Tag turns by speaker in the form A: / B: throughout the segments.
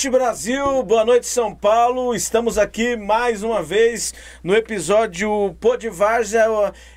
A: Noite, Brasil. Boa noite, São Paulo. Estamos aqui mais uma vez no episódio Podivárzia.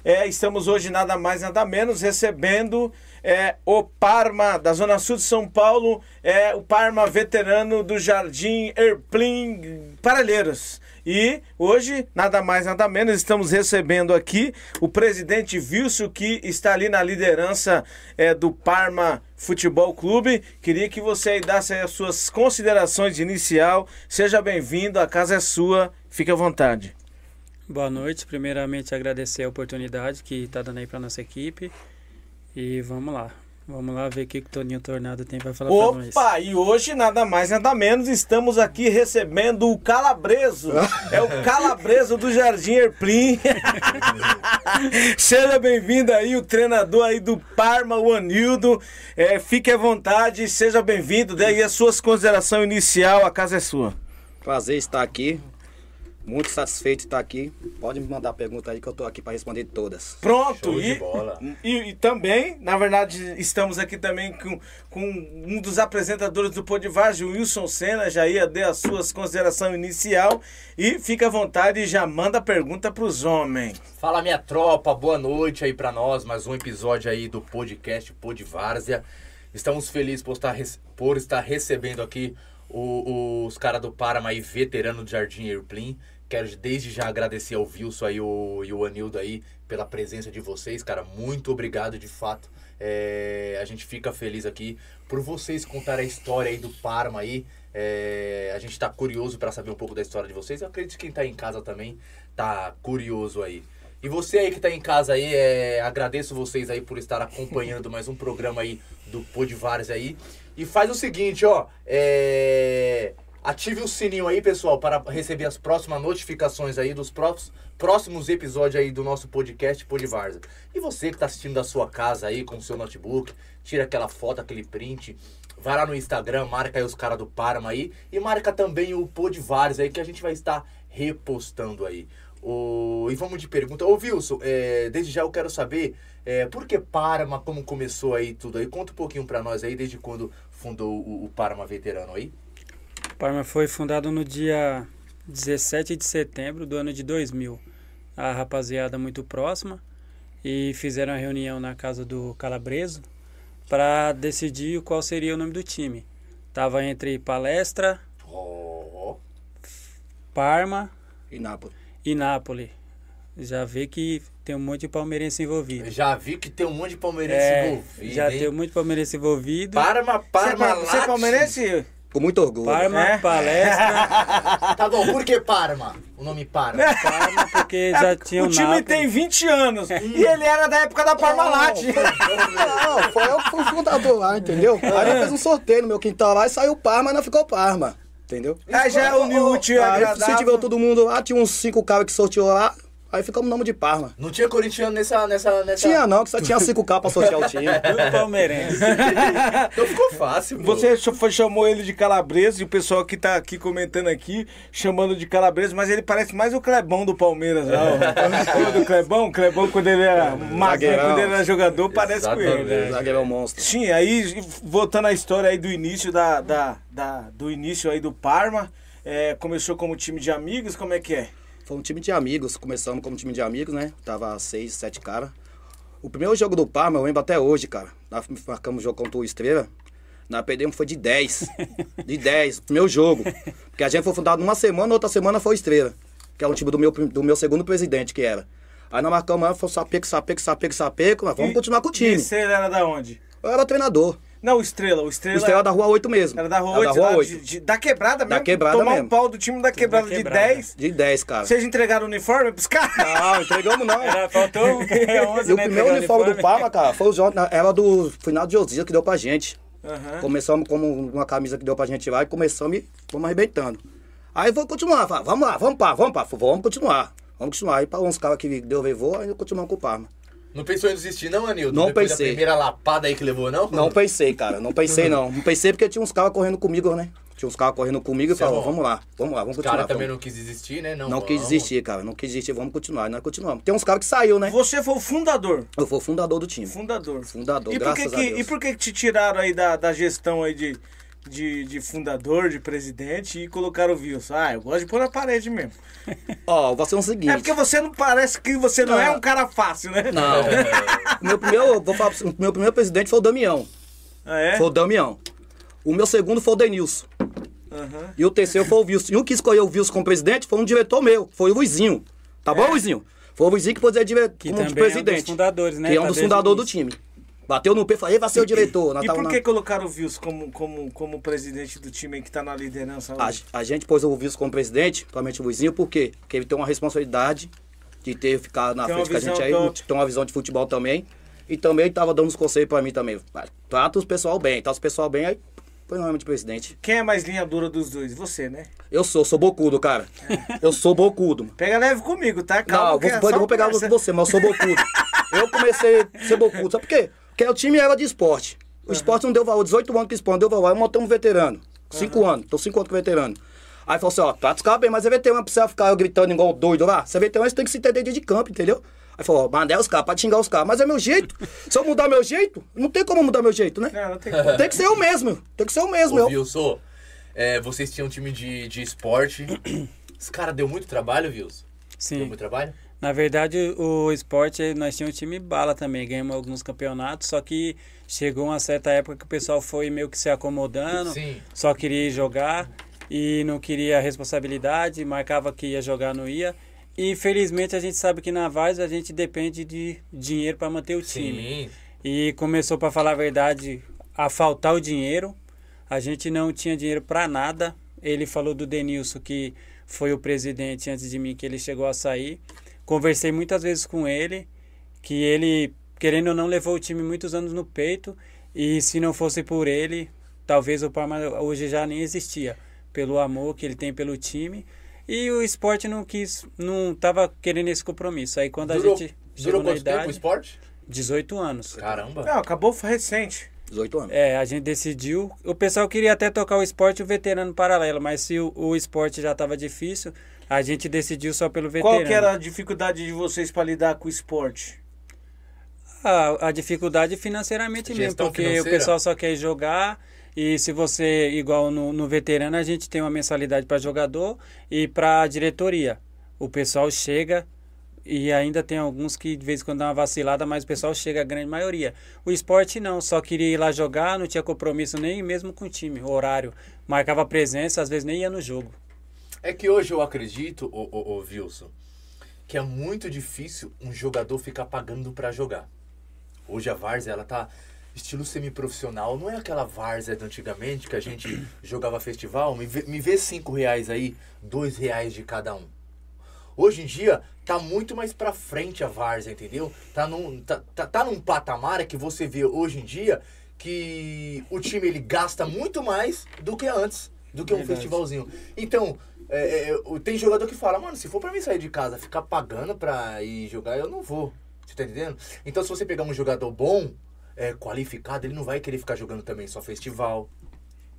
A: É, estamos hoje nada mais, nada menos recebendo é, o Parma da Zona Sul de São Paulo, é o Parma veterano do Jardim Erplim Parelheiros. E hoje, nada mais, nada menos, estamos recebendo aqui o presidente Wilson, que está ali na liderança é, do Parma Futebol Clube. Queria que você aí desse as suas considerações de inicial. Seja bem-vindo, a casa é sua, fique à vontade.
B: Boa noite. Primeiramente, agradecer a oportunidade que está dando aí para nossa equipe. E vamos lá. Vamos lá ver o que o Toninho Tornado tem para falar
A: Opa,
B: pra nós.
A: Opa, e hoje nada mais nada menos estamos aqui recebendo o Calabreso. é o Calabreso do Jardim Erplim. Seja bem-vindo aí, o treinador aí do Parma, o Anildo. É, fique à vontade, seja bem-vindo. Dê aí as suas considerações inicial, a casa é sua.
C: Prazer estar aqui. Muito satisfeito de estar aqui. Pode me mandar pergunta aí que eu estou aqui para responder todas.
A: Pronto,
D: Show
A: e,
D: de bola.
A: E, e também, na verdade, estamos aqui também com, com um dos apresentadores do Podivagem, o Wilson Senna, já ia dar as suas considerações inicial e fica à vontade e já manda a pergunta para os homens.
D: Fala minha tropa, boa noite aí para nós, mais um episódio aí do podcast Podvárzia. Estamos felizes por estar, por estar recebendo aqui o, os caras do Parama aí, veterano do Jardim Airplane. Quero desde já agradecer ao Wilson aí o, e o Anildo aí pela presença de vocês, cara. Muito obrigado de fato. É, a gente fica feliz aqui por vocês contar a história aí do Parma aí. É, a gente está curioso para saber um pouco da história de vocês. Eu acredito que quem está em casa também tá curioso aí. E você aí que está em casa aí, é, agradeço vocês aí por estar acompanhando mais um programa aí do Podvares aí. E faz o seguinte, ó, é... Ative o sininho aí, pessoal, para receber as próximas notificações aí dos próximos, episódios aí do nosso podcast Podvarza. E você que está assistindo da sua casa aí com o seu notebook, tira aquela foto, aquele print, vai lá no Instagram, marca aí os caras do Parma aí e marca também o Podvarza aí que a gente vai estar repostando aí. O... E vamos de pergunta. Ô Wilson, é... desde já eu quero saber é... por que Parma, como começou aí tudo aí? Conta um pouquinho para nós aí, desde quando fundou o, o Parma Veterano aí.
B: Parma foi fundado no dia 17 de setembro do ano de 2000. A rapaziada muito próxima e fizeram a reunião na casa do Calabreso para decidir qual seria o nome do time. Tava entre Palestra,
D: oh.
B: Parma
C: e Nápoles.
B: E Nápoles. Já vê que tem um monte de palmeirense envolvido.
D: Já vi que tem um monte de palmeirense
B: é,
D: envolvido.
B: Já
D: hein?
B: tem um monte de palmeirense envolvido.
D: Parma, Parma,
A: Você é palmeirense?
C: Com muito orgulho.
B: Parma, é? palestra.
D: tá bom, por que Parma? O nome Parma?
B: Parma porque já
A: é,
B: tinha
A: o time
B: Nápoles.
A: tem 20 anos e ele era da época da Parmalat.
C: Não, foi eu que fui fundador lá, entendeu? Aí eu fiz um sorteio no meu quintal lá e saiu Parma e não ficou Parma. Entendeu?
A: Aí já é o útil e agradável.
C: se tiver todo mundo lá, tinha uns cinco caras que sorteou lá. Aí ficamos no nome de Parma.
D: Não tinha corintiano nessa. nessa, nessa...
C: Tinha não, que só tinha cinco caras pra sortear o time.
B: Tudo palmeirense.
D: então ficou fácil, pô.
A: Você chamou ele de Calabresa e o pessoal que tá aqui comentando aqui, chamando de Calabresa, mas ele parece mais o Clebão do Palmeiras. Não, do Clebão, Clebão quando ele era magro, quando ele era jogador, parece com ele.
C: Né? Zagueiro é um monstro.
A: Sim, aí voltando à história aí do início da, da, da do início aí do Parma, é, começou como time de amigos, como é que é?
C: Foi um time de amigos, começamos como time de amigos, né? Tava seis, sete caras. O primeiro jogo do Parma, eu lembro até hoje, cara. Nós marcamos o jogo contra o Estrela. Nós perdemos foi de 10. De 10, primeiro jogo. Porque a gente foi fundado numa semana, outra semana foi o Estrela. Que é um time do meu, do meu segundo presidente, que era. Aí nós marcamos, foi sapeco, sapeco, sapeco, sapeco. Mas vamos
A: e,
C: continuar com o time.
A: E Estrela era da onde?
C: Eu era treinador.
A: Não, o Estrela. O Estrela,
C: o Estrela era da Rua 8 mesmo.
A: Era da Rua 8.
C: Era da, rua 8.
A: De, de, da quebrada mesmo?
C: Da quebrada
A: Tomar
C: mesmo.
A: um pau do time da quebrada,
B: da
A: quebrada.
B: de
A: 10.
C: De 10, cara.
A: Vocês entregaram o uniforme pros caras?
C: Não, entregamos não.
B: Era, faltou 11,
C: E o
B: né,
C: primeiro uniforme do Parma, cara, foi o João, era do final de Josias que deu pra gente.
A: Uhum.
C: Começamos como uma camisa que deu pra gente lá e começamos e fomos arrebentando. Aí vou continuar, vamos lá, vamos pá, vamos pá, vamos continuar. Vamos continuar. Aí para uns caras que deu levou, aí continuamos com o Parma.
D: Não pensou em desistir, não, Anildo?
C: Não
D: Depois
C: pensei.
D: da primeira lapada aí que levou, não?
C: Não pensei, cara, não pensei não. Não pensei porque tinha uns caras correndo comigo, né? Tinha uns caras correndo comigo e
D: é
C: falaram,
D: bom.
C: vamos lá, vamos lá, vamos
D: O
C: continuar.
D: cara também
C: vamos.
D: não quis desistir, né? Não,
C: Não quis desistir, cara, não quis desistir, vamos continuar. Nós continuamos. Tem uns caras que saiu, né?
A: Você foi o fundador.
C: Eu fui o fundador do time.
A: Fundador.
C: Fundador,
A: e por que
C: graças
A: que,
C: a Deus.
A: E por que que te tiraram aí da, da gestão aí de, de, de fundador, de presidente e colocaram o Wilson. Ah, eu gosto de pôr na parede mesmo.
C: Ó, vai ser o seguinte.
A: É porque você não parece que você não,
C: Não.
A: é um cara fácil, né?
C: Não. O meu primeiro, vou falar o meu primeiro presidente foi o Damião.
A: Ah, é?
C: Foi o Damião. O meu segundo foi o Denilson.
A: Aham.
C: E o terceiro foi o Wilson. E um que escolheu o Wilson como presidente foi um diretor meu, foi o Luizinho. Tá bom, Luizinho? Foi o Luizinho que pôs ele dire...
B: Que
C: como
B: também é um
C: presidente.
B: dos fundadores, né?
C: Que é um
B: Tá
C: dos
B: o
C: fundadores do time. Bateu no pé e falou, vai ser o diretor. Nós
A: E por
C: na-
A: que colocaram o Wilson como, como, como presidente do time que tá na liderança
C: A,
A: hoje?
C: a gente pôs o Wilson como presidente, principalmente o Luizinho, por quê? Porque ele tem uma responsabilidade de ter ficado na
A: Tem
C: frente com a gente aí,
A: top.
C: tem uma visão de futebol também. E também tava dando uns conselhos pra mim também. Trata os pessoal bem, trata os pessoal bem, aí nome de presidente.
A: Quem é mais linha dura dos dois? Você, né?
C: Eu sou, sou bocudo, cara. Eu sou bocudo.
A: Pega leve comigo, tá? Calma,
C: Não, vou,
A: é
C: vou, pegar você, mas eu sou bocudo. Eu comecei a ser bocudo, sabe por quê? Porque o time era de esporte. O esporte não deu valor, 18 anos que o esporte não deu valor, aí montamos um veterano. 5 anos, tô 5 anos com veterano. Aí falou assim, ó, trata os caras bem, mas é veterano, não precisa ficar gritando igual doido lá. Você é veterano, você tem que se entender de campo, entendeu? Aí falou, ó, mandei os caras pra xingar os caras, mas é meu jeito. Se eu mudar meu jeito, não tem como mudar meu jeito, né?
A: Não, não tem como.
C: Tem que ser eu mesmo, tem que ser eu mesmo.
D: Ô,
C: Eu,
D: Wilson, é, vocês tinham um time de, de esporte. Esse cara deu muito trabalho, Wilson? Deu
B: Sim.
D: muito trabalho?
B: Na verdade, o esporte, nós tínhamos um time bala também, ganhamos alguns campeonatos, só que chegou uma certa época que o pessoal foi meio que se acomodando,
D: Sim.
B: só queria jogar e não queria responsabilidade, marcava que ia jogar, não ia. E infelizmente a gente sabe que na Vaz a gente depende de dinheiro para manter o time.
D: Sim.
B: E começou, para falar a verdade, a faltar o dinheiro. A gente não tinha dinheiro para nada. Ele falou do Denilson, que foi o presidente antes de mim, que ele chegou a sair. Conversei muitas vezes com ele, que ele, querendo ou não, levou o time muitos anos no peito. E se não fosse por ele, talvez o Parma hoje já nem existia. Pelo amor que ele tem pelo time. E o esporte não quis, não estava querendo esse compromisso. Aí quando a
D: Durou,
B: gente
D: durou
B: chegou na
D: quanto tempo o
B: idade,
D: esporte?
B: 18 anos.
D: Caramba.
A: Não, acabou recente.
C: 18 anos.
B: É, a gente decidiu. O pessoal queria até tocar o esporte e o veterano paralelo, mas se o, o esporte já estava difícil, a gente decidiu só pelo veterano.
A: Qual que era a dificuldade de vocês para lidar com o esporte?
B: A, a dificuldade financeiramente mesmo,
D: Gestão
B: porque
D: financeira.
B: o pessoal só quer jogar. E se você, igual no, no veterano, a gente tem uma mensalidade para jogador e para diretoria. O pessoal chega e ainda tem alguns que de vez em quando dá uma vacilada, mas o pessoal chega, a grande maioria. O esporte não, só queria ir lá jogar, não tinha compromisso nem mesmo com o time, horário. Marcava presença, às vezes nem ia no jogo.
D: É que hoje eu acredito, ô, ô, ô, Wilson, que é muito difícil um jogador ficar pagando pra jogar. Hoje a Várzea, ela tá estilo semiprofissional. Não é aquela Várzea de antigamente que a gente jogava festival. Me vê, me vê cinco reais aí, dois reais de cada um. Hoje em dia, tá muito mais pra frente a Várzea, entendeu? Tá num, tá, tá, tá num patamar que você vê hoje em dia que o time ele gasta muito mais do que antes, do que um
B: Verdade.
D: festivalzinho. Então, é, é, tem jogador que fala, mano, se for pra mim sair de casa, ficar pagando pra ir jogar, eu não vou. Você tá entendendo? Então, se você pegar um jogador bom, é, qualificado, ele não vai querer ficar jogando também só festival,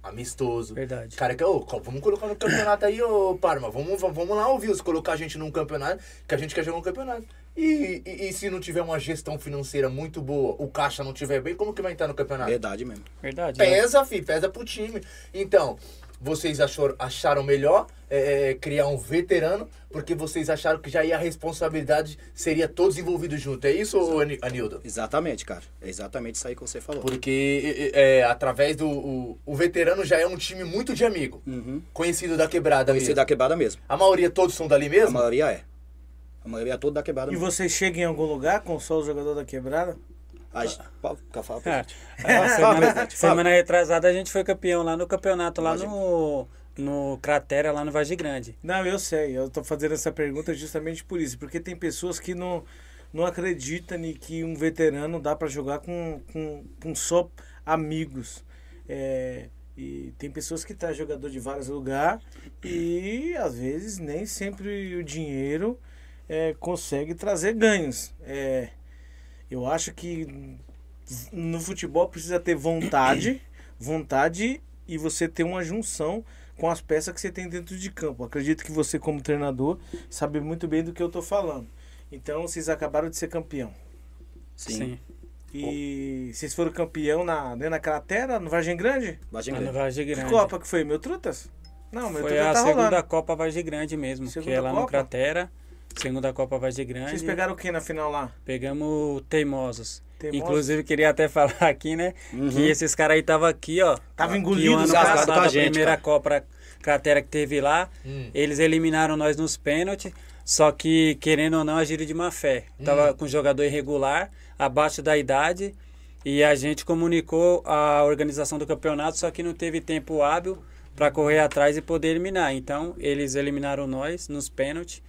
D: amistoso.
B: Verdade.
D: Cara, que, ô, co- vamos colocar no campeonato aí, ô Parma. Vamos, vamos vamos lá, ouvir, colocar a gente num campeonato, que a gente quer jogar um campeonato. E, e, e se não tiver uma gestão financeira muito boa, o caixa não tiver bem, como que vai entrar no campeonato?
C: Verdade mesmo.
B: Verdade. né?
D: Pesa, fi, pesa pro time. Então, vocês achou, acharam melhor é, é, criar um veterano, porque vocês acharam que já ia a responsabilidade seria todos envolvidos junto. É isso, Anildo?
C: Exatamente, cara. É exatamente isso aí que você falou.
D: Porque é, é, através do. O, o veterano já é um time muito de amigo.
C: Uhum.
D: Conhecido da quebrada
C: Conhecido
D: mesmo.
C: da quebrada mesmo.
D: A maioria todos são dali
C: A
D: mesmo?
C: maioria é. A maioria é toda da quebrada
A: E
C: mesmo.
A: você chega em algum lugar com só o jogador da quebrada?
C: A gente- Pode ficar falando,
B: É.
C: presidente.
B: Ah, semana, semana retrasada a gente foi campeão lá no campeonato, lá no, no Cratera, lá no Vargem Grande.
A: Não, eu sei. Eu tô fazendo essa pergunta justamente por isso. Porque tem pessoas que não, não acreditam em que um veterano dá para jogar com, com, com só amigos. É, e tem pessoas que trazem jogador de vários lugares e às vezes nem sempre o dinheiro é, consegue trazer ganhos. É, eu acho que no futebol precisa ter vontade, vontade e você ter uma junção com as peças que você tem dentro de campo. Acredito que você, como treinador, sabe muito bem do que eu tô falando. Então, vocês acabaram de ser campeão.
C: Sim.
A: E vocês foram campeão na, dentro da cratera, no Vargem Grande?
C: Vargem
B: no
C: Grande.
B: Vargem
A: Que
B: Grande.
A: Copa que foi? Meu Trutas? Não, meu
B: Foi
A: Trutas
B: a
A: tá
B: segunda
A: rolando.
B: Copa Vargem Grande mesmo,
A: Segunda
B: que é lá
A: Copa?
B: no Cratera. Segunda Copa Vargem Grande.
A: Vocês pegaram quem na final lá?
B: Pegamos Teimosos.
A: Teimosos?
B: Inclusive, queria até falar aqui, né?
C: Uhum.
B: Que esses caras aí estavam aqui, ó.
A: Tava engolido,
B: o ano passado,
C: a gente,
B: primeira
C: cara.
B: Copa Cratera que teve lá,
D: Hum.
B: eles eliminaram nós nos pênaltis. Só que, querendo ou não, agiram de má fé. Tava com jogador irregular, abaixo da idade. E a gente comunicou a organização do campeonato, só que não teve tempo hábil para correr atrás e poder eliminar. Então, eles eliminaram nós nos pênaltis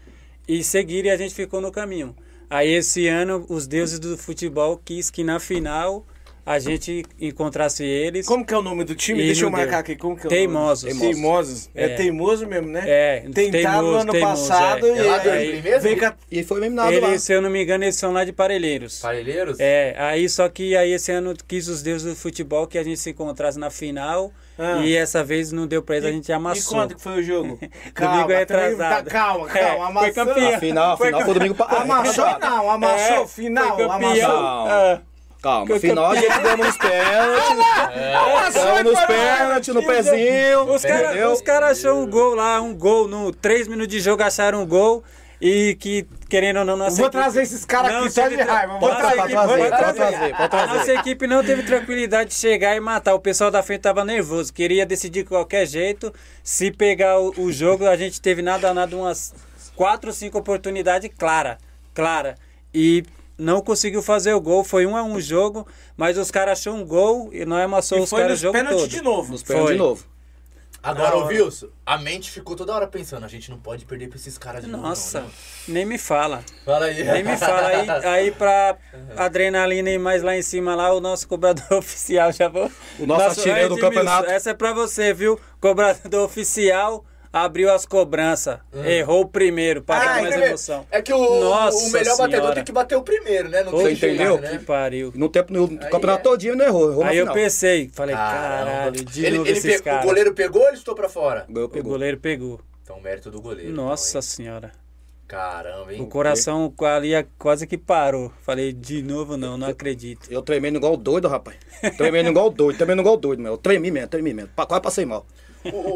B: e seguiram e a gente ficou no caminho. Aí, esse ano, os deuses do futebol quis que na final a gente encontrasse eles.
A: Como que é o nome do time?
B: E
A: Deixa eu marcar
B: deu.
A: aqui. Como que é o
B: Teimosos.
A: nome? Teimosos. É,
B: É.
A: teimoso mesmo, né?
B: É,
A: Tentaram no ano
B: teimoso,
A: passado
B: é.
A: e
D: É lá
A: aí
D: mesmo?
A: com a-
C: E foi eliminado lá.
B: Eles, se eu não me engano, eles são lá de Parelheiros.
D: Parelheiros?
B: É, aí só que aí esse ano quis os deuses do futebol que a gente se encontrasse na final
A: Ah.
B: e essa vez não deu pra eles, a gente
A: E
B: amassou.
A: quanto que foi o jogo?
B: Domingo é
A: também-
B: atrasado.
A: tá, calma,
B: É,
A: calma.
B: foi
A: Amassou.
B: campeão.
C: A final, a final foi domingo pra...
A: Amassou não, amassou,
B: É,
A: final,
B: foi campeão.
A: amassou.
B: Ah,
C: Calma, final a gente deu nos pênaltis. Deu nos pênaltis, no pezinho.
B: os caras cara acharam um gol lá, um gol, no 3 minutos de jogo acharam um gol e que, querendo ou não, nossa
A: Vou
B: equipe-
A: trazer esses caras aqui só de raiva. Vou trazer,
C: pode
A: trazer.
C: trazer, pode
B: A nossa equipe não teve tranquilidade de chegar e matar. O pessoal da frente tava nervoso, queria decidir de qualquer jeito. Se pegar o, o jogo, a gente teve nada nada umas quatro ou cinco oportunidades clara, clara. E não conseguiu fazer o gol. Foi um a um jogo, mas os caras achou um gol e nós amassou
A: E
B: os caras o
A: nos
B: jogo
A: pênaltis
B: todo.
A: de novo.
C: Nos pênaltis de novo.
D: Agora, ô. Wilson, a mente ficou toda hora pensando, a gente não pode perder pra esses caras de novo.
B: Nossa,
D: não, né?
B: nem me fala.
D: Fala aí.
B: Nem me fala. Aí, aí pra adrenalina e mais lá em cima, lá, o nosso cobrador oficial já vou.
C: O nosso artilheiro do
B: Edmilson,
C: campeonato.
B: Essa é pra você, viu? Cobrador oficial abriu as cobranças. Errou o primeiro, para
A: Ah,
B: dar
A: quer
B: mais emoção.
D: É que o,
B: Nossa
D: o melhor batedor
B: Senhora.
D: tem que bater o primeiro, né? Não tem
C: entendeu?
D: né?
B: Que pariu.
C: No tempo, no
D: Aí
C: campeonato
D: é.
C: todinho não errou. Errou
B: Aí eu pensei, falei,
D: Caramba.
B: caralho, de
D: ele,
B: novo
D: ele
B: esses
D: pe- O goleiro pegou ou ele estou pra fora?
C: O goleiro
B: O
C: pegou.
B: goleiro pegou.
D: Então, mérito do goleiro.
B: Nossa
D: então,
B: senhora.
D: Caramba, hein?
B: O coração ali quase que parou. Falei, de novo não, não acredito.
C: Eu tremendo igual doido, rapaz. Tremendo igual doido, tremendo igual doido, meu. Eu tremi mesmo, tremi mesmo. Quase passei mal.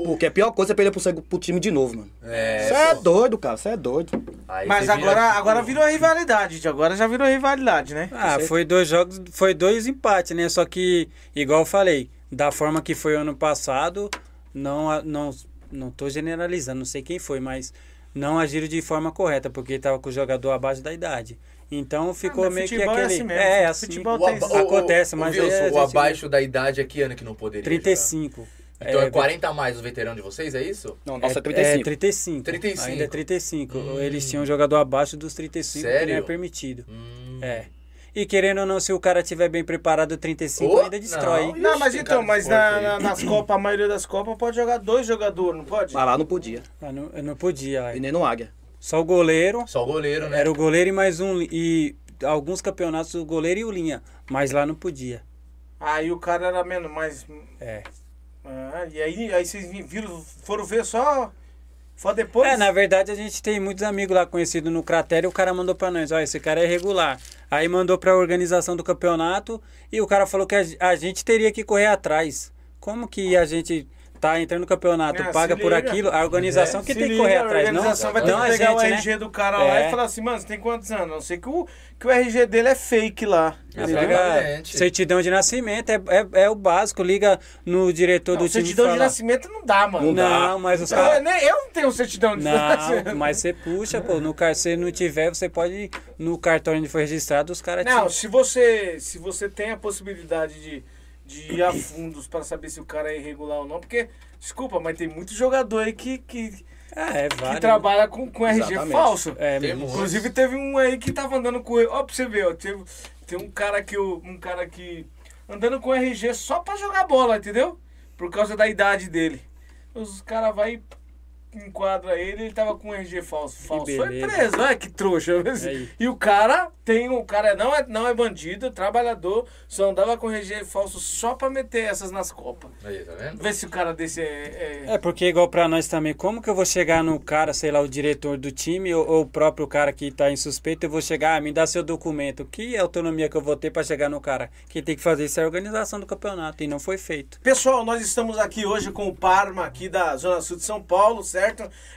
C: Porque a pior coisa é perder pro, seg- pro time de novo, mano.
D: É,
C: Você é doido, cara, você é doido.
D: Aí
A: Mas
D: você vira,
A: agora,
D: tipo,
A: agora virou rivalidade, gente. Agora já virou rivalidade, né?
B: Ah, foi dois jogos, foi dois empates, né? Só que, igual eu falei, da forma que foi ano passado, não, não, não tô generalizando, não sei quem foi, mas não agiram de forma correta, porque tava com o jogador abaixo da idade. Então ficou
A: mas
B: meio que
A: futebol é
B: aquele.
A: assim mesmo.
B: É, assim.
A: Futebol
D: O aba-
A: isso.
D: o- o-
B: Acontece,
D: o
B: mas
D: Wilson,
B: é, a
D: o
B: gente-
D: abaixo da idade é que ano que não poderia
B: 35.
D: Então
B: É,
D: é, 40 a mais o veterano de vocês, é isso?
C: Não, nossa, é
B: É
C: 35.
B: 35.
D: 35.
B: Ainda é 35.
D: Hum.
B: Eles tinham um jogador abaixo dos 35 que não é
D: Sério?
B: permitido.
D: Hum.
B: É. E querendo ou não, se o cara tiver bem preparado, 35
D: Ô,
B: ainda destrói.
D: não.
A: Não, mas então, mas na- na- nas Copas, a maioria das Copas pode jogar dois jogadores, não pode?
C: Mas lá não podia.
B: Ah, não- não podia. lá.
C: E nem no Águia.
B: Só o goleiro.
D: Só o goleiro, né?
B: Era o goleiro e mais um. E alguns campeonatos o goleiro e o linha. Mas lá não podia.
A: Aí o cara era menos, mas.
B: É.
A: Ah, e aí, aí vocês viram, foram ver só. Só depois?
B: É, na verdade a gente tem muitos amigos lá conhecidos no cratério e o cara mandou pra nós, ó, esse cara é irregular. Aí mandou pra organização do campeonato e o cara falou que a, a gente teria que correr atrás. Como que a gente tá entrando no campeonato,
A: Ah,
B: paga por aquilo, a organização que
A: Se
B: tem que correr
A: A
B: atrás, não,
A: organização vai ter
B: não
A: que
B: a
A: pegar
B: gente,
A: o
B: né?
A: RG do cara lá
B: É.
A: e falar assim, mano, você tem quantos anos? A não sei que o, que o RG dele é fake lá. Entendeu?
B: pega
D: Exatamente.
B: certidão de nascimento, é, é, é o básico, liga no diretor
A: Não,
B: do time e
A: certidão de
B: fala,
A: nascimento não dá, mano.
C: Não dá.
B: Não, mas os caras...
A: eu não tenho certidão de
B: Não,
A: nascimento.
B: mas você puxa, pô, no car... se não tiver, você pode no cartório onde foi registrado, os caras
A: Não,
B: te-
A: se você, se você tem a possibilidade de, de ir a fundos pra saber se o cara é irregular ou não, porque, desculpa, mas tem muito jogador aí que, que,
B: Ah, é
A: que trabalha com, com RG
C: Exatamente.
A: falso.
B: É,
D: Tem.
A: Inclusive teve um aí que tava andando com Ó, pra você ver, ó. Teve, tem um cara que o- um cara que. andando com RG só pra jogar bola, entendeu? Por causa da idade dele. Os caras vai e enquadra ele, ele tava com RG falso. falso. Foi
B: beleza.
A: preso, olha que trouxa.
B: Aí.
A: E o cara tem, o cara não é, não é bandido, trabalhador, só andava com RG falso só pra meter essas nas copas.
D: Aí, tá vendo?
A: Vê se o cara desse é... é-
B: É, porque igual pra nós também, como que eu vou chegar no cara, sei lá, o diretor do time ou, ou o próprio cara que tá em suspeito, eu vou chegar, ah, me dá seu documento. Que autonomia que eu vou ter pra chegar no cara? Quem tem que fazer isso é a organização do campeonato e não foi feito.
A: Pessoal, nós estamos aqui hoje com o Parma, aqui da Zona Sul de São Paulo, certo?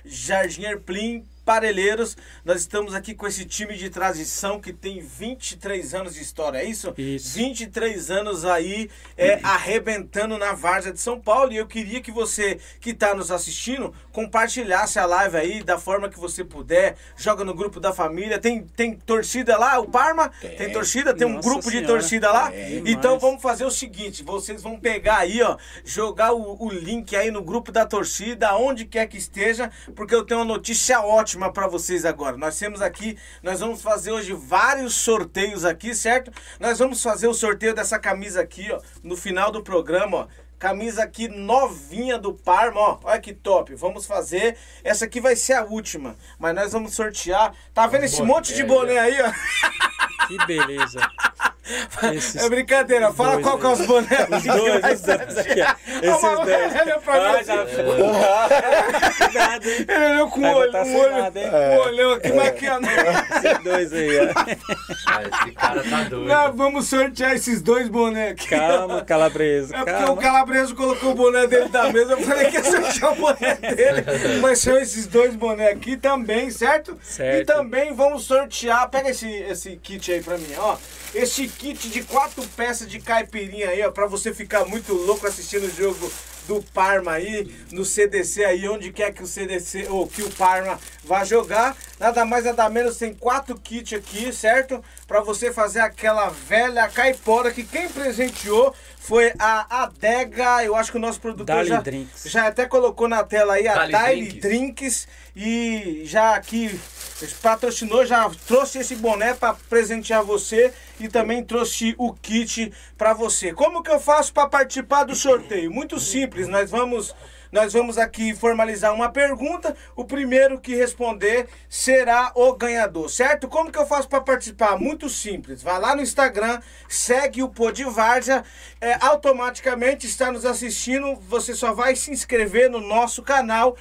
A: Jardim Erplim, Parelheiros. Nós estamos aqui com esse time de transição que tem 23 anos de história, é isso?
B: Isso.
A: 23 anos aí é, arrebentando na Várzea de São Paulo. E eu queria que você que está nos assistindo compartilhasse a live aí da forma que você puder. Joga no grupo da família. Tem, tem torcida lá, o Parma? Tem,
C: Tem.
A: torcida? Tem um
B: Nossa
A: grupo de
B: Senhora.
A: torcida lá?
B: Tem
A: então
B: demais.
A: vamos fazer o seguinte: vocês vão pegar aí, ó, jogar o, o link aí no grupo da torcida, onde quer que esteja, porque eu tenho uma notícia ótima para vocês agora. Nós temos aqui, nós vamos fazer hoje vários sorteios aqui, certo? Nós vamos fazer o sorteio dessa camisa aqui, ó, no final do programa, ó. Camisa aqui novinha do Parma, ó. Olha que top. Vamos fazer. Essa aqui vai ser a última. Mas nós vamos sortear. Tá vendo esse monte de boné aí, ó?
B: Que beleza. Esses
A: É brincadeira. Fala
B: dois
A: qual que é os bonés.
B: Os dois, os dois aqui, ó. Esses dois.
A: pra mim
B: Ah, hein?
A: Ele olhou com o olho, o olho,
B: assinado, hein?
A: o olhão aqui.
B: Esses dois aí, ó.
D: Ah, esse cara tá doido.
A: Nós vamos sortear esses dois bonés aqui.
B: Calma, calabreso.
A: É porque
B: calma.
A: o Calabreso colocou o boné dele da mesa, eu falei que ia sortear o boné dele. Mas são esses dois bonés aqui também, certo?
B: Certo.
A: E também vamos sortear, pega esse, esse kit aí pra mim, ó. Esse kit de quatro peças de caipirinha aí, ó, pra você ficar muito louco assistindo o jogo do Parma aí, no CDC aí, onde quer que o CDC, ou que o Parma vá jogar. Nada mais, nada menos, tem quatro kits aqui, certo? Pra você fazer aquela velha caipora que quem presenteou foi a Adega, eu acho que o nosso produtor
B: Dali
A: já,
B: Drinks.
A: já até colocou na tela aí a
D: Dali
A: Dali
D: Drinks.
A: Drinks e já aqui patrocinou, já trouxe esse boné para presentear você e também trouxe o kit para você. Como que eu faço para participar do sorteio? Muito simples, nós vamos nós vamos aqui formalizar uma pergunta. O primeiro que responder será o ganhador, certo? Como que eu faço para participar? Muito simples. Vai lá no Instagram, segue o Podvarja, é, automaticamente está nos assistindo. Você só vai se inscrever no nosso canal,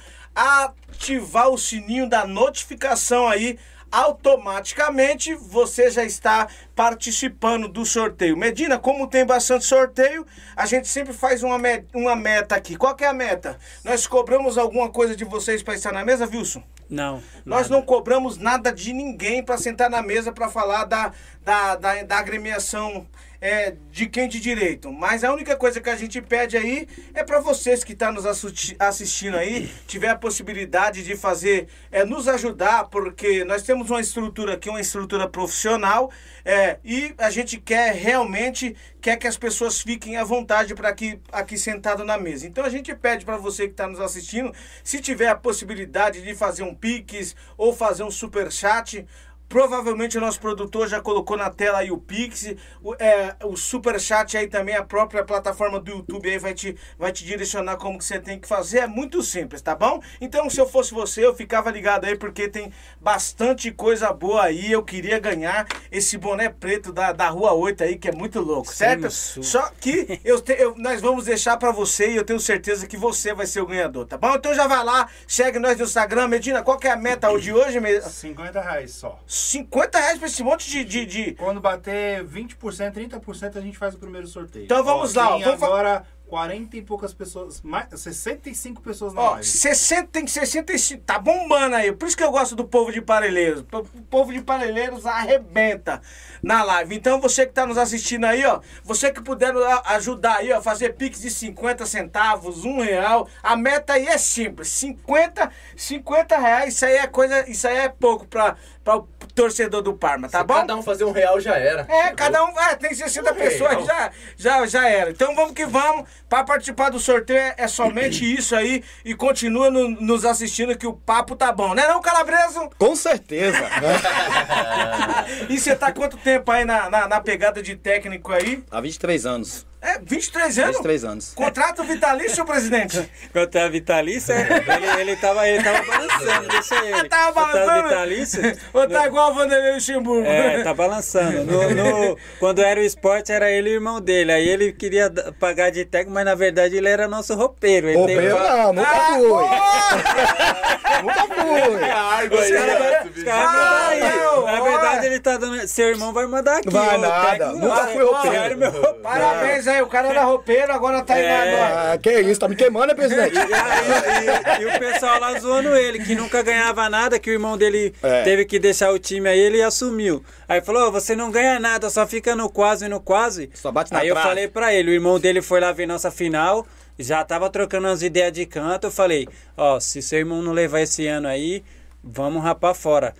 A: ativar o sininho da notificação aí. Automaticamente você já está participando do sorteio. Medina, como tem bastante sorteio, a gente sempre faz uma, me- uma meta aqui. Qual que é a meta? Nós cobramos alguma coisa de vocês para estar na mesa, Wilson?
B: Não.
A: Nós
B: nada.
A: não cobramos nada de ninguém para sentar na mesa para falar da, da, da, da agremiação é, de quem de direito. Mas a única coisa que a gente pede aí é para vocês que estão nos assusti- assistindo aí, tiver a possibilidade de fazer, é, nos ajudar, porque nós temos uma estrutura aqui, uma estrutura profissional, é, e a gente quer realmente quer que as pessoas fiquem à vontade para aqui, aqui sentado na mesa. Então a gente pede para você que está nos assistindo, se tiver a possibilidade de fazer um Pix ou fazer um super chat, Provavelmente o nosso produtor já colocou na tela aí o Pix, o, é, o Super Chat aí também, a própria plataforma do YouTube aí vai te, vai te direcionar como que você tem que fazer. É muito simples, tá bom? Então, se eu fosse você, eu ficava ligado aí, porque tem bastante coisa boa aí. Eu queria ganhar esse boné preto da, da Rua 8 aí, que é muito louco, certo?
B: Sul.
A: Só que eu te- eu- nós vamos deixar pra você e eu tenho certeza que você vai ser o ganhador, tá bom? Então já vai lá, segue nós no Instagram. Medina, qual que é a meta de hoje? Me-
E: 50 reais só.
A: 50 reais pra esse monte de. de, de-
E: Quando bater 20%, 30%, a gente faz o primeiro sorteio.
A: Então vamos lá, ó,
E: Tem
A: vamos
E: agora 40 e poucas pessoas, mais, 65 pessoas na
A: Ó,
E: live.
A: 60, tem 65. Tá bombando aí. Por isso que eu gosto do povo de Parelheiros. O povo de Parelheiros arrebenta na live. Então você que tá nos assistindo aí, ó. Você que puder a- ajudar aí, ó. Fazer pix de 50 centavos, um real. A meta aí é simples. 50, 50 reais. Isso aí é coisa. Isso aí é pouco pra, pra o torcedor do Parma, tá
D: Se
A: bom?
D: cada um fazer um real já era.
A: É, cada um. É, tem 60
D: Um
A: pessoas,
D: real.
A: já, já, já era. Então vamos que vamos. Para participar do sorteio é, é somente isso aí. E continua no- nos assistindo que o papo tá bom, né, não, Calabreso?
C: Com certeza.
A: E você tá quanto tempo aí na, na, na pegada de técnico aí?
C: Há 23 anos.
A: É, 23 anos?
C: 23 anos.
A: Contrato vitalício, presidente?
B: Quanto é a vitalícia, ele, ele, tava, ele tava balançando, deixa ele.
A: Tava
B: Quanto é a
A: balançando?
B: vitalícia,
A: Ou tá igual o Vanderlei Luxemburgo?
B: É, tá balançando. No, no- quando era o esporte, era ele e o irmão dele. Aí ele queria pagar de técnico, mas na verdade ele era nosso roupeiro. Ele
C: Roupeiro
B: pa-
C: não, nunca
A: Ah,
C: fui. Nunca fui.
B: Os
D: aí,
B: caras
A: não,
B: Na verdade, ele tá dando. Seu irmão vai mandar aqui.
C: Vai nada,
B: técnico
C: nunca fui roupeiro.
A: Parabéns aí, o cara era roupeiro, agora tá indo
B: É.
A: agora.
C: Ah, que isso, tá me queimando, né, presidente?
B: E, aí, e- e o pessoal lá zoando ele, que nunca ganhava nada, que o irmão dele
C: É.
B: teve que deixar o time aí, ele assumiu. Aí falou, "Ô, você não ganha nada, só fica no quase e no quase.
C: Só bate na
B: Aí eu
C: trave.
B: falei pra ele, o irmão dele foi lá ver nossa final, já tava trocando umas ideias de canto, eu falei, ó, se seu irmão não levar esse ano aí, vamos rapar fora.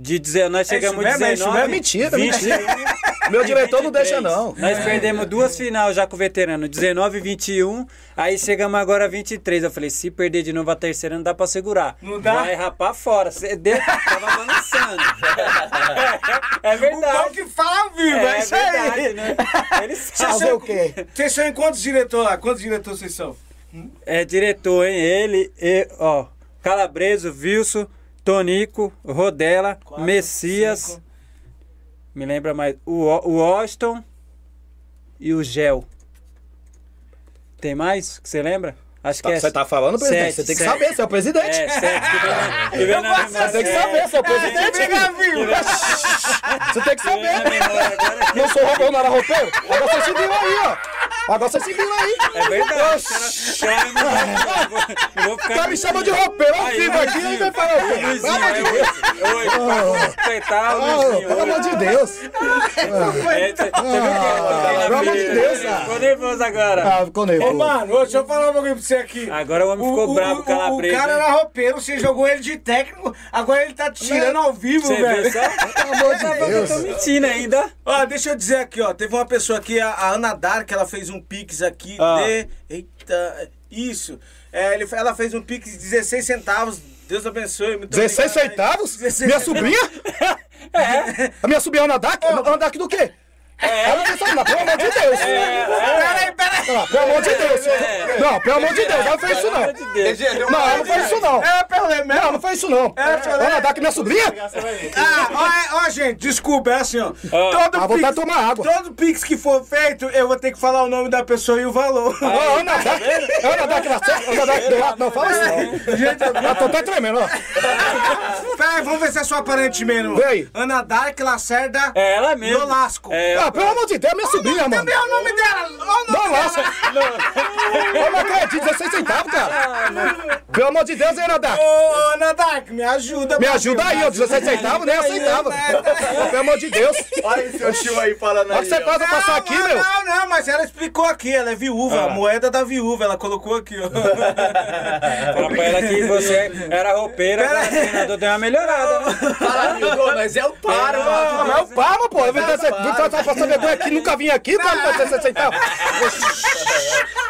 B: De dizer, nós
A: É isso
B: chegamos
A: mesmo, é isso
B: 19,
C: mesmo? Mentira,
B: 20,
C: mentira. Meu diretor não deixa, não.
B: nós perdemos duas final já com o veterano, 19 e 21. Aí chegamos agora a 23. Eu falei, se perder de novo a terceira, não dá pra segurar.
A: Não dá?
B: Vai rapar fora. Cê deu, tava balançando. É,
A: O
B: verdade.
A: que fala vivo, é,
B: É,
A: isso
B: verdade,
A: aí.
B: né? Eles
A: Vocês
B: sabem.
C: O quê?
A: Vocês são em quantos diretores lá? Quantos diretores vocês são?
B: É diretor, hein? Ele, e, ó, Calabreso, Wilson, Tonico, Rodela,
A: Quatro,
B: Messias.
A: cinco.
B: Me lembra mais. O, o Washington e o Gel. Tem mais que você lembra? Acho que é.
C: Você tá falando, presidente?
B: Sete,
C: Você tem que
B: sete.
C: saber, você é o presidente.
B: É, sete. Que vem na, que vem na memória.
C: Você tem que saber, você é o presidente. Você tem que saber. Não sou roupeiro, não era roupeiro? Agora você se viu aí, ó. Agora você se viu aí.
B: É verdade. Cara, cara, não vou- ficar.
C: cara me chama de roupeiro ao vivo aqui e vai falar o quê?
B: Luizinho,
C: Pelo amor de Deus.
B: Oi, oi, respeitar o
C: Ah,
B: Luizinho.
C: Pelo amor de Deus.
B: É, que
C: pelo amor de Deus, cara.
B: Ficou nervoso agora.
C: Ah, ficou
A: Ô,
C: nervoso.
A: mano, ô, deixa eu falar um bagulho pra você aqui.
B: Agora o homem ficou bravo,
A: o,
B: calabresa.
A: o cara era roupeiro, você jogou ele de técnico, agora ele tá tirando ao vivo,
B: Você
A: velho.
C: Pelo amor de
B: Eu
C: Deus.
B: tô mentindo ainda.
A: Ó, deixa eu dizer aqui, ó. Teve uma pessoa aqui, a, a Ana Dark, ela fez um pix aqui
B: Ah.
A: de. Eita, isso. É, ele, ela fez um pix de 16 centavos. Deus abençoe. Muito
C: 16
A: obrigado.
C: centavos?
A: 16
C: Minha sobrinha?
B: É.
C: A minha sobrinha Ana Dark? Ana Dark do quê? É. Ela não pelo amor de Deus.
A: Peraí, peraí.
C: Não, pelo amor de Deus. Não, pelo amor de Deus, ela não fez isso não. Não, ela não fez isso não.
A: É, pelo menos.
C: Não, não fez isso não. Ana Dark, minha sobrinha?
A: Ah, ó, ó, gente, desculpa, é assim, ó. Todo
C: Ah, vou até tomar água.
A: Todo pix que for feito, eu vou ter que falar o nome da pessoa e o valor.
C: Ó, Ana Dark. Ana Dark certa. Ana Dark lado. Não, fala isso não.
A: Gente, eu-
C: tô até tremendo, ó.
A: Peraí, vamos ver se é sua parente mesmo.
C: Vê aí.
A: Ana Dark Lacerda
B: É ela mesmo.
A: Nolasco.
B: É,
C: Ah, pelo amor de Deus, é minha sobrinha, mano.
A: Cadê o nome dela? Olha
C: Não, nossa. Eu não acredito, 16 centavos, cara. Pelo amor de Deus, hein, Ana Dark.
A: Ô, Ana Dark, me ajuda.
C: Me ajuda aí, ó. 16
A: ajuda.
C: centavos, nem aceitava. Pelo amor de Deus.
D: Olha esse seu tio aí falando
C: Olha o que você faz eu passar aqui,
A: não,
C: meu.
A: Não, não, mas ela explicou aqui, ela é viúva,
B: Ah.
A: a moeda da viúva, ela colocou aqui, ó.
B: Fala pra ela que você era roupeira, agora o treinador deu uma melhorada, né?
D: Fala, mas é o Paro,
C: Ah,
D: mano.
C: mas é o Parma, pô. Eu vim ter- passar vergonha aqui, nunca vim aqui, pra não ter 60 centavos.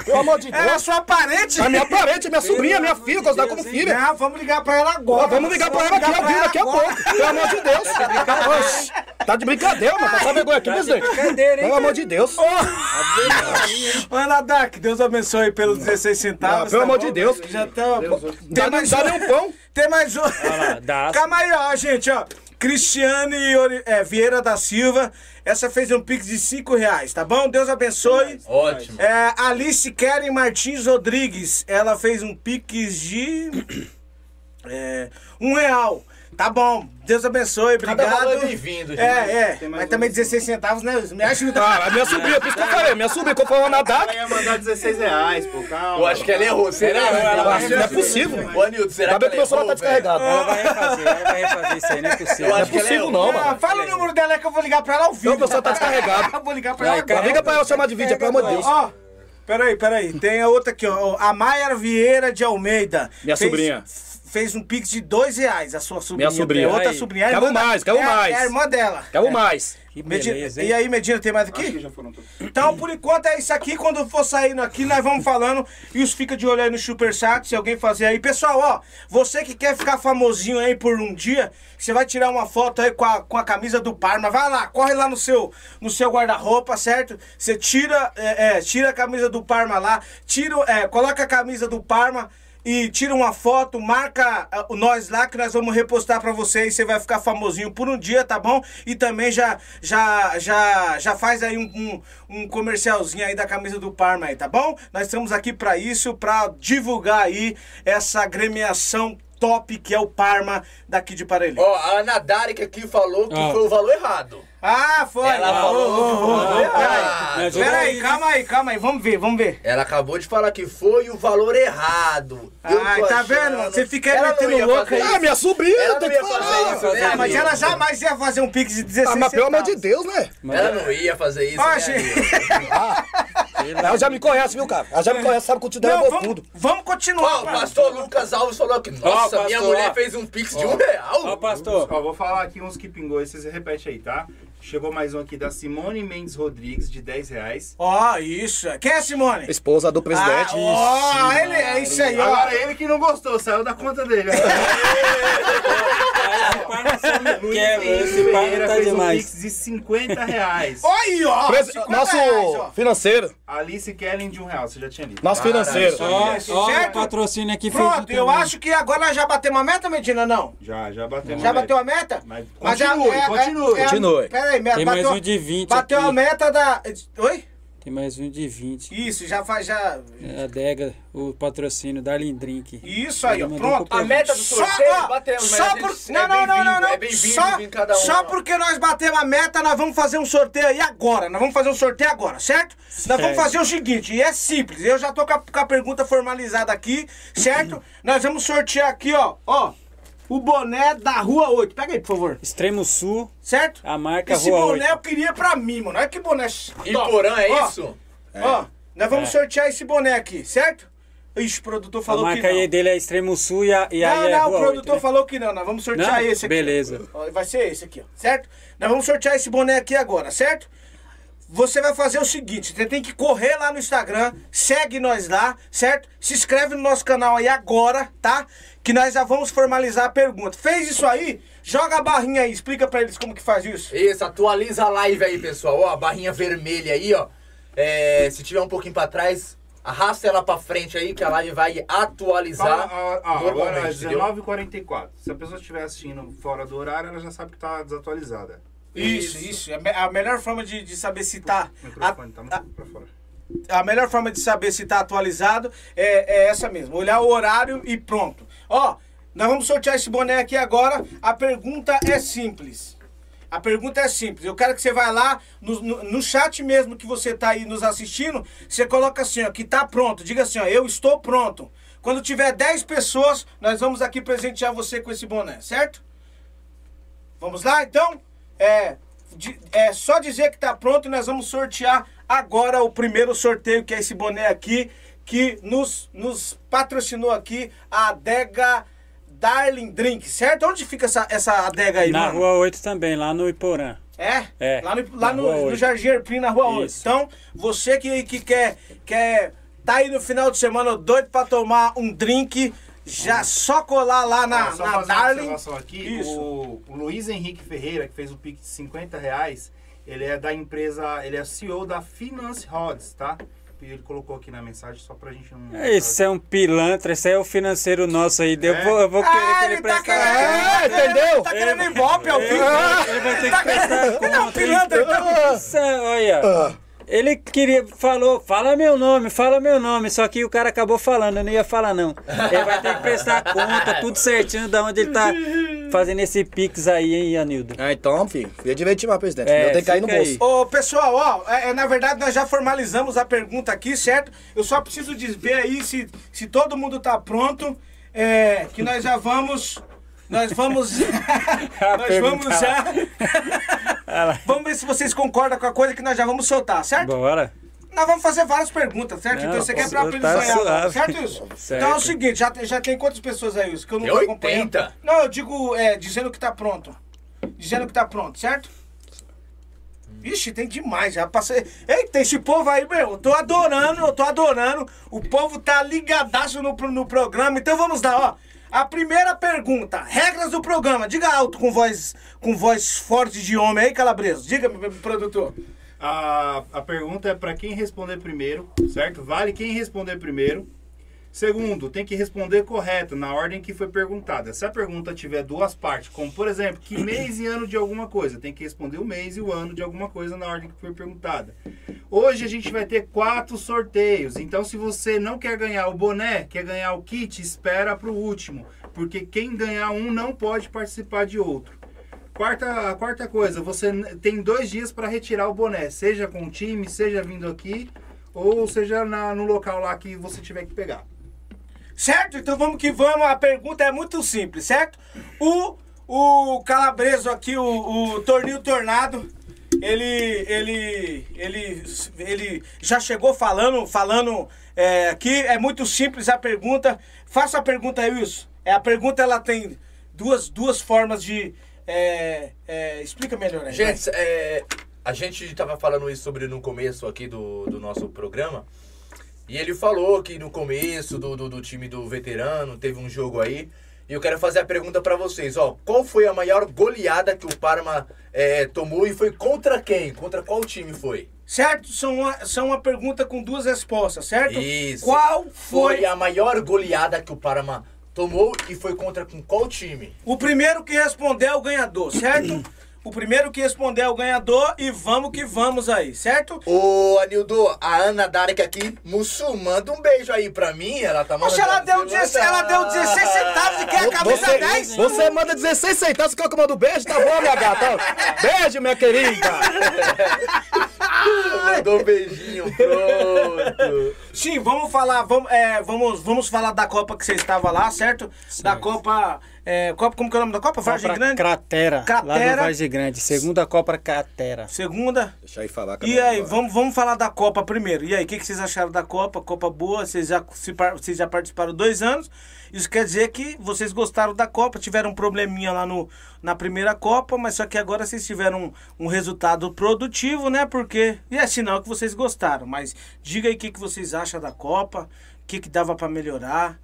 C: Pelo amor de
A: Ela é
C: Deus.
A: sua parente?
C: A minha parente, minha sobrinha, minha filha, considera como filha.
A: Não, vamos ligar pra ela agora.
C: Vamos ligar pra ela aqui ao vivo daqui a pouco. Pelo amor de Deus. Tá de brincadeira, mano. Passar vergonha aqui, presidente.
B: brincadeira, hein,
C: Pelo amor de Deus.
A: Ana Dark, Deus abençoe pelos 16 centavos.
C: Ah, pelo
A: tá
C: amor de Deus.
A: Já tá.
C: Dá,
A: um.
C: nem um pão.
A: Tem mais um. Calma aí, ó, gente, ó. Cristiane é, Vieira da Silva. Essa fez um pix de 5 reais, tá bom? Deus abençoe.
D: Ótimo.
A: É, Alice Keren Martins Rodrigues. Ela fez um pix de. É, um real. Tá bom. Deus abençoe.
D: Cada
A: Obrigado.
D: valor é bem-vindo, gente.
A: É, é. Mas também 16 centavos, né? Me ajuda.
C: Ah, a minha sobrinha, por isso que eu falei. Minha sobrinha, que eu falei na DAC.
E: Ela ia mandar 16 reais, pô, calma.
D: Eu acho que ela errou. Será?
C: Não é possível.
D: Ô, Anildo, será
C: Ainda bem
D: que
C: que meu celular tá descarregado.
B: Ela vai refazer, ela vai refazer isso aí, não é possível.
D: Eu
C: Não é
D: acho que ela
C: possível não,
A: Ah,
C: mano.
A: fala o número dela que eu vou ligar pra ela ao vivo.
C: Não, o pessoal tá descarregado.
A: Eu vou ligar pra ela
B: cara.
A: agora.
C: Liga pra ela chamar de vídeo, pelo amor de Deus.
A: Ó, peraí, peraí. Tem a outra aqui, ó. A Maia Vieira de Almeida.
C: Minha sobrinha.
A: Fez um pix de dois reais. A sua sobrinha.
C: Minha sobrinha.
A: tem Outra
B: Aí.
A: sobrinha. a
C: Quero
A: irmã da-
C: mais, quero
A: é a-
C: mais.
A: É a irmã dela.
C: Quero mais.
B: Que
A: Medina-
B: beleza, hein?
A: e aí, Medina, tem mais
E: Acho que
A: aqui?
E: já foram todos.
A: Então, por enquanto é isso aqui. Quando for saindo aqui, nós vamos falando. E os fica de olho aí no Superchat, se alguém fazer aí. Pessoal, ó, você que quer ficar famosinho aí por um dia, você vai tirar uma foto aí com a, com a camisa do Parma. Vai lá, corre lá no seu, no seu guarda-roupa, certo? Você tira, é, é, tira a camisa do Parma lá, tira, é, coloca a camisa do Parma. E tira uma foto, marca ah, nós lá que nós vamos repostar pra você e você vai ficar famosinho por um dia, tá bom? E também já já já já faz aí um, um, um comercialzinho aí da camisa do Parma aí, tá bom? Nós estamos aqui pra isso, pra divulgar aí essa gremiação top que é o Parma daqui de Parelheiros.
D: Ó, a Ana aqui falou que
B: Ó.
D: foi o valor errado.
A: Ah, foi.
D: Ela
A: Ah,
D: falou.
A: Peraí, calma aí, calma aí, vamos ver, vamos ver.
D: Ela acabou de falar que foi o valor errado. Tô
A: tá
D: achando-
A: vendo? Você fica aí
D: Ela
A: metendo louco aí.
C: Ah, minha sobrinha,
D: Ela
C: tem
D: não
C: que
D: ia fazer isso, né,
A: Ah, mas ela jamais ia fazer um pix de 16
C: Ah, mas pelo amor de. Deus, né?
D: Ela não ia fazer isso,
A: Ó,
D: né,
A: gente.
D: amigo?
C: Ela já me conhece, viu, cara? Ela já me conhece, sabe que o tio dela é
A: vamos,
C: tudo.
A: vamos continuar.
D: Ó, o pastor Lucas Alves falou que, nossa, minha mulher
B: ó.
D: fez um pix de um real.
B: Ó, pastor.
E: Ó, vou falar aqui uns que pingou, e vocês repetem aí, tá? Chegou mais um aqui da Simone Mendes Rodrigues, de 10 reais.
A: Ó, isso. Quem é Simone?
C: Esposa do presidente.
A: Ah, ó, ele é isso aí, ó.
E: Agora ele que não gostou, saiu da conta dele.
B: Esse pai é, tá
E: fez um
B: demais.
E: pix de 50 reais.
A: Ó aí, ó.
C: Pres-
A: 50
C: Nosso
A: reais, ó.
C: financeiro.
E: Alice Kellen de um real, você já tinha lido.
C: Nosso
D: Caralho,
C: financeiro.
D: isso
B: Ó,
A: Isso,
B: ó,
A: certo?
B: o patrocínio aqui
A: Pronto, eu
B: também.
A: acho que agora nós já batemos a meta, Medina, não?
E: Já, já bateu
A: Já bateu a meta?
E: Mas
A: já-
E: continue, continue.
C: Continue.
A: Peraí,
B: Tem mais
A: bateu,
B: um de 20
A: Bateu
B: aqui.
A: a meta da... Oi?
B: Tem mais um de 20.
A: Isso, já faz, já...
B: A adega, o patrocínio, Darling Drink.
A: Isso aí, ó, pronto.
B: pro
D: A meta do sorteio,
A: ó,
D: batemos,
A: só por... Não,
D: é
A: não, não, não, não.
D: é
A: Só,
D: um,
A: só porque nós batemos a meta, nós vamos fazer um sorteio aí agora. Nós vamos fazer um sorteio agora, certo? Nós vamos
B: Certo.
A: fazer o seguinte, e é simples. Eu já tô com a, com a pergunta formalizada aqui, certo? nós vamos sortear aqui, ó, ó, o boné da Rua 8. Pega aí, por favor.
B: Extremo Sul,
A: Certo?
B: a marca
A: Esse
B: Rua
A: boné
B: 8.
A: eu queria pra mim, mano. Olha que boné top.
D: Iporã, é
A: Ó,
D: isso?
A: Ó, nós vamos
B: É.
A: sortear esse boné aqui, certo? Ixi, o produtor
B: A
A: falou que
B: marca
A: não.
B: aí dele é Extremo Sul e, a, e
A: não,
B: aí é
A: não,
B: Rua
A: o produtor
B: 8, né?
A: falou que não. Nós vamos sortear
B: Não?
A: esse aqui.
B: Beleza.
A: Ó, Vai ser esse aqui, ó. Certo? Nós vamos sortear esse boné aqui agora, certo? Você vai fazer o seguinte, você tem que correr lá no Instagram, segue nós lá, certo? Se inscreve no nosso canal aí agora, tá? Que nós já vamos formalizar a pergunta. Fez isso aí? Joga a barrinha aí, explica pra eles como que faz isso.
D: Isso, atualiza a live aí, pessoal. Ó, a barrinha vermelha aí, ó. É, se tiver um pouquinho pra trás, arrasta ela pra frente aí, que a live vai atualizar.
E: Fala, ah, ah, agora é
D: normalmente, entendeu?
E: 19h44. Se a pessoa estiver assistindo fora do horário, ela já sabe que tá desatualizada.
A: Isso, isso. É me- A melhor forma de, de saber se tá.
E: O microfone tá
A: a-
E: muito pra fora.
A: a melhor forma de saber se tá atualizado é, é essa mesmo. Olhar o horário e pronto. Ó, nós vamos sortear esse boné aqui agora. A pergunta é simples. A pergunta é simples. Eu quero que você vá lá no, no, no chat mesmo que você tá aí nos assistindo. Você coloca assim, ó, que tá pronto. Diga assim, ó, eu estou pronto. Quando tiver 10 pessoas, nós vamos aqui presentear você com esse boné, certo? Vamos lá, então? É, di- é só dizer que tá pronto e nós vamos sortear agora o primeiro sorteio, que é esse boné aqui, que nos, nos patrocinou aqui a adega Darling Drink, certo? Onde fica essa, essa adega aí,
B: Na
A: mano?
B: Rua 8 também, lá no Iporã.
A: É?
B: É,
A: Lá no, lá no, no. Jardim Erprim, na Rua 8.
B: Isso.
A: Então, você que, que quer, quer tá aí no final de semana doido pra tomar um drink, já só colar lá na,
E: Ó, só
A: na
E: fazer uma
A: Darling.
E: observação aqui,
A: Isso.
E: o, o Luiz Henrique Ferreira, que fez o Pix de 50 reais, ele é da empresa, ele é CEO da Finance Rods, tá? Ele colocou aqui na mensagem só pra gente não...
B: Esse é um pilantra, esse é o financeiro nosso aí. Eu
E: É?
B: vou, eu vou querer
A: Ah,
B: que ele
A: ele tá
B: preste
A: querendo,
C: É,
A: ele tá querendo-
C: entendeu?
A: Tá querendo ibope ao vivo.
B: Ele vai ter que prestar conta.
A: Não, pilantra, então.
B: Olha. Ele queria, falou, fala meu nome, fala meu nome, só que o cara acabou falando, eu não ia falar não. Ele vai ter que prestar conta, tudo certinho, da onde ele tá fazendo esse pix aí, hein, Anildo?
C: Ah, então, filho. Fica divertir mais, presidente.
B: É,
C: eu tenho que cair no bolso.
B: aí.
A: Ô, pessoal, ó, é, é, na verdade nós já formalizamos a pergunta aqui, certo? Eu só preciso de ver aí se, se todo mundo tá pronto, é, que nós já vamos... Nós vamos... nós vamos já... vamos ver se vocês concordam com a coisa que nós já vamos soltar, certo?
B: Bora.
A: Nós vamos fazer várias perguntas, certo?
B: Não,
A: então você quer pra
B: tá
A: ele sonhar,
B: suave.
A: certo, Wilson?
B: Certo.
A: Então é o seguinte, já, tem- já tem quantas pessoas aí, Wilson? Que eu não tô acompanhando.
D: 80.
A: Não, eu digo, é, dizendo que tá pronto. Dizendo que tá pronto, certo? Ixi, tem demais, já passei. Eita, esse povo aí, meu, eu tô adorando, eu tô adorando. O povo tá ligadaço no, no programa. Então vamos lá, ó. A primeira pergunta, regras do programa. Diga alto com voz, com voz forte de homem aí, Calabreso. Diga, produtor.
E: A, a pergunta é para quem responder primeiro, certo? Vale quem responder primeiro. Segundo, tem que responder correto, na ordem que foi perguntada. Se a pergunta tiver duas partes, como por exemplo, que mês e ano de alguma coisa, tem que responder o mês e o ano de alguma coisa na ordem que foi perguntada. Hoje a gente vai ter quatro sorteios, então se você não quer ganhar o boné, quer ganhar o kit, espera para o último, porque quem ganhar um não pode participar de outro. Quarta, a quarta coisa, você tem dois dias para retirar o boné, seja com o time, seja vindo aqui, ou seja na- no local lá que você tiver que pegar.
A: Certo? Então vamos que vamos. A pergunta é muito simples, certo? O, o Calabreso aqui, o, o Tornil Tornado, ele, ele, ele, ele já chegou falando, falando é, aqui. É muito simples a pergunta. Faça a pergunta aí, Wilson. É, a pergunta ela tem duas, duas formas de. é, é, explica melhor aí.
D: Gente, é, a gente tava falando isso sobre no começo aqui do, do nosso programa. E ele falou que no começo do, do, do time do veterano teve um jogo aí. E eu quero fazer a pergunta pra vocês, ó. Qual foi a maior goleada que o Parma é, tomou e foi contra quem? Contra qual time foi?
A: Certo? São uma, são uma pergunta com duas respostas, certo?
D: Isso.
A: Qual foi,
D: Foi a maior goleada que o Parma tomou e foi contra com qual time?
A: O primeiro que responder é o ganhador, certo? o primeiro que responder é o ganhador e vamos que vamos aí, certo?
D: Ô, Anildo, a Ana Darek aqui, Mussu, manda um beijo aí pra mim. Ela tá
A: Poxa, ela deu, 16, ela deu 16 centavos e quer a camisa
C: Você,
A: 10?
C: você manda 16 centavos, que eu mando beijo, tá bom, minha gata? Beijo, minha querida.
D: Mandou um beijinho, pronto.
A: Sim, vamos falar, vamos, é, vamos, vamos falar da Copa que você estava lá, certo? Da Copa, é, Copa, como que é o nome da Copa? Vargem Grande?
B: Cratera, lá
A: Cratera.
B: do Vargem Grande. Segunda Copa Cratera.
A: Segunda.
C: Deixa aí falar.
A: E aí, vamos, vamos falar da Copa primeiro. E aí, o que, que vocês acharam da Copa? Copa boa, vocês já, se vocês já participaram dois anos. Isso quer dizer que vocês gostaram da Copa, tiveram um probleminha lá no, na primeira Copa, mas só que agora vocês tiveram um, um resultado produtivo, né? Porque. E é sinal que vocês gostaram. Mas diga aí o que, que vocês acham da Copa, o que, que dava pra melhorar.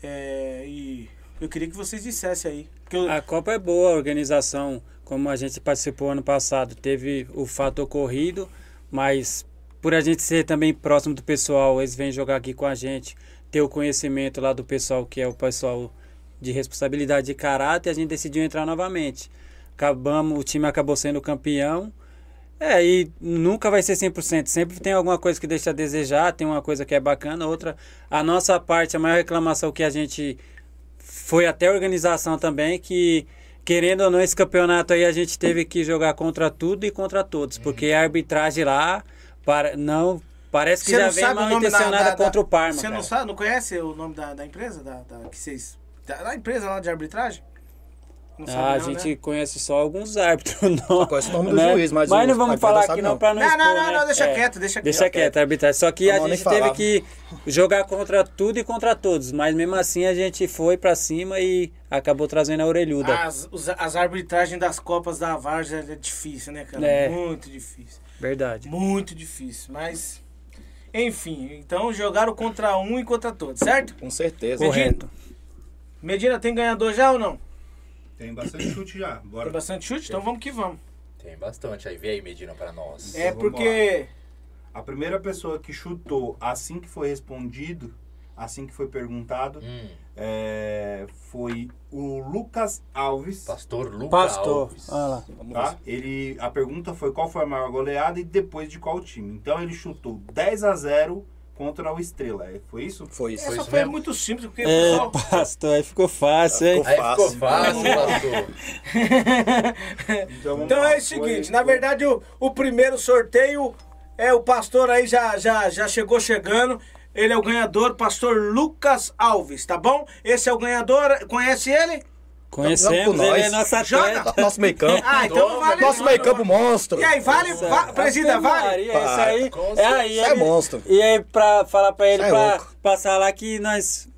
A: é, e eu queria que vocês dissessem aí. Eu-
B: A Copa é boa, a organização, como a gente participou ano passado, teve o fato ocorrido, mas por a gente ser também próximo do pessoal, eles vêm jogar aqui com a gente, ter o conhecimento lá do pessoal, que é o pessoal de responsabilidade de caráter, a gente decidiu entrar novamente. Acabamos, o time acabou sendo campeão. É, e nunca vai ser 100%, sempre tem alguma coisa que deixa a desejar, tem uma coisa que é bacana, outra. A nossa parte, a maior reclamação que a gente foi até a organização também que querendo ou não esse campeonato aí a gente teve que jogar contra tudo e contra todos, porque a arbitragem lá para não parece que
A: Você
B: já
A: não
B: vem mal intencionada
A: da, da-
B: contra o Parma.
A: Você não
B: cara.
A: sabe, não conhece o nome da, da empresa? Da, da- que vocês. Da empresa lá de arbitragem? Não
B: Ah, a
A: não,
B: gente
A: né?
B: conhece só alguns árbitros, não.
C: conhece o nome do
B: né?
C: juiz, mas
B: mas não vamos falar aqui não
C: não.
B: para não
A: Não,
B: expor,
A: não, não,
B: né?
A: não, deixa
B: É.
A: quieto, deixa quieto.
B: Deixa quieto, a arbitragem. Só que a gente teve que jogar contra tudo e contra todos, mas mesmo assim a gente foi pra cima e acabou trazendo a orelhuda.
A: As, os- as arbitragens das Copas da Várzea é difícil, né, cara?
B: É.
A: Muito difícil.
B: Verdade.
A: Muito difícil. Mas. Enfim, então jogaram contra um e contra todos, certo?
C: Com certeza.
B: Correto.
A: Medina tem ganhador já ou não?
E: Tem bastante chute já. Bora.
A: Tem bastante chute? Então vamos que vamos.
D: Tem bastante. Aí vem aí, Medina, pra nós.
A: É
E: vamos
A: porque.
E: A primeira pessoa que chutou assim que foi respondido, assim que foi perguntado,
D: Hum,
E: é, foi o Lucas Alves.
D: Pastor Lucas
B: Pastor.
D: Alves.
B: Olha lá.
C: Vamos
E: Tá? Ele, a pergunta foi qual foi a maior goleada e depois de qual time. Então ele chutou 10 a 0 contra o Estrela. É, Foi isso?
C: Foi isso.
A: Essa
D: isso
A: foi
D: mesmo?
A: muito simples, porque o
B: É, pastor, aí ficou fácil, hein?
C: Ficou
D: Aí ficou
C: Fácil.
D: fácil, pastor.
A: Então
E: lá,
A: é o
E: foi-
A: seguinte, na verdade o, o primeiro sorteio é o pastor aí já, já, já chegou chegando. Ele é o ganhador, pastor Lucas Alves, tá bom? Esse é o ganhador, conhece ele?
B: Conhecemos,
C: com
B: ele é nosso
A: Joga.
B: atleta.
C: Nosso meio campo.
A: Ah, então não vale.
C: Nosso meio campo monstro.
A: E aí, vale? Va presida, vale?
B: Maria, isso aí.
D: Com
B: É aí,
C: Isso é monstro.
B: E aí, pra falar pra ele,
C: é
B: pra
C: louco.
B: passar lá que nós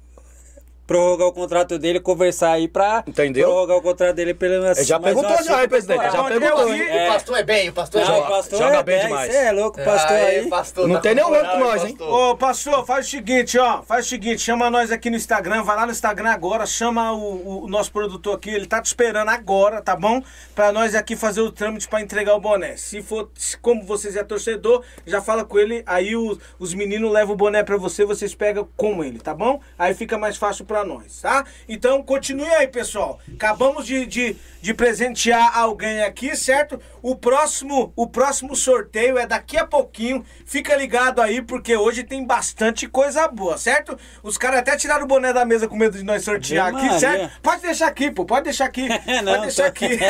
B: prorrogar o contrato dele, conversar aí pra
C: Entendeu?
B: prorrogar o contrato dele pelo menos.
C: Ele já perguntou já, hein, presidente? Já perguntou,
A: vi-
D: O pastor é bem, o pastor
B: Não,
D: joga.
B: o pastor
C: joga
B: é
C: bem demais.
B: Cê é louco, o pastor
D: Aê,
B: aí.
D: pastor,
C: Não
D: tá
C: tem um ano
D: moral,
C: com nós, hein?
A: Ô, pastor, faz o seguinte, ó. Faz o seguinte, chama nós aqui no Instagram, vai lá no Instagram agora, chama o, o- o nosso produtor aqui, ele tá te esperando agora, tá bom? Pra nós aqui fazer o trâmite pra entregar o boné. Se for, se- como vocês é torcedor, já fala com ele, aí os, os meninos levam o boné pra você, vocês pegam com ele, tá bom? Aí fica mais fácil pra nós, tá? Então, continue aí, pessoal. Acabamos de, de, de presentear alguém aqui, certo? O próximo, o próximo sorteio é daqui a pouquinho. Fica ligado aí, porque hoje tem bastante coisa boa, certo? Os caras até tiraram o boné da mesa com medo de nós sortear
B: Ave
A: aqui,
B: Maria.
A: certo? Pode deixar aqui, pô, pode deixar aqui.
B: Não,
A: pode deixar aqui.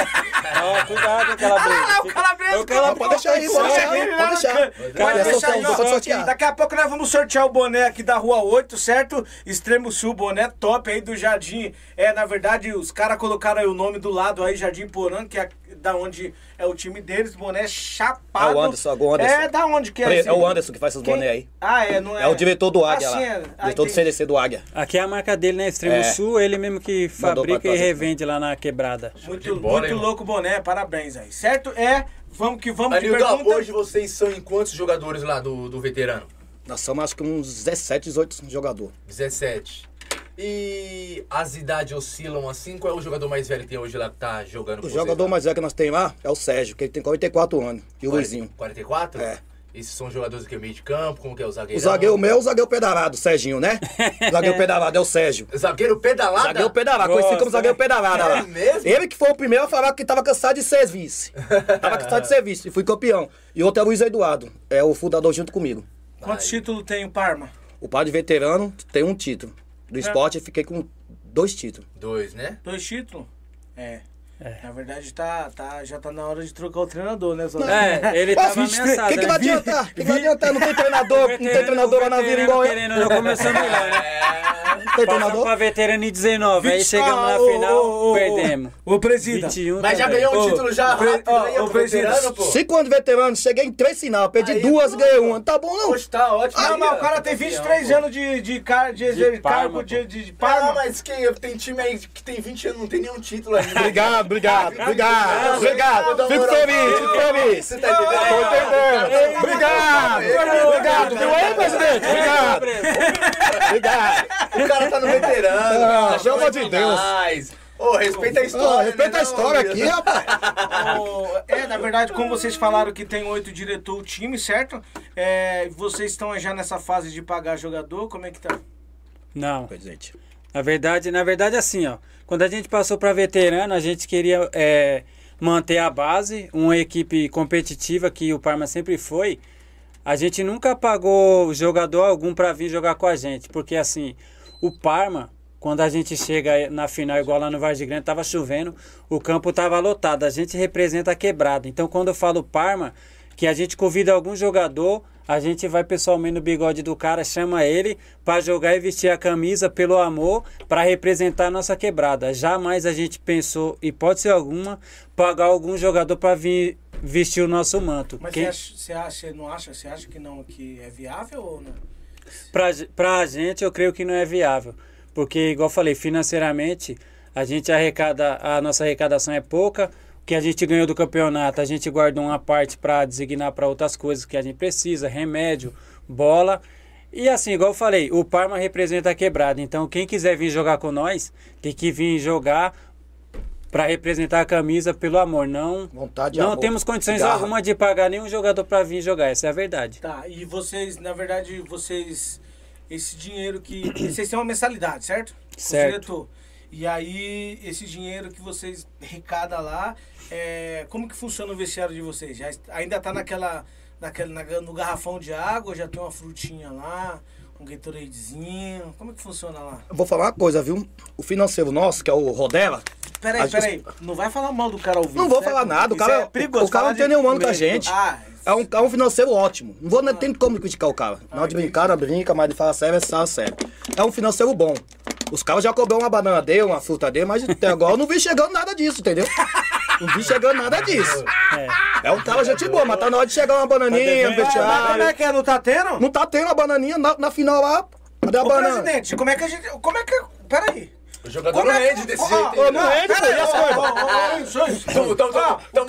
B: Ó, cuidado, Calabresa.
A: Ah, não, o
B: Fica-
A: Calabresa,
B: o Calabresa-
C: Pode deixar aí, pode deixar aí, pode deixar.
A: Pode aí, ó.
C: só sortear.
A: Daqui a pouco nós vamos sortear o boné aqui da Rua 8, certo? Extremo Sul, boné top aí do Jardim. É, na verdade, os caras colocaram aí o nome do lado aí, Jardim Porã, que é da onde é o time deles, boné chapado.
C: É o Anderson, o Anderson.
A: É, da onde que é? Esse?
C: é o Anderson que faz esses
A: Quem-
C: boné aí.
A: Ah, é, não é?
C: É o diretor do Águia
A: Ah,
C: lá.
A: é. Ah,
C: Diretor do
A: entendi.
C: CDC do Águia.
B: Aqui é a marca dele, né? Extremo
C: É.
B: Sul, ele mesmo que fabrica e revende lá na quebrada.
A: Muito,
D: bola,
A: muito louco o boné, parabéns aí, certo? É, vamos que vamos pergunta.
D: hoje vocês são em quantos jogadores lá do, do veterano?
C: Nós somos acho que uns 17, 18 jogadores.
D: 17. E as idades oscilam assim? Qual é o jogador mais velho que tem hoje lá que tá jogando com
C: O jogador mais velho que nós temos lá é o Sérgio, que ele tem 44 anos. E o Luizinho.
D: 44?
C: É.
D: Esses são jogadores que é meio de campo, como que é o zagueiro?
C: O zagueiro meu é o zagueiro pedalado, o Serginho, né? O zagueiro pedalado é o Sérgio.
D: Zagueiro pedalada?
C: Zagueiro pedalado, conhecido como zagueiro pedalado.
D: é
C: lá.
D: mesmo?
C: Ele que foi o primeiro a falar que tava cansado de ser vice. tava cansado de ser vice e fui campeão. E outro é o Luiz Eduardo, é o fundador junto comigo.
A: Quantos títulos tem o Parma?
C: O pai de veterano tem um título. Do esporte eu fiquei com dois títulos.
D: Dois, né?
A: Dois títulos? É. Na verdade, tá, tá, já tá na hora de trocar o treinador, né? Zé?
B: É, ele
C: Mas,
B: tava
C: vixe,
B: ameaçado.
C: que, que vai
B: né?
C: adiantar? que, que vai adiantar? Não tem treinador, não tem treinador lá na vila igual eu.
B: já começou melhor, né?
C: Não tem
B: Passamos
C: treinador?
B: pra veterano em 19, aí
A: Vinte-
B: chegamos
A: Ah,
B: na final,
A: ô, ô,
B: perdemos.
A: Ô, presida.
B: 21
D: Mas já ganhou um título já rápido aí,
A: ô, presida,
D: veterano, pô.
C: Cinco anos de veterano, cheguei em três final, perdi
D: Aí,
C: duas,
D: pô.
C: ganhei uma. Tá bom não?
D: Hoje tá ótimo.
A: Não,
D: aí,
A: mas o cara tem
D: campeão,
A: 23
D: pô.
A: anos de, de, car, de,
B: De
A: de
B: Parma,
A: cargo de, de, de
D: Ah,
A: Parma.
D: mas que, tem time aí que tem 20 anos, não tem nenhum título ainda.
C: Obrigado, obrigado, obrigado, obrigado. Fico feliz, fico feliz.
D: Você tá entendendo?
C: Tô entendendo. Obrigado, obrigado. Viu aí, presidente? Obrigado, obrigado.
D: O cara tá no veterano. Tá
C: pelo amor de Deus.
D: Ô, respeita a história.
C: respeita
D: né,
C: a história
D: não,
C: aqui, rapaz.
A: É, na verdade, como vocês falaram que tem oito diretor o time, certo? É, vocês estão já nessa fase de pagar jogador, como é que tá?
B: Não,
C: Presidente.
B: na verdade, na verdade assim, ó. Quando a gente passou pra veterano, a gente queria é, manter a base, uma equipe competitiva que o Parma sempre foi. A gente nunca pagou jogador algum pra vir jogar com a gente, porque assim, o Parma, quando a gente chega na final, igual lá no Vargem Grande, tava chovendo, o campo tava lotado, a gente representa a quebrada. Então, quando eu falo Parma, que a gente convida algum jogador, a gente vai pessoalmente no bigode do cara, chama ele pra jogar e vestir a camisa pelo amor, pra representar a nossa quebrada. Jamais a gente pensou, hipótese alguma, pagar algum jogador pra vir vestir o nosso manto.
A: Mas
B: Quem-
A: você, acha, você, acha, você não acha, você acha que não que é viável ou não?
B: Pra, pra gente, eu creio que não é viável. Porque, igual eu falei, financeiramente, a gente arrecada, a nossa arrecadação é pouca. Que a gente ganhou do campeonato, a gente guardou uma parte para designar para outras coisas que a gente precisa, remédio, bola. E assim, igual eu falei, o Parma representa a quebrada. Então, quem quiser vir jogar com nós, tem que vir jogar para representar a camisa pelo amor. Não,
C: Vontade
B: não
C: amor.
B: temos condições
C: Garra.
B: alguma de pagar nenhum jogador para vir jogar. Essa é a verdade.
A: Tá, e vocês, na verdade, vocês. Esse dinheiro que. vocês têm uma mensalidade, certo?
B: Certo.
A: E aí, esse dinheiro que vocês arrecada lá, é, como que funciona o vestiário de vocês? Já, ainda tá naquela, naquela, na- no garrafão de água, já tem uma frutinha lá, um Gatoradezinho, como que funciona lá?
C: Eu vou falar uma coisa, viu? O financeiro nosso, que é o Rodela,
A: Peraí,
C: gente-
A: peraí, não vai falar mal do cara ao vivo,
C: Não vou
A: certo?
C: falar nada, o cara-
A: é perigoso,
C: o cara não tem nenhum ano com a gente.
A: Ah,
C: é um, é um financeiro ótimo. Não vou nem tem como criticar o cara. Na hora de brincar, brinca, mas de falar sério, é sério. É um financeiro bom. Os caras já cobrou uma banana dele, uma fruta dele, mas até agora eu não vi chegando nada disso, entendeu? Não vi chegando nada disso.
B: É.
C: É um cara gente boa, mas tá na hora de chegar uma bananinha,
B: devendo.
C: um
A: Mas como é
C: vestiário.
A: que é? Não tá tendo?
C: Não tá tendo a bananinha na, na final lá. Cadê a
A: Ô,
C: banana?
A: presidente, como é que a gente. Como é que. Peraí.
D: O jogador
A: Como
D: não
A: é
D: rende desse
A: Ó,
D: jeito.
C: não rende, pô, e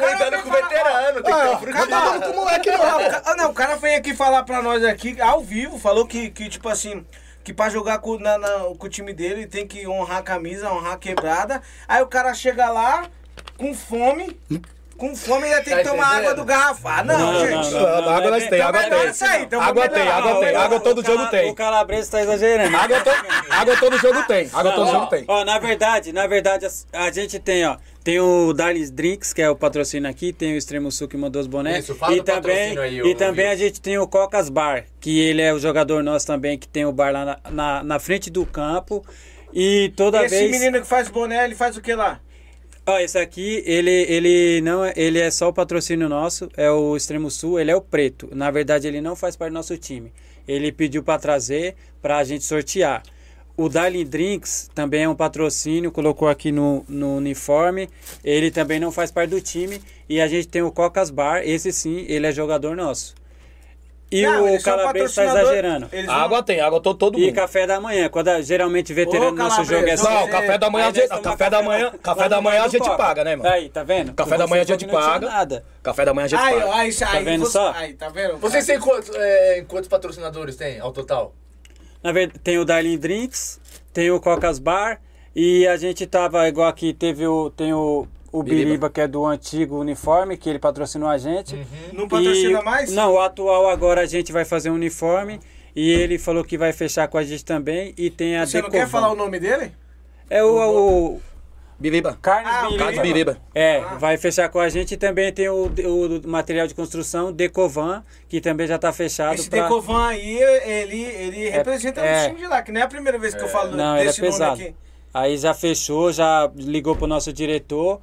A: o
D: lidando
A: vem
D: com
A: falar-
D: veterano, tem que ter
C: Ah,
D: frio
C: não tá com moleque
A: Não,
C: não.
A: o o cara vem aqui falar pra nós aqui, ao vivo, falou que, que tipo assim, que pra jogar com, na- na- com o time dele tem que honrar a camisa, honrar a quebrada. Aí o cara chega lá com fome, com fome ainda tem
D: Tá
A: que tomar
D: entendendo?
A: água do garrafar. Não,
B: Não,
A: gente.
B: não, não.
C: Ah, água nós tem, água tem.
A: então
C: Água tem, água tem, água todo jogo tem.
B: O Calabres tá exagerando.
C: Água, to... água todo jogo tem. Água todo jogo tem.
B: Ó, na verdade, na verdade, a, gente tem, ó, tem o Darlis Drinks, que é o patrocínio aqui, tem o Extremo Sul que mandou os bonés.
D: Isso, fala
B: e
D: do
B: também,
D: patrocínio aí,
B: e também a gente tem o Cocas Bar, que ele é o jogador nosso também, que tem o bar lá na, na, na frente do campo. E toda
A: Esse
B: vez.
A: menino que faz boné, ele faz o que lá?
B: Ó, esse aqui, ele, ele não é, ele é só o patrocínio nosso, é o Extremo Sul, ele é o preto. Na verdade, ele não faz parte do nosso time. Ele pediu para trazer pra gente sortear. O Darling Drinks também é um patrocínio, colocou aqui no, no uniforme. Ele também não faz parte do time. E a gente tem o Cocas Bar, esse sim, ele é jogador nosso. E
A: Não,
B: o Calabres está exagerando.
A: Eles não-
C: Água tem, água todo, todo
B: E
C: mundo.
B: café da manhã, quando geralmente veterano
A: Ô,
B: nosso jogo é assim.
C: Não, café da manhã,
B: tomamos
C: café da manhã, café da manhã a gente
B: Coca.
C: paga, né, mano?
B: Aí, tá vendo?
C: Café da manhã a gente paga.
B: Nada.
C: Café da manhã a gente
A: Aí,
C: paga.
A: aí, aí,
B: vendo
A: você-
B: só?
A: Aí, tá vendo?
D: Vocês têm quantos, é, quantos patrocinadores tem ao total?
B: Na verdade, tem o Darling Drinks, tem o Cocas Bar e a gente tava igual aqui, teve o tem o o
C: Biriba.
B: Biriba, que é do antigo uniforme, que ele patrocinou a gente.
A: Não patrocina
B: E-
A: mais?
B: Não, o atual agora a gente vai fazer um uniforme e ele falou que vai fechar com a gente também e tem a
A: Você não
B: Decovan.
A: quer falar o nome dele?
B: É o, o
C: Biriba.
B: Carnes
A: Ah, o
B: Biriba.
C: Carlos Biriba.
B: É,
A: Ah.
B: vai fechar com a gente e também tem o, o material de construção Decovan, que também já está fechado
A: Esse
B: pra-
A: Decovan aí, ele, ele representa
B: é.
A: o time de lá, que não é a primeira vez que eu falo
B: Não, ele é
A: desse nome
B: pesado.
A: aqui.
B: Aí já fechou, já ligou pro nosso diretor.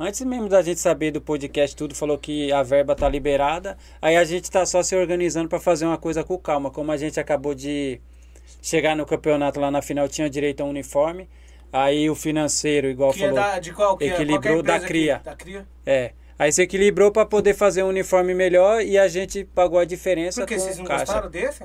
B: Antes mesmo da gente saber do podcast tudo, falou que a verba tá liberada. Aí a gente tá só se organizando para fazer uma coisa com calma. Como a gente acabou de chegar no campeonato lá na final, tinha direito a um uniforme. Aí o financeiro, igual
A: Que é
B: falou,
A: da, de qual? Que
B: equilibrou da
A: aqui?
B: cria.
A: Da cria?
B: é. Aí se equilibrou para poder fazer um uniforme melhor e a gente pagou a diferença
A: Por que
B: com
A: vocês não
B: caixa.
A: gostaram desse?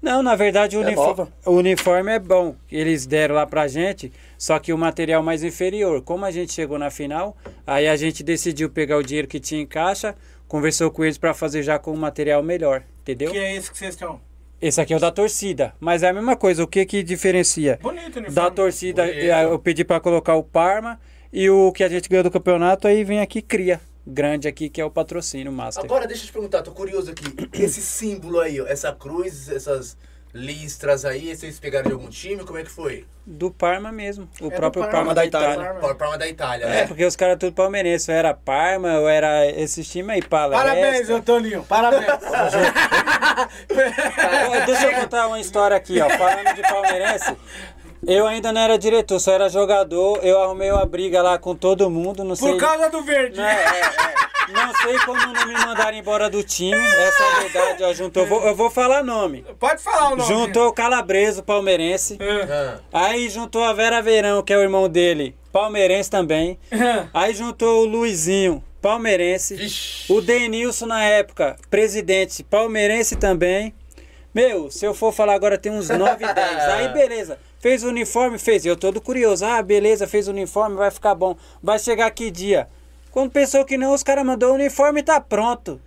B: Não, na verdade o,
C: É
B: uniforme, o uniforme é bom. Eles deram lá pra gente, só que o material mais inferior. Como a gente chegou na final, aí a gente decidiu pegar o dinheiro que tinha em caixa, conversou com eles pra fazer já com um material melhor, entendeu?
A: Que é esse que vocês estão?
B: Esse aqui é o da torcida, mas é a mesma coisa. O que que diferencia?
A: Bonito o uniforme.
B: Da torcida,
D: Bonito.
B: eh, eu pedi pra colocar o Parma e o que a gente ganhou do campeonato, aí vem aqui cria. Grande aqui, que é o patrocínio Master.
D: Agora, deixa eu te perguntar, tô curioso aqui. Esse símbolo aí, ó, essa cruz, essas listras aí, vocês pegaram de algum time? Como é que foi?
B: Do Parma mesmo. O
A: É
B: próprio
A: Parma,
B: Parma,
C: da
B: da
C: Itália.
B: Itália.
A: Parma.
D: Palma da Itália,
B: É,
D: né?
B: porque os caras tudo palmeirense, ou era Parma, ou era esses times aí, Palestra.
A: Parabéns, ô Toninho. Parabéns.
B: Deixa eu contar uma história aqui, ó. Falando de palmeirense, eu ainda não era diretor, só era jogador. Eu arrumei uma briga lá com todo mundo, não sei.
A: Por causa do verde.
B: Não, é, é. Não sei como não me mandaram embora do time. Essa é a verdade, ó. Juntou. Eu vou, eu vou falar nome.
A: Pode falar o nome.
B: Juntou o Calabreso, palmeirense.
A: É.
D: Ah,
B: Aí juntou a Vera Verão, que é o irmão dele, palmeirense também. Aí juntou o Luizinho, palmeirense.
D: Vixe.
B: O Denilson na época, presidente, palmeirense também. Meu, se eu for falar agora tem uns 9, 10. Aí beleza. Fez o uniforme, fez. Eu todo curioso. Ah, beleza, fez o uniforme, vai ficar bom. Vai chegar que dia? Quando pensou que não, os caras mandou o uniforme tá pronto.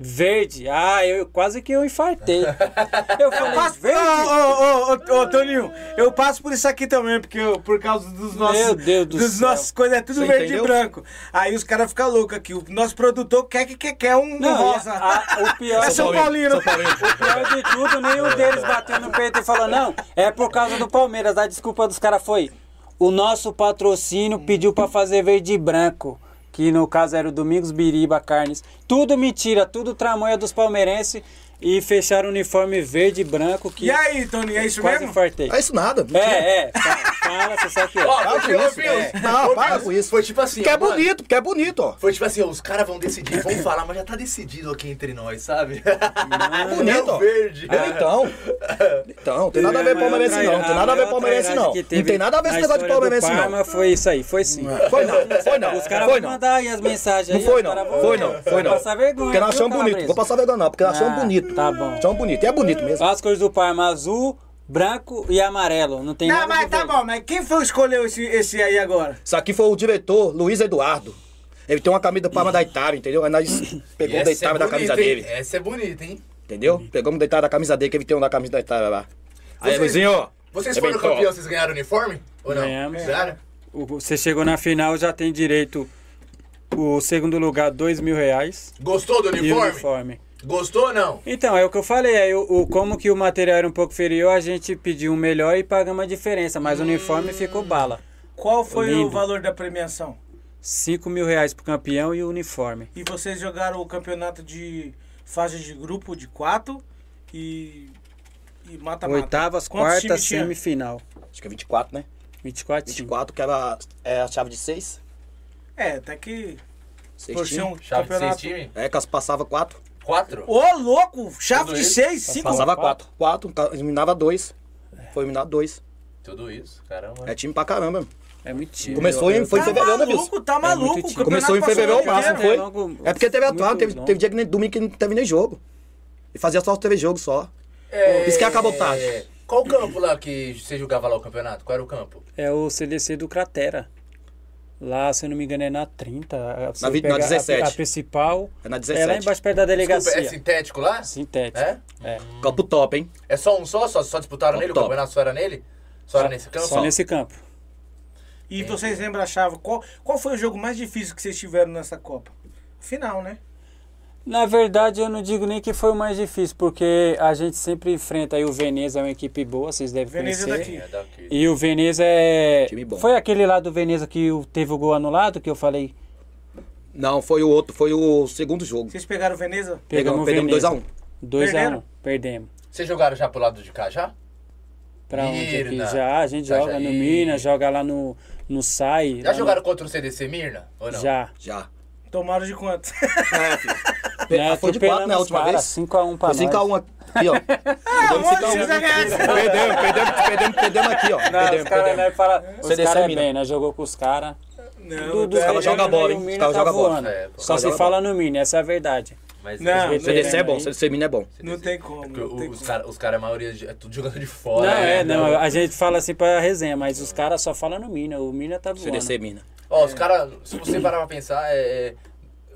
B: Verde. Ah, eu quase que eu infartei. Eu falei,
A: Passo-
B: verde?
A: Ô, ô, ô, ô, ô, Toninho, eu passo por isso aqui também, porque eu- por causa dos nossos.
B: Meu Deus do
A: dos
B: céu.
A: nossas coisas, é tudo
C: Você
A: verde
C: entendeu?
A: e branco. Aí os caras ficam loucos aqui. O nosso produtor quer que quer, quer um
B: Não,
A: rosa.
B: a- a- o pior
A: É São Paulino.
C: São Paulino.
B: O pior de tudo, nenhum deles bateu no peito e falou, não, é por causa do Palmeiras. A desculpa dos caras foi, o nosso patrocínio pediu pra fazer verde e branco. Que no caso era o Domingos Biriba Carnes. Tudo mentira, tudo tramonha dos palmeirenses. E fecharam o uniforme verde e branco que
A: E aí, Toninho, é isso
B: quase
A: mesmo?
B: infartei.
C: É isso nada. mentira.
B: É, é. fala, você sabe que é.
D: Ó,
C: Para
D: foi
C: com isso, é. Não, para com isso.
D: Foi tipo assim,
C: Porque é
D: mano,
C: bonito, porque é bonito, ó.
D: Foi tipo assim, ó, os caras vão decidir, vão falar, mas já tá decidido aqui entre nós, sabe?
C: É bonito,
D: É o
C: ó.
D: verde.
C: É, então. Então, não tem nada a ver com palmeirense, não. Não tem nada a ver com palmeirense, não. Não tem nada a ver com esse negócio de palmeirense, não.
B: Mas foi isso aí, foi sim.
C: Foi não, foi não.
B: Os caras
C: Foi
B: vão
C: não.
B: mandar aí as mensagens
C: Não
B: aí.
C: foi não, foi não, foi não.
B: Passar vergonha.
C: Porque nós achamos bonito. Vou passar vergonha não, porque nós achamos
B: Ah,
C: bonito.
B: Tá bom.
C: Achamos bonito. E é bonito mesmo.
B: As cores do Parma azul, branco e amarelo. Não tem
A: Não,
B: nada
A: mas tá bom, mas quem foi que escolheu esse, esse aí agora?
C: Isso aqui foi o diretor, Luiz Eduardo. Ele tem uma camisa do Parma da Itália, entendeu? Aí nós pegamos da
D: é
C: Itália da camisa dele.
D: Essa é bonita, hein?
C: Entendeu? Pegamos o detalhe da camisa dele, que ele tem um da camisa da Itália lá. Aí,
D: Vocês-
C: Luizinho, ó.
D: Vocês
C: é
D: foram
C: bem
D: campeão, vocês ganharam uniforme? Ou não?
B: Ganhamos.
D: Ganharam?
B: Você chegou na final, já tem direito o segundo lugar, dois mil reais.
D: Gostou do
B: E o
D: uniforme?
B: uniforme.
D: Gostou ou não?
B: Então, é o que eu falei, aí o, o- como que o material era um pouco inferior, a gente pediu um melhor e pagamos a diferença, mas o uniforme ficou bala.
A: Qual foi o
B: Lindo.
A: valor da premiação?
B: 5 mil reais pro campeão e o uniforme.
A: E vocês jogaram o campeonato de fase de grupo de quatro e. E mata-mata.
B: Oitavas,
A: Quantos
B: quarta, semifinal.
C: Acho que é 24, né?
B: 24 times.
C: 24, que era é, a chave de 6.
A: É, até que.
C: 6
A: Por ser um
C: times.
D: Chave de seis
A: campeonato.
D: times?
C: É, que as passava 4.
D: Quatro?
A: Ô, louco! Chave
D: Tudo
A: de
D: isso?
A: seis, cinco.
C: Passava
B: quatro?
C: 4. 4, eliminava 2. Foi eliminado 2.
D: Tudo isso, caramba.
C: É time pra caramba.
B: É muito time.
C: Começou em- foi em
A: Tá
C: fevereiro, né,
A: maluco,
C: Wilson?
A: tá
B: É
A: maluco.
B: muito
A: o
B: time.
A: campeonato
C: Começou em fevereiro ou
A: o
C: março,
A: inteiro.
C: não foi?
B: Logo-
C: É porque teve atual, teve, teve dia que nem domingo que não teve nem jogo. E fazia só os TV jogos só.
D: É,
C: Isso que acabou tarde.
D: Qual campo lá que você jogava lá o campeonato? Qual era o campo?
B: É o CDC do Cratera. Lá, se eu não me engano, é na 30. Você
C: Na vi- na
B: pega a-
C: 17.
B: A, principal.
C: É na
B: É lá
C: 17.
B: embaixo perto da delegacia.
D: Desculpa, é sintético lá?
B: Sintético.
D: É?
B: É.
C: Campo top, hein?
D: É só um só? Só, só disputaram nele? O
C: Top.
D: campeonato só era nele? Só era nesse campo?
B: Só nesse campo.
A: E vocês lembram a chave? Qual, qual foi o jogo mais difícil que vocês tiveram nessa Copa? Final, né?
B: Na verdade, eu não digo nem que foi o mais difícil, porque a gente sempre enfrenta aí o Veneza, é uma equipe boa, vocês devem
A: Veneza
B: conhecer.
A: daqui.
D: É daqui.
B: E o Veneza é.
C: Time bom.
B: Foi aquele lá do Veneza que teve o gol anulado, que eu falei.
C: Não, foi o outro, foi o segundo jogo.
A: Vocês pegaram o Veneza?
B: Pegamos,
C: Pegamos, perdemos
B: Veneza.
C: 2x1.
B: 2 a 1
A: Perderam?
B: Perdemos.
D: Vocês jogaram já pro lado de cá já?
B: Pra onde aqui?
D: Mirna.
B: Já, a gente joga no
D: Itajaí.
B: Minas, joga lá no, no SAI.
D: Já
B: lá no-
D: jogaram contra o CDC Mirna? Ou não?
B: Já.
C: Já.
A: Tomaram de quanto?
C: É, filho.
B: Né,
C: Ah, foi de 4, né, a última vez?
B: 5x1 pra
C: Foi
B: nós.
C: 5x1 aqui, ó. Perdemos 5x1. Perdemos, perdemos, perdemos, perdemos aqui, ó.
B: Não, os
C: Perdemos,
B: caras
C: perdemos.
B: né, fala, os
C: CDC
B: caras é bem, nós jogou com os caras.
A: Não,
B: Do, do
A: tá-
C: caras jogam bola, hein?
B: O
C: Os caras
B: tá
C: jogam bola.
D: É.
B: Só
C: Os
B: se
C: caras
B: fala no Mini, essa é a verdade.
D: Mas
A: Não,
D: esse-
C: CDC é bom,
B: aí.
C: CDC Mina é bom.
A: Não tem como. Tem
D: os caras, os cara, a maioria é tudo jogando de fora.
B: não,
D: né?
B: é, não, a gente fala assim pra resenha, mas os caras só falam no Mina, o Mina tá voando.
C: CDC Mina.
D: Ó, os caras, se você parar pra pensar, é. é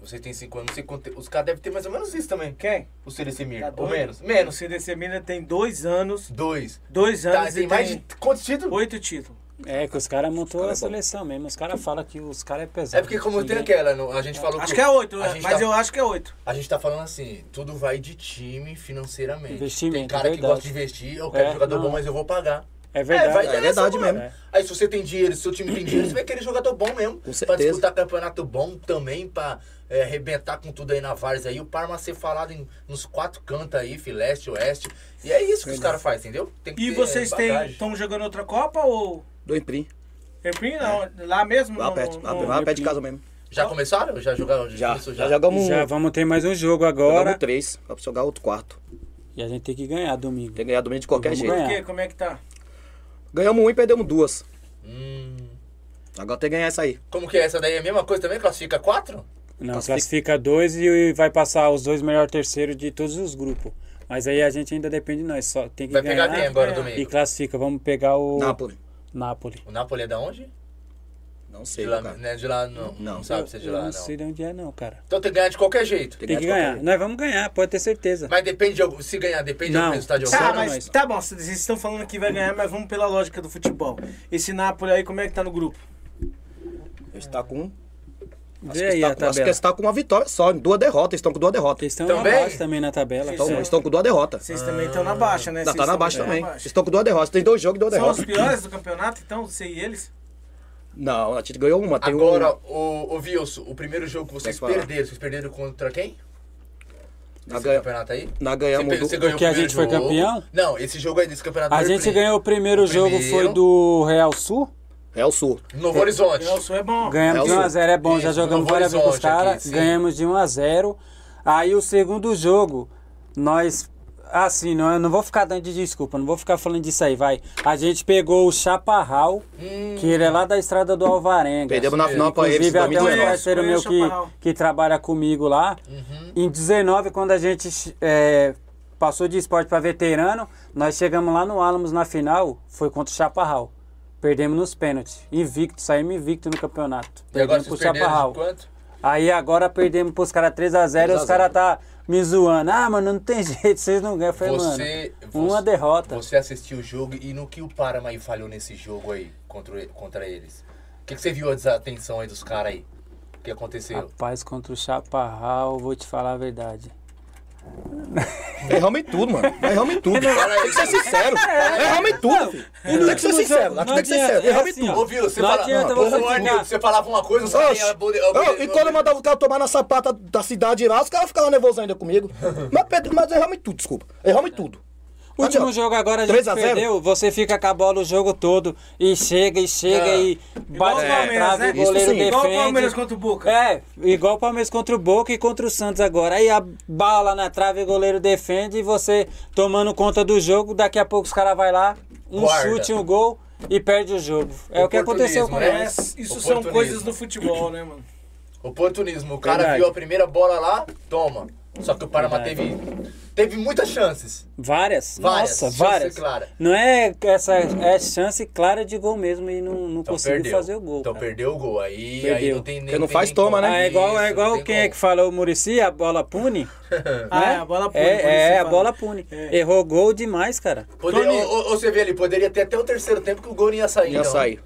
D: você tem 5 anos, não sei quanto. Os caras devem ter mais ou menos isso também.
A: Quem?
D: O CDC Mirna.
A: Tá
D: ou
A: doido?
D: menos.
A: O
D: Menos.
A: CDC Mina tem dois anos.
D: Dois.
A: Dois
D: Tá,
A: anos
D: tem
A: e
D: mais
A: tem
D: de quantos títulos?
A: oito títulos.
B: É, que os caras montou
C: cara
B: a
C: é
B: seleção mesmo, os caras falam que os caras é pesado.
D: É porque como tem aquela, a gente falou
A: Acho que é oito,
D: gente
A: mas
D: tá-
A: eu acho que é oito.
D: A gente tá falando assim, tudo vai de time financeiramente.
B: Investimento,
D: Tem cara que gosta de investir, eu quero
B: É,
D: jogador
B: não.
D: bom, mas eu vou pagar.
B: É verdade.
D: vai
C: É verdade mesmo.
B: É.
D: Aí se você tem dinheiro, se seu time tem dinheiro, você vai querer jogador bom mesmo.
C: Com
D: Pra
C: certeza.
D: disputar campeonato bom também, pra é, arrebentar com tudo aí na Vars aí. O Parma ser falado em, nos quatro cantos aí, fileste, oeste. E é isso que os caras fazem, entendeu? Tem que
A: E
D: ter
A: vocês estão jogando outra Copa ou.
C: Do Imprim.
A: Emprim não, lá mesmo?
C: Lá
A: no-
C: perto.
A: no-
C: Lá,
A: no-
C: lá perto de casa mesmo.
D: Já começaram? Já jogaram?
C: Já.
D: começou
C: Já jogamos
B: Já vamos ter mais um jogo
C: Jogamos
B: agora.
C: três. Pra jogar outro quarto.
B: E a gente tem que ganhar domingo.
C: Tem que ganhar domingo de qualquer
B: Vamos
C: jeito.
B: ganhar.
A: Por quê? Como é que tá?
C: Ganhamos um e perdemos duas.
D: Hum,
C: Agora tem que ganhar essa aí.
D: como que é essa daí? É a mesma coisa também? Classifica quatro?
B: Não,
C: Classifica-
B: classifica dois e vai passar os dois melhores terceiros de todos os grupos. Mas aí a gente ainda depende de nós, só tem que
D: Vai
B: ganhar
D: pegar quem agora domingo?
B: e classifica. Vamos pegar o
C: Napoli.
B: Napoli.
D: O Napoli é da onde?
C: Não sei,
D: De lá,
C: cara.
D: não é de lá, não. Não,
C: Não.
D: sabe se é de
B: Eu
D: lá,
B: não
D: não.
B: sei de onde é não, cara.
D: Então tem que ganhar de qualquer jeito.
B: Tem que
C: de
B: ganhar. Nós vamos ganhar, pode ter certeza.
D: Mas depende de algum- se ganhar, depende
B: Não.
D: do resultado de
A: Tá,
D: algum.
B: pra
A: mas tá bom, vocês estão falando que vai ganhar, mas vamos pela lógica do futebol. Esse Napoli aí, como é que tá no grupo?
C: Eles estão com. Acho
B: Vê
C: que
B: aí
C: eles
B: a
C: tá com- acho que estão com uma vitória só, duas derrotas. Estão com duas derrotas.
B: Eles estão
D: Também?
B: abaixo também na tabela.
C: Eles estão com duas derrotas.
A: Vocês também estão na baixa, né?
C: Não,
A: Vocês
C: tá na
A: estão
C: baixa também.
A: na
C: Eles estão com duas derrotas. Tem dois jogos e duas
A: São os
C: derrotas.
A: piores do campeonato, então, você e eles?
C: Não, a gente ganhou uma. Tem
D: Agora,
C: um...
D: o, o Wilson, o primeiro jogo que vocês perderam, vocês perderam contra quem? Nesse
C: ganha-
D: campeonato aí?
C: Nós ganhamos
D: Você,
C: do-
D: você ganhou
B: que a gente foi
D: jogo.
B: campeão?
D: Não, esse jogo aí desse campeonato
B: A
D: foi
B: gente ganhou o primeiro
D: o
B: jogo,
D: primeiro.
B: foi do Real Sul.
C: É o Sul.
D: Novo Horizonte.
A: Nelson é bom.
B: Ganhamos
C: É,
B: de
C: o
B: 1x0, é bom, já
D: Isso,
B: jogamos
D: Novo
B: várias vezes com os caras, ganhamos de 1x0. Aí o segundo jogo, nós. Assim, não, eu não vou ficar dando de desculpa, não vou ficar falando disso aí, vai. A gente pegou o Chaparral, que ele é lá da estrada do Alvarenga.
C: Perdemos na final pra eles
B: Inclusive, até um
C: 2019.
B: parceiro meu que, que trabalha comigo lá.
D: Uhum.
B: Em 19, quando a gente é, passou de esporte para veterano, nós chegamos lá no Alamos na final, foi contra o Chaparral. Perdemos nos pênaltis. Invicto, saímos invicto no campeonato.
D: E agora
B: Perdemos pro Chaparral. Aí agora perdemos pros caras 3x0 e
C: 3 a
B: os caras tá me zoando. Ah, mano, não tem jeito, vocês não ganham. Eu falei,
D: Você,
B: mano, uma
D: você-
B: derrota.
D: Você assistiu o jogo e no que o Parama aí falhou nesse jogo aí contra, contra eles? O que, que você viu a desatenção aí dos caras aí? O que aconteceu?
B: Rapaz, contra o Chaparral, vou te falar a verdade.
C: Erramos em tudo, mano. Erramos em tudo. Tem que ser sincero. Erramos em tudo, filho. Tem que ser sincero. Tem que ser sincero. Erramos em tudo.
D: Ô, viu, você,
B: Não
D: fala,
B: adianta
D: Ô,
B: você
D: você falava uma coisa, bode-
C: e quando eu mandava o cara tomar na sapata da cidade lá, os caras ficavam nervosos ainda comigo. Mas, perde- mas erramos em tudo, desculpa. Erramos em tudo.
B: O último jogo agora a gente
C: 3 a 0?
B: perdeu, você fica com a bola o jogo todo e chega e chega
D: É.
B: e
A: Igual
B: bate
A: o
B: na
A: Palmeiras,
B: trave,
A: né?
B: o goleiro defende.
A: Igual o Palmeiras contra o Boca.
B: É, igual o Palmeiras contra o Boca e contra o Santos agora. Aí a bala na trave, o goleiro defende e você tomando conta do jogo, daqui a pouco os caras vai lá, um
D: Guarda.
B: chute, um gol e perde o jogo. É o que aconteceu com
D: Oportunismo,
A: É,
B: nós.
D: né?
A: isso são coisas do futebol, né, mano?
D: Oportunismo. O cara
B: Verdade.
D: viu a primeira bola lá, toma. Só que o Parama
B: Verdade.
D: teve, teve muitas chances.
B: Várias,
D: Várias,
B: nossa,
D: chance
B: várias.
D: clara.
B: Não é essa é chance clara de gol mesmo e não, não
D: Então
B: conseguiu
D: perdeu.
B: fazer o gol.
D: Então
B: cara.
D: perdeu o gol. Aí, aí
B: Perdeu.
D: não tem nem.
C: Porque não faz
D: nem
C: toma,
D: como.
C: né?
B: Ah, é igual, é igual quem é
D: como.
B: que falou o Murici, a bola pune.
A: Ah,
B: né?
A: é, a bola pune.
B: É, é, a bola pune.
A: É.
B: Errou gol demais, cara.
D: Poderia,
A: Tony-
D: ou, ou você vê ali, poderia ter até o terceiro tempo que o gol não ia sair.
C: Ia
D: então.
C: sair.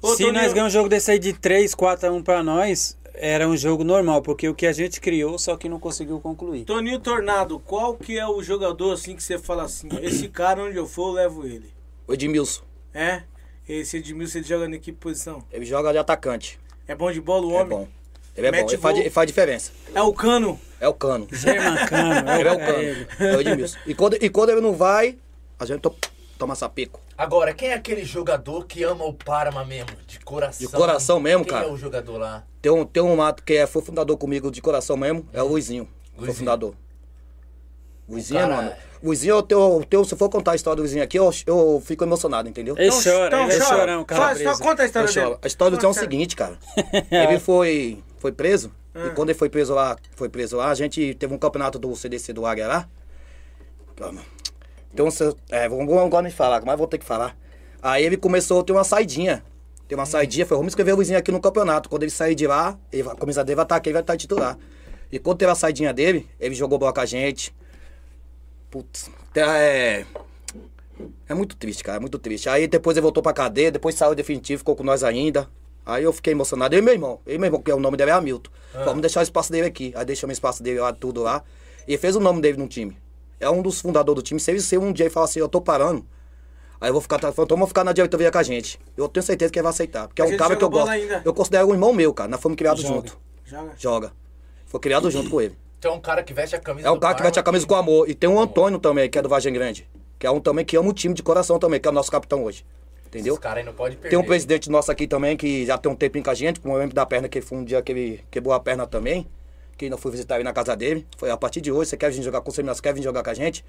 A: Ô,
B: Se
A: Toninho,
B: nós ganhamos um jogo desse aí de 3, 4 a 1 pra nós, era um jogo normal, porque o que a gente criou, só que não conseguiu concluir.
A: Toninho Tornado, qual que é o jogador assim que você fala assim, esse cara onde eu for, eu levo ele?
C: O Edmilson.
A: É? Esse Edmilson ele joga na que posição?
C: Ele joga de atacante.
A: É bom de bola o
C: É
A: homem?
C: bom. Ele é
A: Mete
C: bom. Ele faz, ele faz diferença.
A: É o cano.
C: É o cano.
B: Germancano,
C: Ele é o
B: é
C: cano.
B: ele.
C: É o Edmilson. E quando, e quando ele não vai, a gente to- toma sapeco.
D: Agora, quem é aquele jogador que ama o Parma mesmo? De coração.
C: De coração mesmo,
D: quem
C: cara?
D: é o jogador lá?
C: Tem um, tem um mato que é, foi fundador comigo de coração mesmo, é o Luizinho. Foi
D: Luizinho.
C: fundador. Luizinho,
D: cara-
C: mano. Luizinho, eu tenho, eu tenho- se eu for contar a história do Luizinho aqui, eu, eu fico emocionado, entendeu?
B: Ele chora, ele é
A: chora.
B: chorão, cara.
A: Faz, só conta a história
C: Eu
A: dele.
C: choro. A história do Luizinho é o seguinte, cara. Ele foi, foi preso.
A: Ah.
C: E quando ele foi preso lá, foi preso lá, a gente teve um campeonato do CDC do Águia lá. Calma. Então, se- é, vamos não gosto de falar, mas vou ter que falar. Aí ele começou a ter uma saidinha. Tem uma saidinha, foi, vamos escrever o Luizinho aqui no campeonato. Quando ele sair de lá, ele, a camisa dele vai estar aqui, ele vai estar titular. E quando teve a saidinha dele, ele jogou bola com a gente. Putz, é. É muito triste, cara, é muito triste. Aí depois ele voltou pra cadeia, depois saiu definitivo, ficou com nós ainda. Aí eu fiquei emocionado. Eu e meu irmão, eu e meu irmão, que é o nome dele é Hamilton. Vamos deixar o espaço dele aqui. Aí deixamos o espaço dele lá, tudo lá. E fez o nome dele no time. É um dos fundadores do time. Se ele ser um dia e falar assim, eu tô parando. Aí eu vou ficar, então vamos ficar na diretoria com a gente. Eu tenho certeza que ele vai aceitar. Porque é um cara que eu gosto.
A: ainda?
C: Eu considero um irmão meu, cara. Nós fomos criados
B: Joga.
C: junto.
A: Joga.
C: Joga. Foi criado junto com ele.
D: Então é um cara que veste a camisa
C: É um
D: do
C: cara que veste a camisa com amor. E tem um Antônio também, que é do Vargem Grande. Que é um também que ama o time de coração também, que é o nosso capitão hoje. Entendeu?
D: Esse cara aí não pode perder.
C: Tem um presidente nosso aqui também, que já tem um tempinho com a gente, como eu lembro da perna, que foi um dia que ele quebrou a perna também. Que ainda fui visitar ele na casa dele. Foi a partir de hoje, você quer vir jogar com você, mas quer vir jogar com a gente?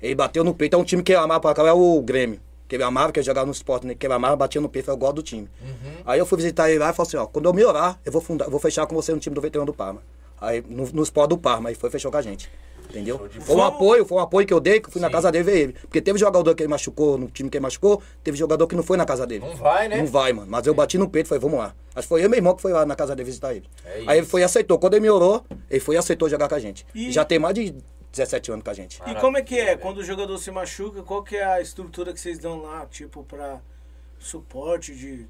C: Ele bateu no peito, é um time que ele amava pra cá, é o Grêmio. Que ele amava, que ele jogava no esporte, né? Que ele amava, batia no peito, foi o gol do time. Aí eu fui visitar ele lá e falei assim, ó, quando eu melhorar, eu vou, fundar, eu vou fechar com você no time do veterano do Parma. Aí no, no esporte do Parma, aí foi fechou com a gente. Entendeu? Foi um apoio, foi um apoio que eu dei, que eu fui na
D: Sim.
C: casa dele ver ele. Porque teve jogador que ele machucou, no time que ele machucou, teve jogador que não foi na casa dele.
D: Não vai, né?
C: Não vai, mano. Mas eu bati no peito e falei, vamos lá. Acho que foi eu e meu irmão que foi lá na casa dele visitar ele.
D: É
C: Aí ele foi e aceitou. Quando ele melhorou, ele foi e aceitou jogar com a gente.
A: E-
C: Já tem mais de 17 anos com a gente.
A: E como é que é? Quando o jogador se machuca, qual que é a estrutura que vocês dão lá, tipo, pra suporte de.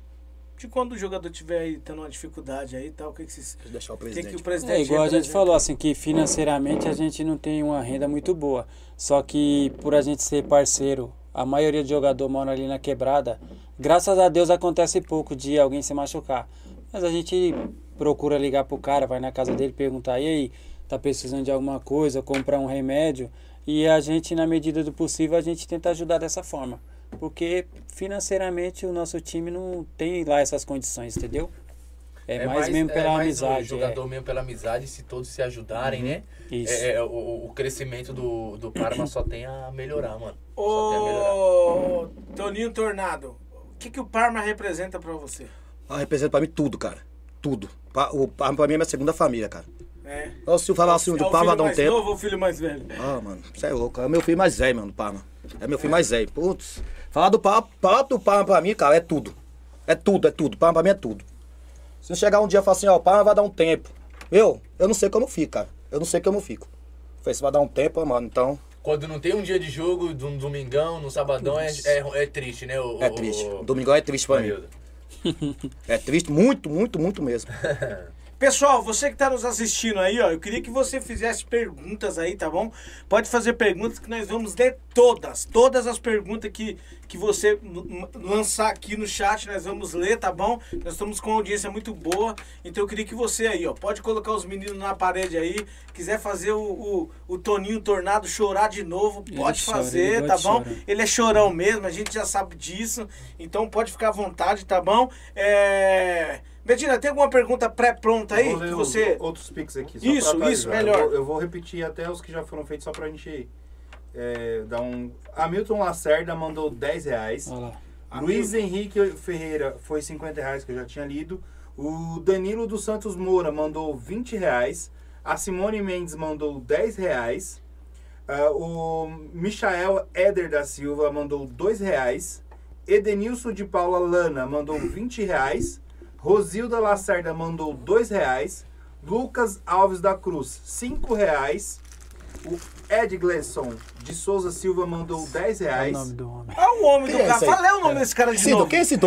A: De quando o jogador tiver aí tendo uma dificuldade aí e tal, o que, que vocês.
C: Deixar o
A: O que,
C: presidente.
A: que o presidente
B: É igual a gente falou, assim, que financeiramente a gente não tem uma renda muito boa. Só que por a gente ser parceiro, a maioria de jogador mora ali na quebrada. Graças a Deus acontece pouco de alguém se machucar. Mas a gente procura ligar pro cara, vai na casa dele perguntar, e aí, tá precisando de alguma coisa, comprar um remédio. E a gente, na medida do possível, a gente tenta ajudar dessa forma. Porque financeiramente o nosso time não tem lá essas condições, entendeu? É, mais, mesmo pela
D: é mais
B: amizade.
D: O jogador mesmo pela amizade, se todos se ajudarem, né?
B: Isso.
D: É, é, o, o crescimento do, do Parma só tem a melhorar, mano. Só tem a melhorar.
A: Ô, Toninho Tornado, o que, que o Parma representa pra você?
C: Ah, representa pra mim tudo, cara. Tudo. O Parma pra mim é minha segunda família, cara.
A: É.
C: Então, se eu falar assim
A: é
C: do
A: o
C: Parma dá um
A: mais
C: tempo.
A: novo ou o filho mais velho?
C: Ah, mano, você é louco. É meu filho mais velho, mano, do Parma. É meu filho mais velho. Putz. Falar do Parma, falar do Parma pra mim, cara, é tudo. É tudo, é tudo. Parma pra mim é tudo. Se eu chegar um dia e falar assim, ó, o Parma vai dar um tempo. Eu, eu não sei como eu fico, cara. Eu não sei como eu fico. Falei, você vai dar um tempo, mano, então.
D: Quando não tem um dia de jogo, de um domingão, no sabadão, é, é, é triste, né? O,
C: É
D: o-
C: triste.
D: o-
C: Domingão é triste pra mim. É triste, muito, muito, muito mesmo.
A: Pessoal, você que está nos assistindo aí, ó, eu queria que você fizesse perguntas aí, tá bom? Pode fazer perguntas que nós vamos ler todas. Todas as perguntas que, que você lançar aqui no chat, nós vamos ler, tá bom? Nós estamos com uma audiência muito boa. Então eu queria que você aí, ó, pode colocar os meninos na parede aí. Quiser fazer o, o, o Toninho Tornado chorar de novo, pode
B: chora,
A: fazer, tá bom?
B: chorar.
A: Ele é chorão mesmo, a gente já sabe disso. Então pode ficar à vontade, tá bom? É... Medina, tem alguma pergunta pré-pronta aí?
E: Vou ler
A: Que você...
E: outros pics aqui. Só
A: Isso,
E: pra
A: isso, melhor.
E: Eu vou, eu vou repetir até os que já foram feitos só pra gente é, dar um. Hamilton Lacerda mandou 10 reais.
B: Olha lá.
E: Luiz Henrique Ferreira foi 50 reais, que eu já tinha lido. O Danilo dos Santos Moura mandou 20 reais. A Simone Mendes mandou 10 reais. Ah, o Michael Éder da Silva mandou 2 reais. Edenilson de Paula Lana mandou 20 reais. Rosilda Lacerda mandou 2 reais. Lucas Alves da Cruz, 5 reais. O Ed Gleison de Souza Silva mandou 10
B: Olha
E: reais.
B: o nome do homem.
A: É o homem
C: Quem
A: do
C: é
A: cara. Falei o nome desse cara de
C: Cido,
A: novo.
C: quem é esse?
B: Ed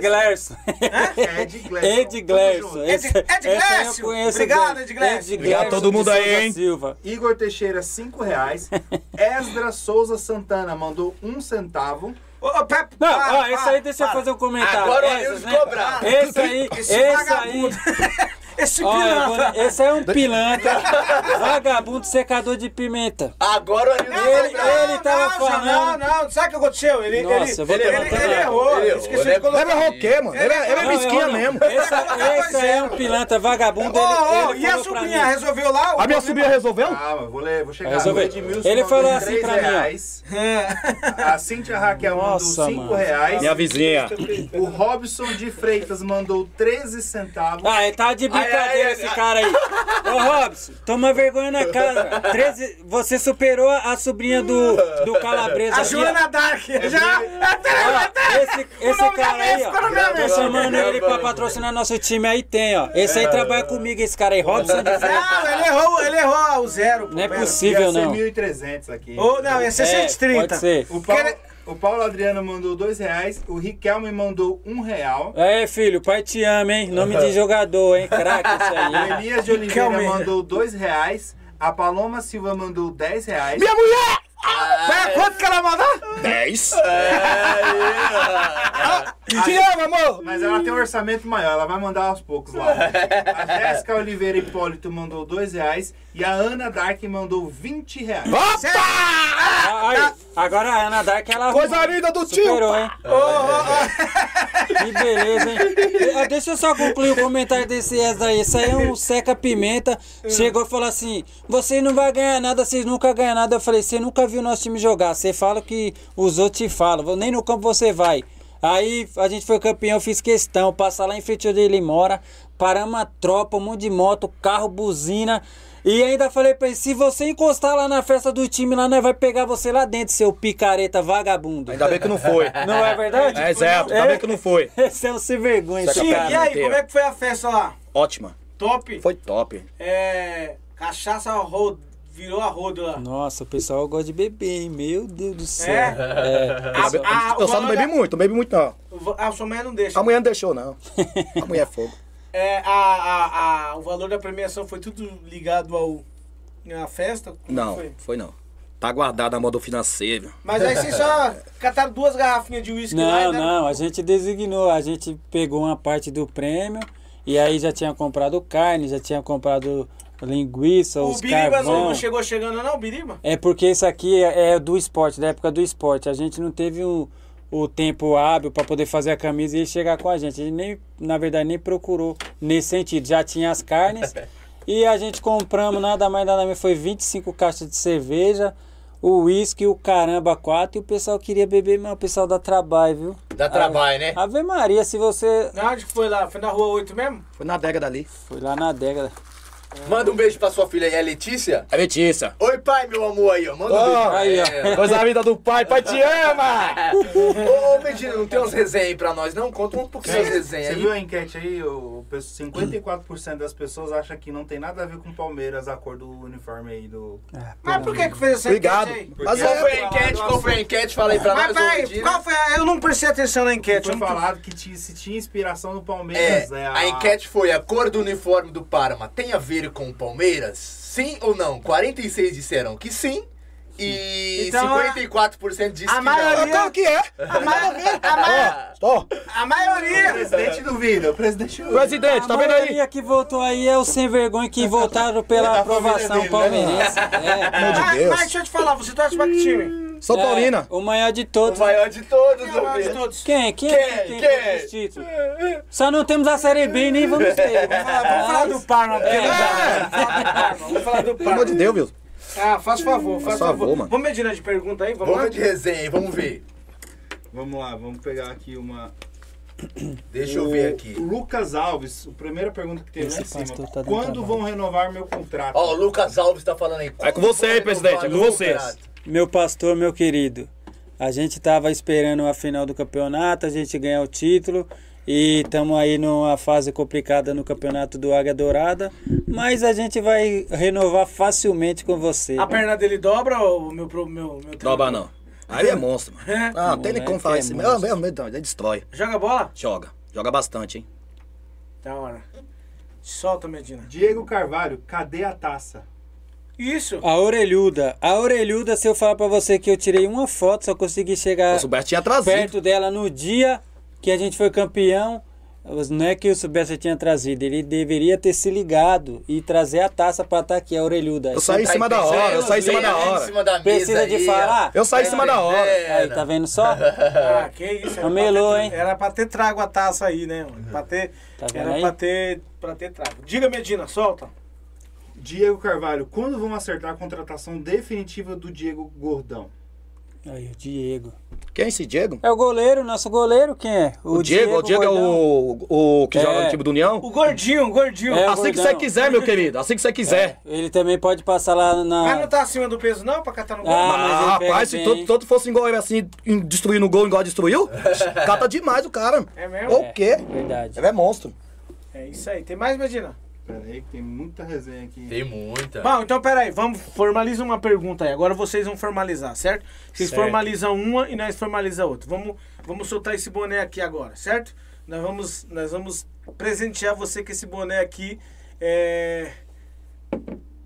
B: Glerson.
E: Ed Gleison.
B: Ed. Esse-
A: Ed-
B: conheço
A: Obrigado. Ed Glécio.
C: Obrigado a todo mundo aí, hein?
B: Silva.
E: Igor Teixeira, 5 reais. Esdra Souza Santana mandou um centavo.
A: Ô, Pepe,
B: Não,
A: para,
B: ó, esse aí deixa eu
A: para.
B: fazer um comentário.
D: Agora
B: Essas, né?
D: cobrar.
B: Esse aí,
A: Esse
B: esse aí.
A: Esse
B: Olha,
A: pilantra.
B: agora, esse é um pilantra, vagabundo secador de pimenta.
D: Agora o Anilson
B: Ele-
D: cobrar.
B: ele tava
A: não,
B: falando-
A: Não, não, sabe o que aconteceu? Ele,
B: Nossa,
A: ele,
B: vou
A: ele, ele, ele errou,
D: Ele
A: ele esqueceu
D: ele
A: de
D: é-
A: colocar.
C: Ele é roquê, mano. Ele é, ele é
B: Não,
C: mesquinha
B: não.
C: mesmo.
B: Esse, esse é um pilantra vagabundo. Ele,
A: Ô, ô,
B: ele
A: e a sobrinha resolveu lá?
C: A minha sobrinha resolveu?
E: Calma, vou ler, vou chegar.
B: Resolveu. Ele
E: mandou
B: falou assim pra mim.
E: A Cíntia Raquel mandou
B: Nossa,
E: 5
B: mano.
E: reais.
C: Minha vizinha.
E: O Robson de Freitas mandou 13 centavos.
B: Ah, ele tá de brincadeira
D: Ai, ai, ai,
B: esse
D: ai.
B: cara aí. Ô, Robson, toma vergonha na cara. 13, você superou a sobrinha do, do Calabresa.
A: A. Joana Dark. Já.
B: Ó, esse esse cara aí, ó. Tô chamando ele pra patrocinar nosso time aí, tem, ó. Esse aí trabalha comigo, esse cara aí, Robson de.
A: Não, ele errou, ele errou o zero. pô,
B: Não é possível,
E: Ia ser
B: não.
E: 1.300 aqui.
A: Ô, não, ia ser
B: É,
A: 130.
B: pode ser.
E: O Paulo, o Paulo Adriano mandou 2 reais. O Riquelme mandou 1 um real.
B: Aí, filho, pai te ama, hein? Nome de jogador, hein? Craque isso aí.
E: O? Elias de Oliveira
A: Riquelme.
E: mandou 2 reais. A Paloma Silva mandou 10 reais.
C: Minha mulher!
A: Pera, quanto que ela mandou?
C: 10.
E: A-
C: Te amo, amor!
E: Mas ela tem um orçamento maior, ela vai mandar aos poucos lá. A Jéssica Oliveira Hipólito mandou 2 reais. E a Ana Dark mandou 20 reais.
C: Opa!
B: Ah, aí, agora a Ana Dark, ela
C: Coisa linda do tio!
B: Superou, hein? Que beleza, hein? Deixa eu só concluir o comentário desse Ezra aí. Isso aí é um seca-pimenta. Chegou e falou assim: Você não vai ganhar nada, vocês nunca ganham nada. Eu falei: Você nunca viu nosso time jogar. Você fala que os outros te falam. Nem no campo você vai. Aí a gente foi campeão, fiz questão. Passar lá em frente onde ele mora. Paramos a tropa, um monte de moto, carro, buzina. E ainda falei pra ele: Se você encostar lá na festa do time, lá nós vai pegar você lá dentro, seu picareta vagabundo.
C: Ainda bem que não foi.
B: Não é verdade?
C: É exato, ainda bem que não foi.
B: Esse é um sem vergonha,
A: Sim,
B: cara.
A: e aí, como é que foi a festa lá?
C: Ótima.
A: Top?
C: Foi top.
A: É. Cachaça rodo, virou a rodo lá.
B: Nossa, o pessoal gosta de beber, hein? Meu Deus do céu.
A: É?
B: É.
A: A- a- o
C: Eu só não bebi muito, não bebi muito não.
A: A sua mulher não deixa.
C: A mulher não deixou, não. A mulher é fogo.
A: É, a, a, a, o valor da premiação foi tudo ligado ao à festa? Como
C: Não,
A: foi?
C: foi não. Tá guardado a modo financeiro.
A: Mas aí vocês só cataram duas garrafinhas de uísque lá e
B: Não,
A: deram-
B: não, a gente designou, a gente pegou uma parte do prêmio e aí já tinha comprado carne, já tinha comprado linguiça,
A: O
B: os
A: Biriba
B: carvão.
A: não chegou chegando, não, o Biriba?
B: É porque isso aqui é, é do esporte, da época do esporte. A gente não teve o, o tempo hábil para poder fazer a camisa e ele chegar com a gente. A gente nem, na verdade, nem procurou nesse sentido. Já tinha as carnes e a gente compramos nada mais nada menos. Foi 25 caixas de cerveja, o uísque, o caramba, quatro. E o pessoal queria beber, mas o pessoal dá trabalho, viu?
D: Dá trabalho, né?
B: Ave Maria, se você.
A: Onde que foi lá? Foi na rua 8 mesmo?
C: Foi na década ali.
B: Foi lá na década.
D: Manda um beijo pra sua filha aí, a Letícia.
C: É Letícia.
D: Oi, pai, meu amor aí, ó. Manda um beijo pra
B: aí, ó.
C: Coisa da vida do pai, pai te ama!
D: Ô, ô, Medina, não tem uns resenhas aí pra nós, não? Conta um pouquinho das resenhas
E: Você
D: aí.
E: viu a enquete aí? O, pe- 54% das pessoas acham que não tem nada a ver com Palmeiras a cor do uniforme aí do.
A: Mas por que que fez essa
C: Obrigado.
A: enquete aí?
C: Mas
D: Qual
C: é,
D: foi a enquete? Qual foi a enquete? Fala aí pra
A: Mas
D: nós, ô,
A: peraí, qual foi a... Eu não prestei atenção na enquete.
E: Foi falado que tinha, se tinha inspiração no
D: É,
E: Palmeiras. né,
D: a enquete foi: a cor do uniforme do Parma tem a ver com o Palmeiras? Sim ou não? 46 disseram que sim. E
A: Então, a-
D: 54% disse
A: a
D: que
A: maioria-
D: não.
C: Que é?
A: A, ma... a, ma... A
E: O
A: maioria...
E: presidente duvida, o presidente duvida.
C: presidente, tá
B: a
C: vendo aí?
B: maioria que votou aí é o sem vergonha que votaram pela aprovação
E: né?
B: palmeirense. É.
C: Pelo amor de
A: Mas,
C: Deus.
A: mas deixa eu te falar, você torce pra que time?
C: Sou Paulina.
B: É, o maior de
D: O
B: todos.
D: maior de todos,
A: Quem é o maior de todos?
B: Quem? Quem,
D: Quem?
B: é
D: Quem?
B: títulos? Só não temos a Série B nem vamos ter.
A: Vamos falar, vamos falar do Parma,
B: É.
A: Vamos falar do
C: Pelo amor de
A: Parma.
C: Deus, meu.
A: Ah, faz favor, faz
C: favor,
A: favor.
C: mano.
A: Vamos Medina de pergunta aí, vamos,
D: Vamos de resenha aí, vamos ver.
E: Vamos lá, vamos pegar aqui uma.
D: Deixa eu
E: O
D: ver aqui.
E: Lucas Alves, a primeira pergunta que tem lá em cima.
B: pastor tá dando
E: Quando vão renovar meu contrato?
D: Ó, o Lucas Alves tá falando aí.
C: É com você aí, presidente, é com vocês.
B: Meu pastor, meu querido, a gente tava esperando a final do campeonato, a gente ganhar o título e estamos aí numa fase complicada no campeonato do Águia Dourada, mas a gente vai renovar facilmente com você.
A: A perna dele dobra ou o meu, meu, meu
C: Dobra não. Aí é monstro, mano.
A: É?
C: Ah, não tem nem como falar
B: é
C: isso.
B: monstro.
C: Meu, meu, meu, ele destrói.
A: Joga bola?
C: Joga. Joga bastante, hein?
A: Da hora. Solta, Medina.
E: Diego Carvalho, cadê a taça?
A: Isso.
B: A orelhuda. A orelhuda, se eu falar pra você que eu tirei uma foto, só consegui chegar
C: O Suberto tinha trazido.
B: perto dela no dia que a gente foi campeão. Não é que o Silvestre tinha trazido, ele deveria ter se ligado e trazer a taça pra estar aqui, a orelhuda.
C: Eu saí em cima da hora, eu saí em cima da hora.
B: Precisa de falar?
C: Eu saí em cima da hora.
B: Aí, tá vendo só?
A: Ah, que isso. Era
B: Amelou, hein?
A: Era pra ter trago a taça aí, né? mano? Pra ter,
B: Tá vendo
A: era
B: aí?
A: pra ter, pra ter trago. Diga, Medina, solta.
E: Diego Carvalho, quando vão acertar a contratação definitiva do Diego Gordão?
B: Aí, o Diego.
C: Quem é esse Diego?
B: É o goleiro, nosso goleiro, quem é?
C: O, Diego, o Diego é
B: Gordão.
C: o, o que joga
B: É.
C: no time do União?
A: O gordinho, o gordinho.
B: É, o
C: Assim que
B: gordão.
C: você quiser, meu querido. Assim que você quiser.
B: Ele também pode passar lá na.
A: Mas não tá acima do peso, não, pra catar no gol?
B: Ah, mas
C: rapaz, se
B: bem,
C: todo, todo fosse igual ele assim, destruindo o gol igual destruiu, cata demais o cara.
A: É mesmo?
C: O quê?
B: Verdade.
C: Ele é monstro.
A: É isso aí. Tem mais, Medina?
E: Pera aí que tem muita resenha aqui.
D: Tem muita.
A: Bom, então peraí, vamos, formaliza uma pergunta aí. Agora vocês vão formalizar, certo? Vocês
B: Certo.
A: formalizam uma e nós formaliza outra. Vamos, vamos soltar esse boné aqui agora, certo? Nós vamos, nós vamos presentear você com esse boné aqui. É,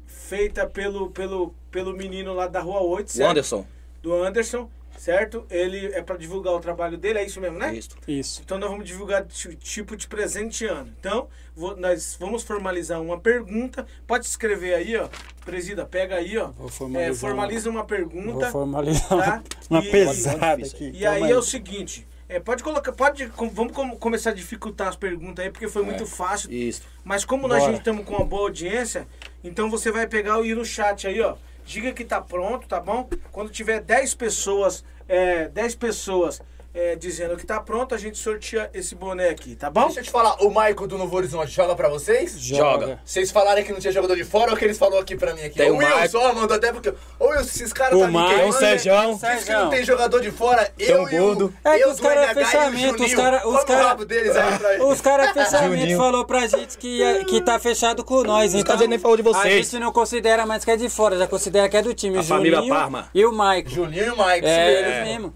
A: feita pelo, pelo, pelo menino lá da Rua 8,
C: O
A: certo?
C: Anderson.
A: Do Anderson, certo? Ele é pra divulgar o trabalho dele, é isso mesmo, né?
C: Isso.
B: Isso.
A: Então nós vamos divulgar ti- tipo de presenteando. Então, vou- nós vamos formalizar uma pergunta. Pode escrever aí, ó. Presida, pega aí, ó.
B: Vou formalizar
A: É, formaliza uma
B: Vou
A: pergunta.
B: formalizar
A: Tá?
B: uma
A: E-
B: pesada aqui.
A: E
B: Calma
A: aí é o seguinte. é, pode colocar, pode, com- vamos com- começar a dificultar as perguntas aí, porque foi muito fácil.
C: Isso.
A: Mas como nós
B: Bora.
A: gente estamos com uma boa audiência, então você vai pegar e ir no chat aí, ó. Diga que tá pronto, tá bom? Quando tiver 10 pessoas, é, 10 pessoas é, dizendo que tá pronto, a gente sorteia esse boné aqui, tá bom?
D: Deixa eu te falar, o Maico do Novo Horizonte joga pra vocês?
C: Joga.
D: Vocês falaram que não tinha jogador de fora ou que eles falaram aqui pra mim aqui?
C: Tem
D: o Wilson,
C: Maico.
D: ó, mandou até porque. Ô Wilson, esses caras
B: O
D: tá me queimando,
C: o Sérgio.
D: Diz que não tem jogador de fora.
C: Tem
D: eu
C: o
D: e o.
C: Gordo.
B: É que
D: eu
B: os
D: do
B: cara
D: NH e o
B: fechamento, os
D: Juninho.
B: cara- os
D: Come
B: cara-
D: o rabo deles aí pra
B: Os caras fechamento
C: Juninho.
B: falou pra gente que, ia- que tá fechado com nós. Então,
C: caras nem falou de
B: A
C: vocês.
B: gente não considera mais que é de fora, já considera que é do time.
C: A
B: o
C: família
B: Juninho
C: Parma.
B: E o Maico.
D: Juninho e o Maico.
B: É, eles
D: mesmo.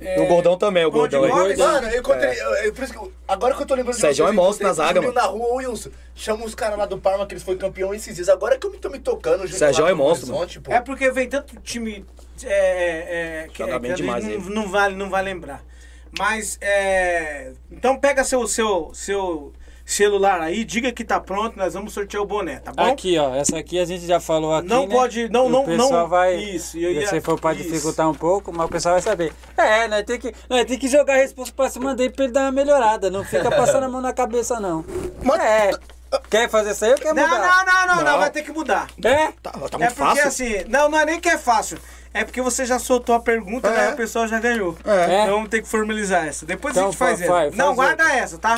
C: E o Gordão também, o Gordão
B: Gordão.
D: Mano, eu encontrei. eu- eu- por isso que eu- agora que eu tô lembrando de
C: Sérgio
D: vocês,
C: é monstro na zaga,
D: o Juninho na rua, Wilson. Chama os caras lá do Parma que eles foram campeão esses dias. Agora que eu me tô me tocando.
C: Sérgio é monstro,
D: Horizonte, pô.
A: É porque vem tanto time é, é, é, que,
C: Joga
A: é,
C: bem
A: que
C: demais
A: não,
C: ele.
A: não vale, não vai lembrar. Mas é, então pega seu seu seu celular aí, diga que tá pronto, nós vamos sortear o boné, tá bom?
B: Aqui, ó. Essa aqui a gente já falou aqui.
A: Não
B: né?
A: pode- não,
B: O
A: não,
B: pessoal
A: não-
B: vai.
A: isso, eu ia-
B: Se for pra
A: isso.
B: dificultar um pouco, mas o pessoal vai saber. É, nós tem que, nós tem que jogar a resposta pra cima dele pra ele dar uma melhorada. Não fica passando a mão na cabeça, não.
C: Mas-
B: É. Quer fazer isso aí ou quer
A: Não,
B: mudar?
A: não, não, não, não,
C: Não.
A: vai ter que mudar.
B: É?
C: Tá, tá
A: é
C: muito
A: porque
C: fácil.
A: assim, não, não é nem que é fácil. É porque você já soltou a pergunta,
C: É.
A: né? O pessoal já ganhou.
C: É.
A: Então vamos ter que formalizar essa. Depois
B: Então
A: a gente faz
B: faz-
A: não,
B: faz
A: guarda essa, tá?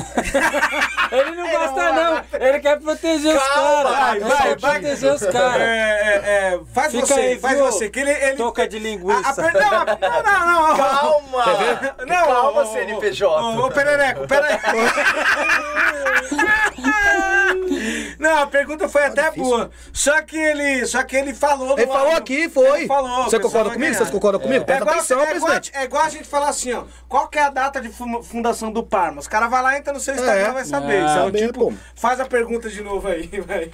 B: Ele não gosta, não. Ele quer proteger os caras.
A: vai, vai, vai.
B: proteger os
A: É,
B: caras.
A: é, é, faz
B: Fica
A: você,
B: aí,
A: faz
B: viu?
A: você. Que ele, ele...
B: Toca de linguiça.
A: A- a não, não, não, não.
D: Calma!
A: Não,
D: Calma,
A: ô, ô,
D: CNPJ.
A: Ô, ô, Perereco, peraí. Não, a pergunta foi até boa. Só que ele, só que ele falou.
C: Ele falou aqui, foi.
A: Ele falou.
C: Você concorda comigo? Vocês concordam comigo?
A: É
C: Presta
A: igual,
C: atenção,
A: é, igual,
C: presidente.
A: é igual a gente falar assim, ó. Qual que é a data de fu- fundação do Parma? Os caras vão lá, entra no seu Instagram,
C: É.
A: vai saber.
B: Ah,
A: então, tipo, faz a pergunta de novo aí, vai.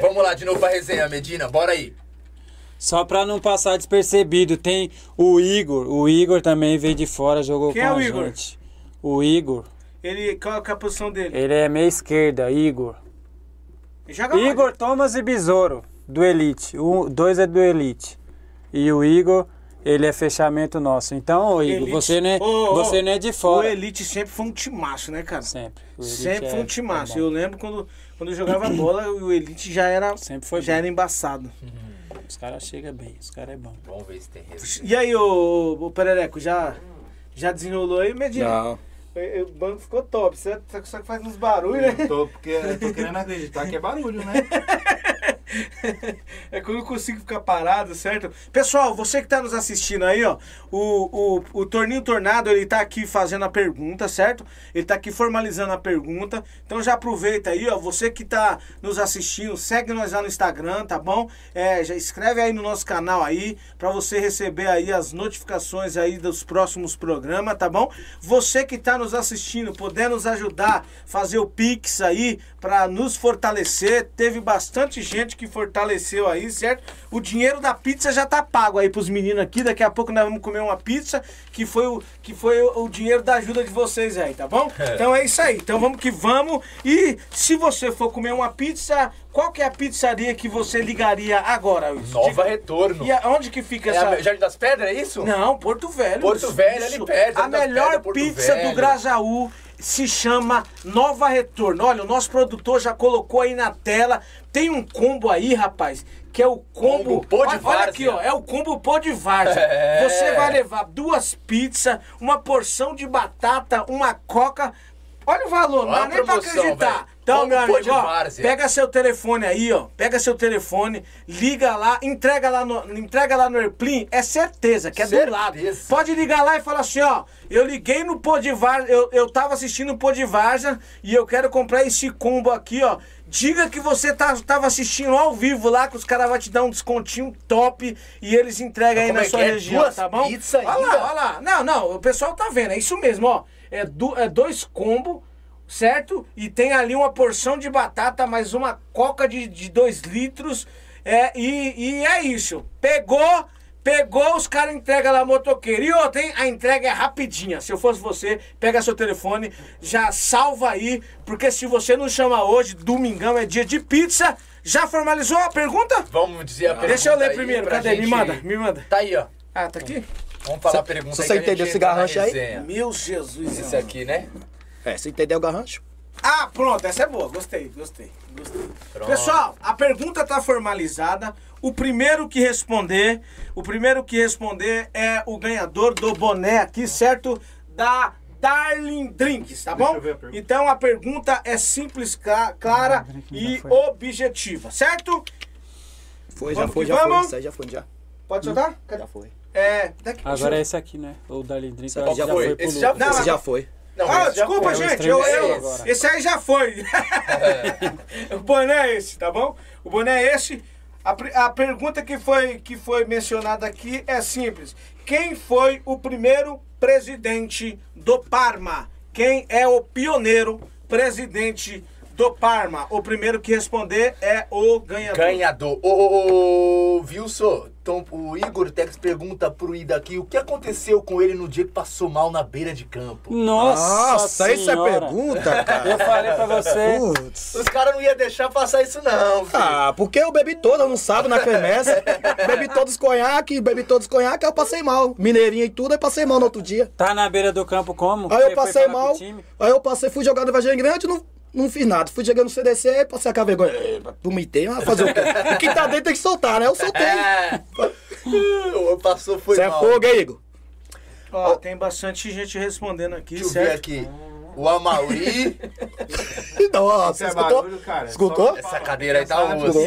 D: Vamos lá, de novo pra resenha, Medina. Bora aí.
B: Só pra não passar despercebido, tem o Igor. O Igor também veio de fora, jogou
A: Quem
B: com
A: é o
B: a
A: Igor?
B: gente. O Igor.
A: Ele, qual que é a posição dele?
B: Ele é meia esquerda, Igor. Igor, Thomas e Besouro, do Elite. O dois é do Elite. E o Igor, ele é fechamento nosso. Então, ô, Igor,
A: Elite.
B: você, não é,
A: Ô, ô,
B: você não é de
A: O
B: fora.
A: Elite sempre foi um timaço, né, cara?
B: Sempre. O
A: Sempre
B: é-
A: foi um timaço.
B: é bom.
A: eu lembro quando, quando eu jogava bola, o Elite já era,
B: Sempre foi
A: já
B: bom.
A: era embaçado.
B: Os caras chegam bem, os caras é bom.
D: Vamos ver se tem.
A: E aí, ô, ô Perereco, já, já desenrolou aí, Medina?
C: Não.
A: O, banco ficou top. Você só- só que faz uns barulhos, né?
E: Eu tô, porque, eu tô querendo acreditar que é barulho, né?
A: É que eu consigo ficar parado, certo? Pessoal, você que tá nos assistindo aí, ó, o, o, o Torninho Tornado, ele tá aqui fazendo a pergunta, certo? Ele tá aqui formalizando a pergunta. Então já aproveita aí, ó, você que tá nos assistindo, segue nós lá no Instagram, tá bom? É, já escreve aí no nosso canal aí, pra você receber aí as notificações aí dos próximos programas, tá bom? Você que tá nos assistindo, puder nos ajudar, fazer o Pix aí, pra nos fortalecer. Teve bastante gente que fortaleceu aí, certo? O dinheiro da pizza já tá pago aí pros meninos aqui. Daqui a pouco nós vamos comer uma pizza, que foi o, que foi o, o dinheiro da ajuda de vocês aí, tá bom? Então é isso aí. Então vamos que vamos. E se você for comer uma pizza, qual que é a pizzaria que você ligaria agora, Wilson?
D: Nova
A: Diga-
D: Retorno.
A: E aonde que fica
D: É
A: essa...
D: a Jardim das Pedras, é isso?
A: Não, Porto Velho.
D: Porto
A: isso,
D: Velho, ali perto,
A: A melhor
D: Pedras,
A: pizza do
D: Velho.
A: Grajaú se chama Nova Retorno. Olha, o nosso produtor já colocou aí na tela. Tem um combo aí, rapaz, que é o combo.
D: Combo pô de
A: olha, olha aqui, ó. É o combo pô de várzea.
D: É.
A: Você vai levar duas pizzas, uma porção de batata, uma coca. Olha o valor, não
D: Olha
A: dá
D: a
A: nem pra acreditar.
D: velho.
A: Então,
D: Combo
A: meu
D: pô
A: amigo,
D: de
A: ó, pega seu telefone aí, ó. Pega seu telefone, liga lá, entrega lá no, entrega lá no Airplane, é certeza que é do lado.
D: Certeza.
A: Pode ligar lá e falar assim, ó, eu liguei no Podivar, eu, eu tava assistindo o Podivarja e eu quero comprar esse combo aqui, ó. Diga que você tá, tava assistindo ao vivo lá, que os caras vão te dar um descontinho top e eles entregam aí
D: Como
A: na
D: é
A: sua
D: é?
A: região,
D: Duas
A: tá bom?
D: pizza
A: olha
D: ainda?
A: lá, olha lá. Não, não, o pessoal tá vendo, é isso mesmo, ó. É, du, é dois combos, certo? E tem ali uma porção de batata, mais uma coca de 2 litros. É, e, e é isso. Pegou, pegou, os caras entregam lá motoqueiro. E outra, hein? A entrega é rapidinha. Se eu fosse você, pega seu telefone, já salva aí. Porque se você não chama hoje, domingão é dia de pizza. Já formalizou a pergunta?
D: Vamos dizer a pergunta
A: Deixa eu ler
D: aí
A: primeiro. Cadê?
D: gente-
A: Me manda, me manda.
D: Tá aí, ó.
A: Ah, tá aqui?
D: Vamos falar a pergunta
C: se
D: aí
C: você entendeu esse garrancho aí?
A: Meu Jesus.
D: Esse aqui, né?
C: É, você entendeu o garrancho?
A: Ah, pronto, essa é boa. Gostei, gostei, gostei.
D: Pronto.
A: Pessoal, a pergunta tá formalizada. O primeiro que responder, o primeiro que responder é o ganhador do boné aqui, certo? Da Darling Drinks, tá bom?
E: eu ver a pergunta.
A: Então a pergunta é simples, cla- clara e objetiva, certo?
C: Foi,
A: Vamos
C: já foi,
A: que
C: já foi.
A: vamos?
C: Já foi, já.
A: Pode soltar? Cadê?
C: Já foi.
A: É, daqui.
B: Agora é esse aqui, né? O Darlene Drink.
C: Esse
B: eu
C: aqui
B: acho que
C: já
B: já
D: foi.
B: foi pro
D: Esse já.
A: Não,
C: Esse já foi.
D: Não,
A: Ah, desculpa,
D: foi.
A: gente.
B: É
A: Eu, eu- esse aí já foi. o boné é esse, tá bom? O boné é esse. A, a pergunta que foi, que foi mencionada aqui é simples. Quem foi o primeiro presidente do Parma? Quem é o pioneiro presidente do Parma. O primeiro que responder é o ganhador.
D: Ganhador. Ô, ô, ô, Wilson, então, o Igor Tex pergunta pro Ida aqui o que aconteceu com ele no dia que passou mal na beira de campo.
B: Nossa,
C: Nossa, isso é pergunta, cara.
B: Eu falei pra você.
C: Putz.
D: Os caras não iam deixar passar isso não, filho.
C: Ah, porque eu bebi todas no sábado na quermesse. bebi todos conhaque, bebi todos conhaque, aí eu passei mal. Mineirinha e tudo, aí passei mal no outro dia.
B: Tá na beira do campo como?
C: Aí eu passei mal, aí eu passei, fui jogar no Vargem Grande, não, não fiz nada. Fui chegando no CDC, passei aquela vergonha. Vomitei, mas fazer o quê? O que tá dentro tem que soltar, né? Eu soltei.
D: É. Passou foi
C: Você é
D: mal.
C: fogo, hein, Igor?
A: Ó, tem bastante gente respondendo aqui,
D: Deixa eu ver
A: certo?
D: aqui. O Amauri.
C: Nossa,
E: Isso é
C: escutou?
E: barulho, cara.
C: Escutou?
E: Só pra
D: Essa cadeira aí tá osso.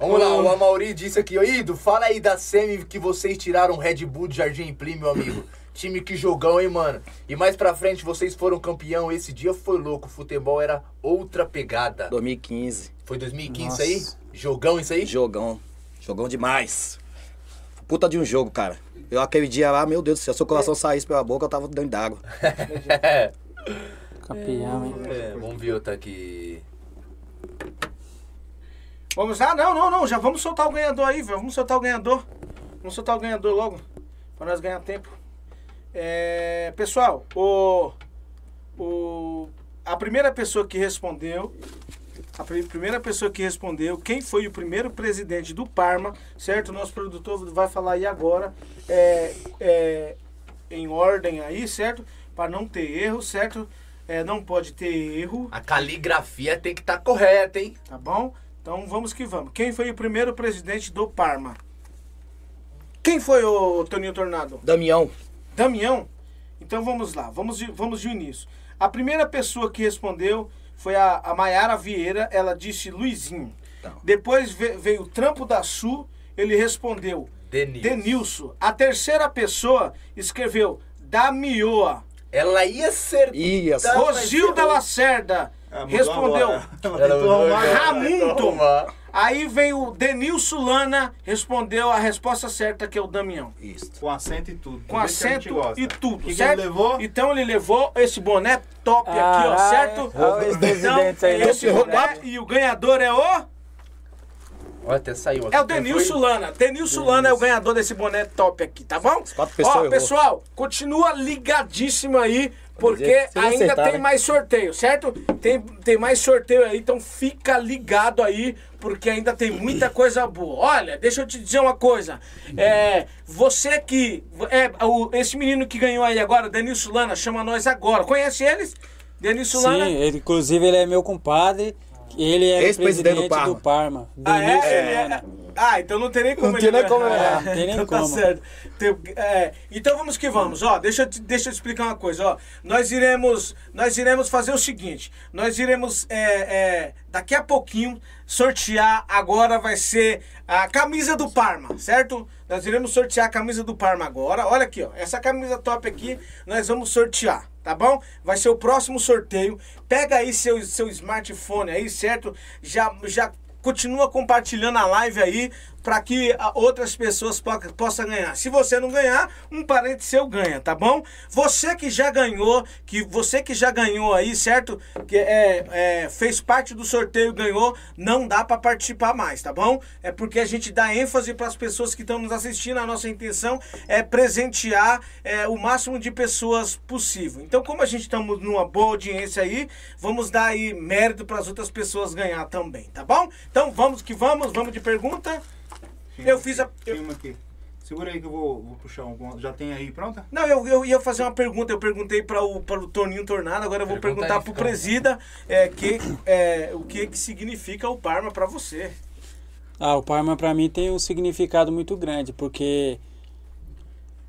D: Vamos lá, o Amauri disse aqui, ô Ido, fala aí da semi que vocês tiraram Red Bull de Jardim Plim, meu amigo. Time que jogão, hein, mano? E mais pra frente, vocês foram campeão. Esse dia foi louco. O futebol era outra pegada.
C: 2015.
D: Foi 2015
B: Nossa.
D: isso aí? Jogão isso aí?
C: Jogão. Jogão demais. Puta de um jogo, cara. Eu aquele dia lá, meu Deus do céu, se o coração saísse pela boca, eu tava dentro d'água.
B: Campeão, hein?
D: É, vamos ver outra aqui.
A: Vamos lá? Não, não, não. Já vamos soltar o ganhador aí, velho. Vamos soltar o ganhador. Vamos soltar o ganhador logo. Pra nós ganhar tempo. É, pessoal, o, o, a primeira pessoa que respondeu. A pri- primeira pessoa que respondeu, quem foi o primeiro presidente do Parma, certo? O nosso produtor vai falar aí agora, é, é, em ordem aí, certo? Para não ter erro, certo? É, não pode ter erro.
D: A caligrafia tem que estar correta, hein?
A: Tá bom? Então vamos que vamos. Quem foi o primeiro presidente do Parma? Quem foi o Toninho Tornado?
C: Damião.
A: Damião? Então vamos lá, vamos de, vamos de início. A primeira pessoa que respondeu foi a, a Maiara Vieira, ela disse Luizinho.
C: Não.
A: Depois ve- veio o Trampo da Sul, ele respondeu
D: Denilson.
A: Denilson. A terceira pessoa escreveu Damioa.
D: Ela ia ser.
C: Ia,
D: Tá,
A: Rosilda Lacerda
E: Ah,
A: respondeu? Ramundo. Aí vem o Denilson Lana, respondeu a resposta certa, que é o Damião.
C: Isso.
E: Com acento e tudo.
A: Com
E: que
A: acento e tudo,
E: que que
A: certo?
E: ele levou?
A: Então ele levou esse boné top aqui, ó,
B: Caralho,
A: certo?
B: olha os
A: Então,
B: aí, né?
A: esse boné, e o ganhador é o...
D: Olha, até saiu aqui.
A: É o
D: Quem
A: Denilson
D: foi?
A: Lana. Denilson Lana é o ganhador desse boné top aqui, tá bom?
C: quatro pessoas
A: Ó,
C: errou.
A: pessoal, continua ligadíssimo aí, porque ainda
C: acertar,
A: tem
C: né?
A: mais sorteio, certo? Tem, tem mais sorteio aí, então fica ligado aí, porque ainda tem muita coisa boa. Olha, deixa eu te dizer uma coisa. É, você que. É, o, esse menino que ganhou aí agora, Denilson Lana, chama nós agora. Conhece eles? Denilson Lana?
B: Sim, ele, inclusive ele é meu compadre. Ele é o
C: Ex-presidente do
B: presidente do Parma.
A: Ah, é? Ele é-. Ah, então não tem nem como
C: Não tem
A: ele
C: nem como errar.
B: Não tem nem
A: então tá
B: como.
A: certo. Tem- é, então vamos que vamos, ó. Deixa, eu te- deixa eu te explicar uma coisa, ó. Nós iremos, nós iremos fazer o seguinte. Nós iremos é, é, daqui a pouquinho sortear. Agora vai ser a camisa do Parma, certo? Nós iremos sortear a camisa do Parma agora. Olha aqui, ó. Essa camisa top aqui nós vamos sortear. Tá bom? Vai ser o próximo sorteio. Pega aí seu, seu smartphone aí, certo? Já, já continua compartilhando a live aí para que ah, outras pessoas po possam ganhar. Se você não ganhar, um parente seu ganha, tá bom? Você que já ganhou, que você que já ganhou aí, certo? Que é, é, fez parte do sorteio ganhou, não dá para participar mais, tá bom? É porque a gente dá ênfase para as pessoas que estão nos assistindo. A nossa intenção é presentear é, o máximo de pessoas possível. Então, como a gente estamos numa boa audiência aí, vamos dar aí mérito para as outras pessoas ganhar também, tá bom? Então, vamos que vamos, vamos de pergunta. Eu fiz a. eu-
E: Filma aqui. Segura aí que eu vou, vou puxar um. Já tem aí pronta?
A: Não, eu, eu ia fazer uma pergunta. Eu perguntei para o, para o Toninho Tornado, agora eu vou
D: Pergunta
A: perguntar para o. Presida é, que, é, o que, que significa o Parma para você.
B: Ah, o Parma pra mim tem um significado muito grande, porque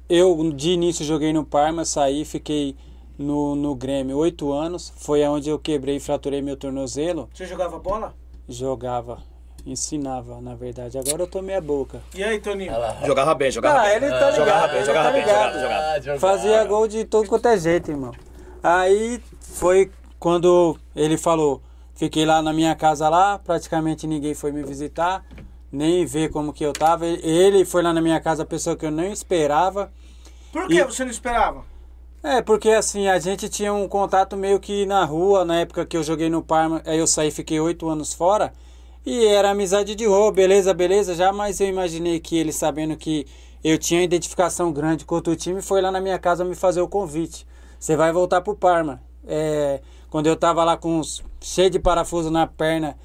B: eu de início joguei no Parma, saí, fiquei no, no Grêmio oito anos, foi onde eu quebrei e fraturei meu tornozelo,
A: Você jogava bola?
B: jogava, ensinava, na verdade. Agora eu tô meia boca.
A: E aí, Toninho?
C: Jogava bem, jogava
B: Ah,
C: bem.
B: ele tá
C: Jogava
B: ligado,
C: bem,
B: ele
C: jogava
B: tá
C: bem,
B: ligado.
C: jogava, jogava.
D: Ah, jogava.
B: Fazia gol de todo quanto é jeito, irmão. Aí foi quando ele falou, fiquei lá na minha casa lá, praticamente ninguém foi me visitar, nem ver como que eu tava. Ele foi lá na minha casa, pessoa que eu não esperava.
A: Por que
B: E-
A: você não esperava?
B: É, porque assim, a gente tinha um contato meio que na rua, na época que eu joguei no Parma, aí eu saí fiquei oito anos fora, e era amizade de rua, beleza, beleza, jamais eu imaginei que ele, sabendo que eu tinha identificação grande com o time, foi lá na minha casa me fazer o convite. Você vai voltar pro Parma. É, quando eu tava lá com uns, cheio de parafuso na perna,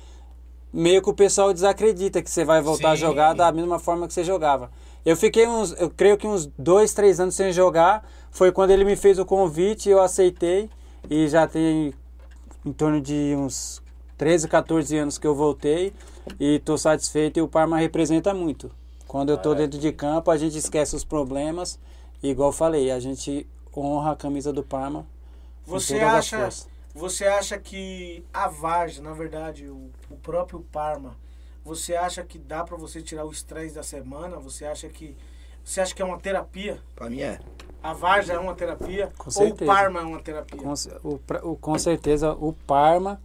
B: meio que o pessoal desacredita que você vai voltar
D: Sim.
B: a jogar da mesma forma que você jogava. Eu fiquei uns, eu creio que uns dois, três anos sem jogar. Foi quando ele me fez o convite, eu aceitei e já tem em torno de uns 13, 14 anos que eu voltei e estou satisfeito e o Parma representa muito. Quando eu estou dentro de campo, a gente esquece os problemas e igual eu falei, a gente honra a camisa do Parma.
A: Você acha, você acha que a Vargem, na verdade, o, o próprio Parma, você acha que dá pra você tirar o estresse da semana? Você acha que você acha que é uma terapia?
C: Pra mim é.
A: A Vargem é uma terapia?
B: Com
A: ou o. Parma é uma terapia?
B: Com, o, o- com certeza o Parma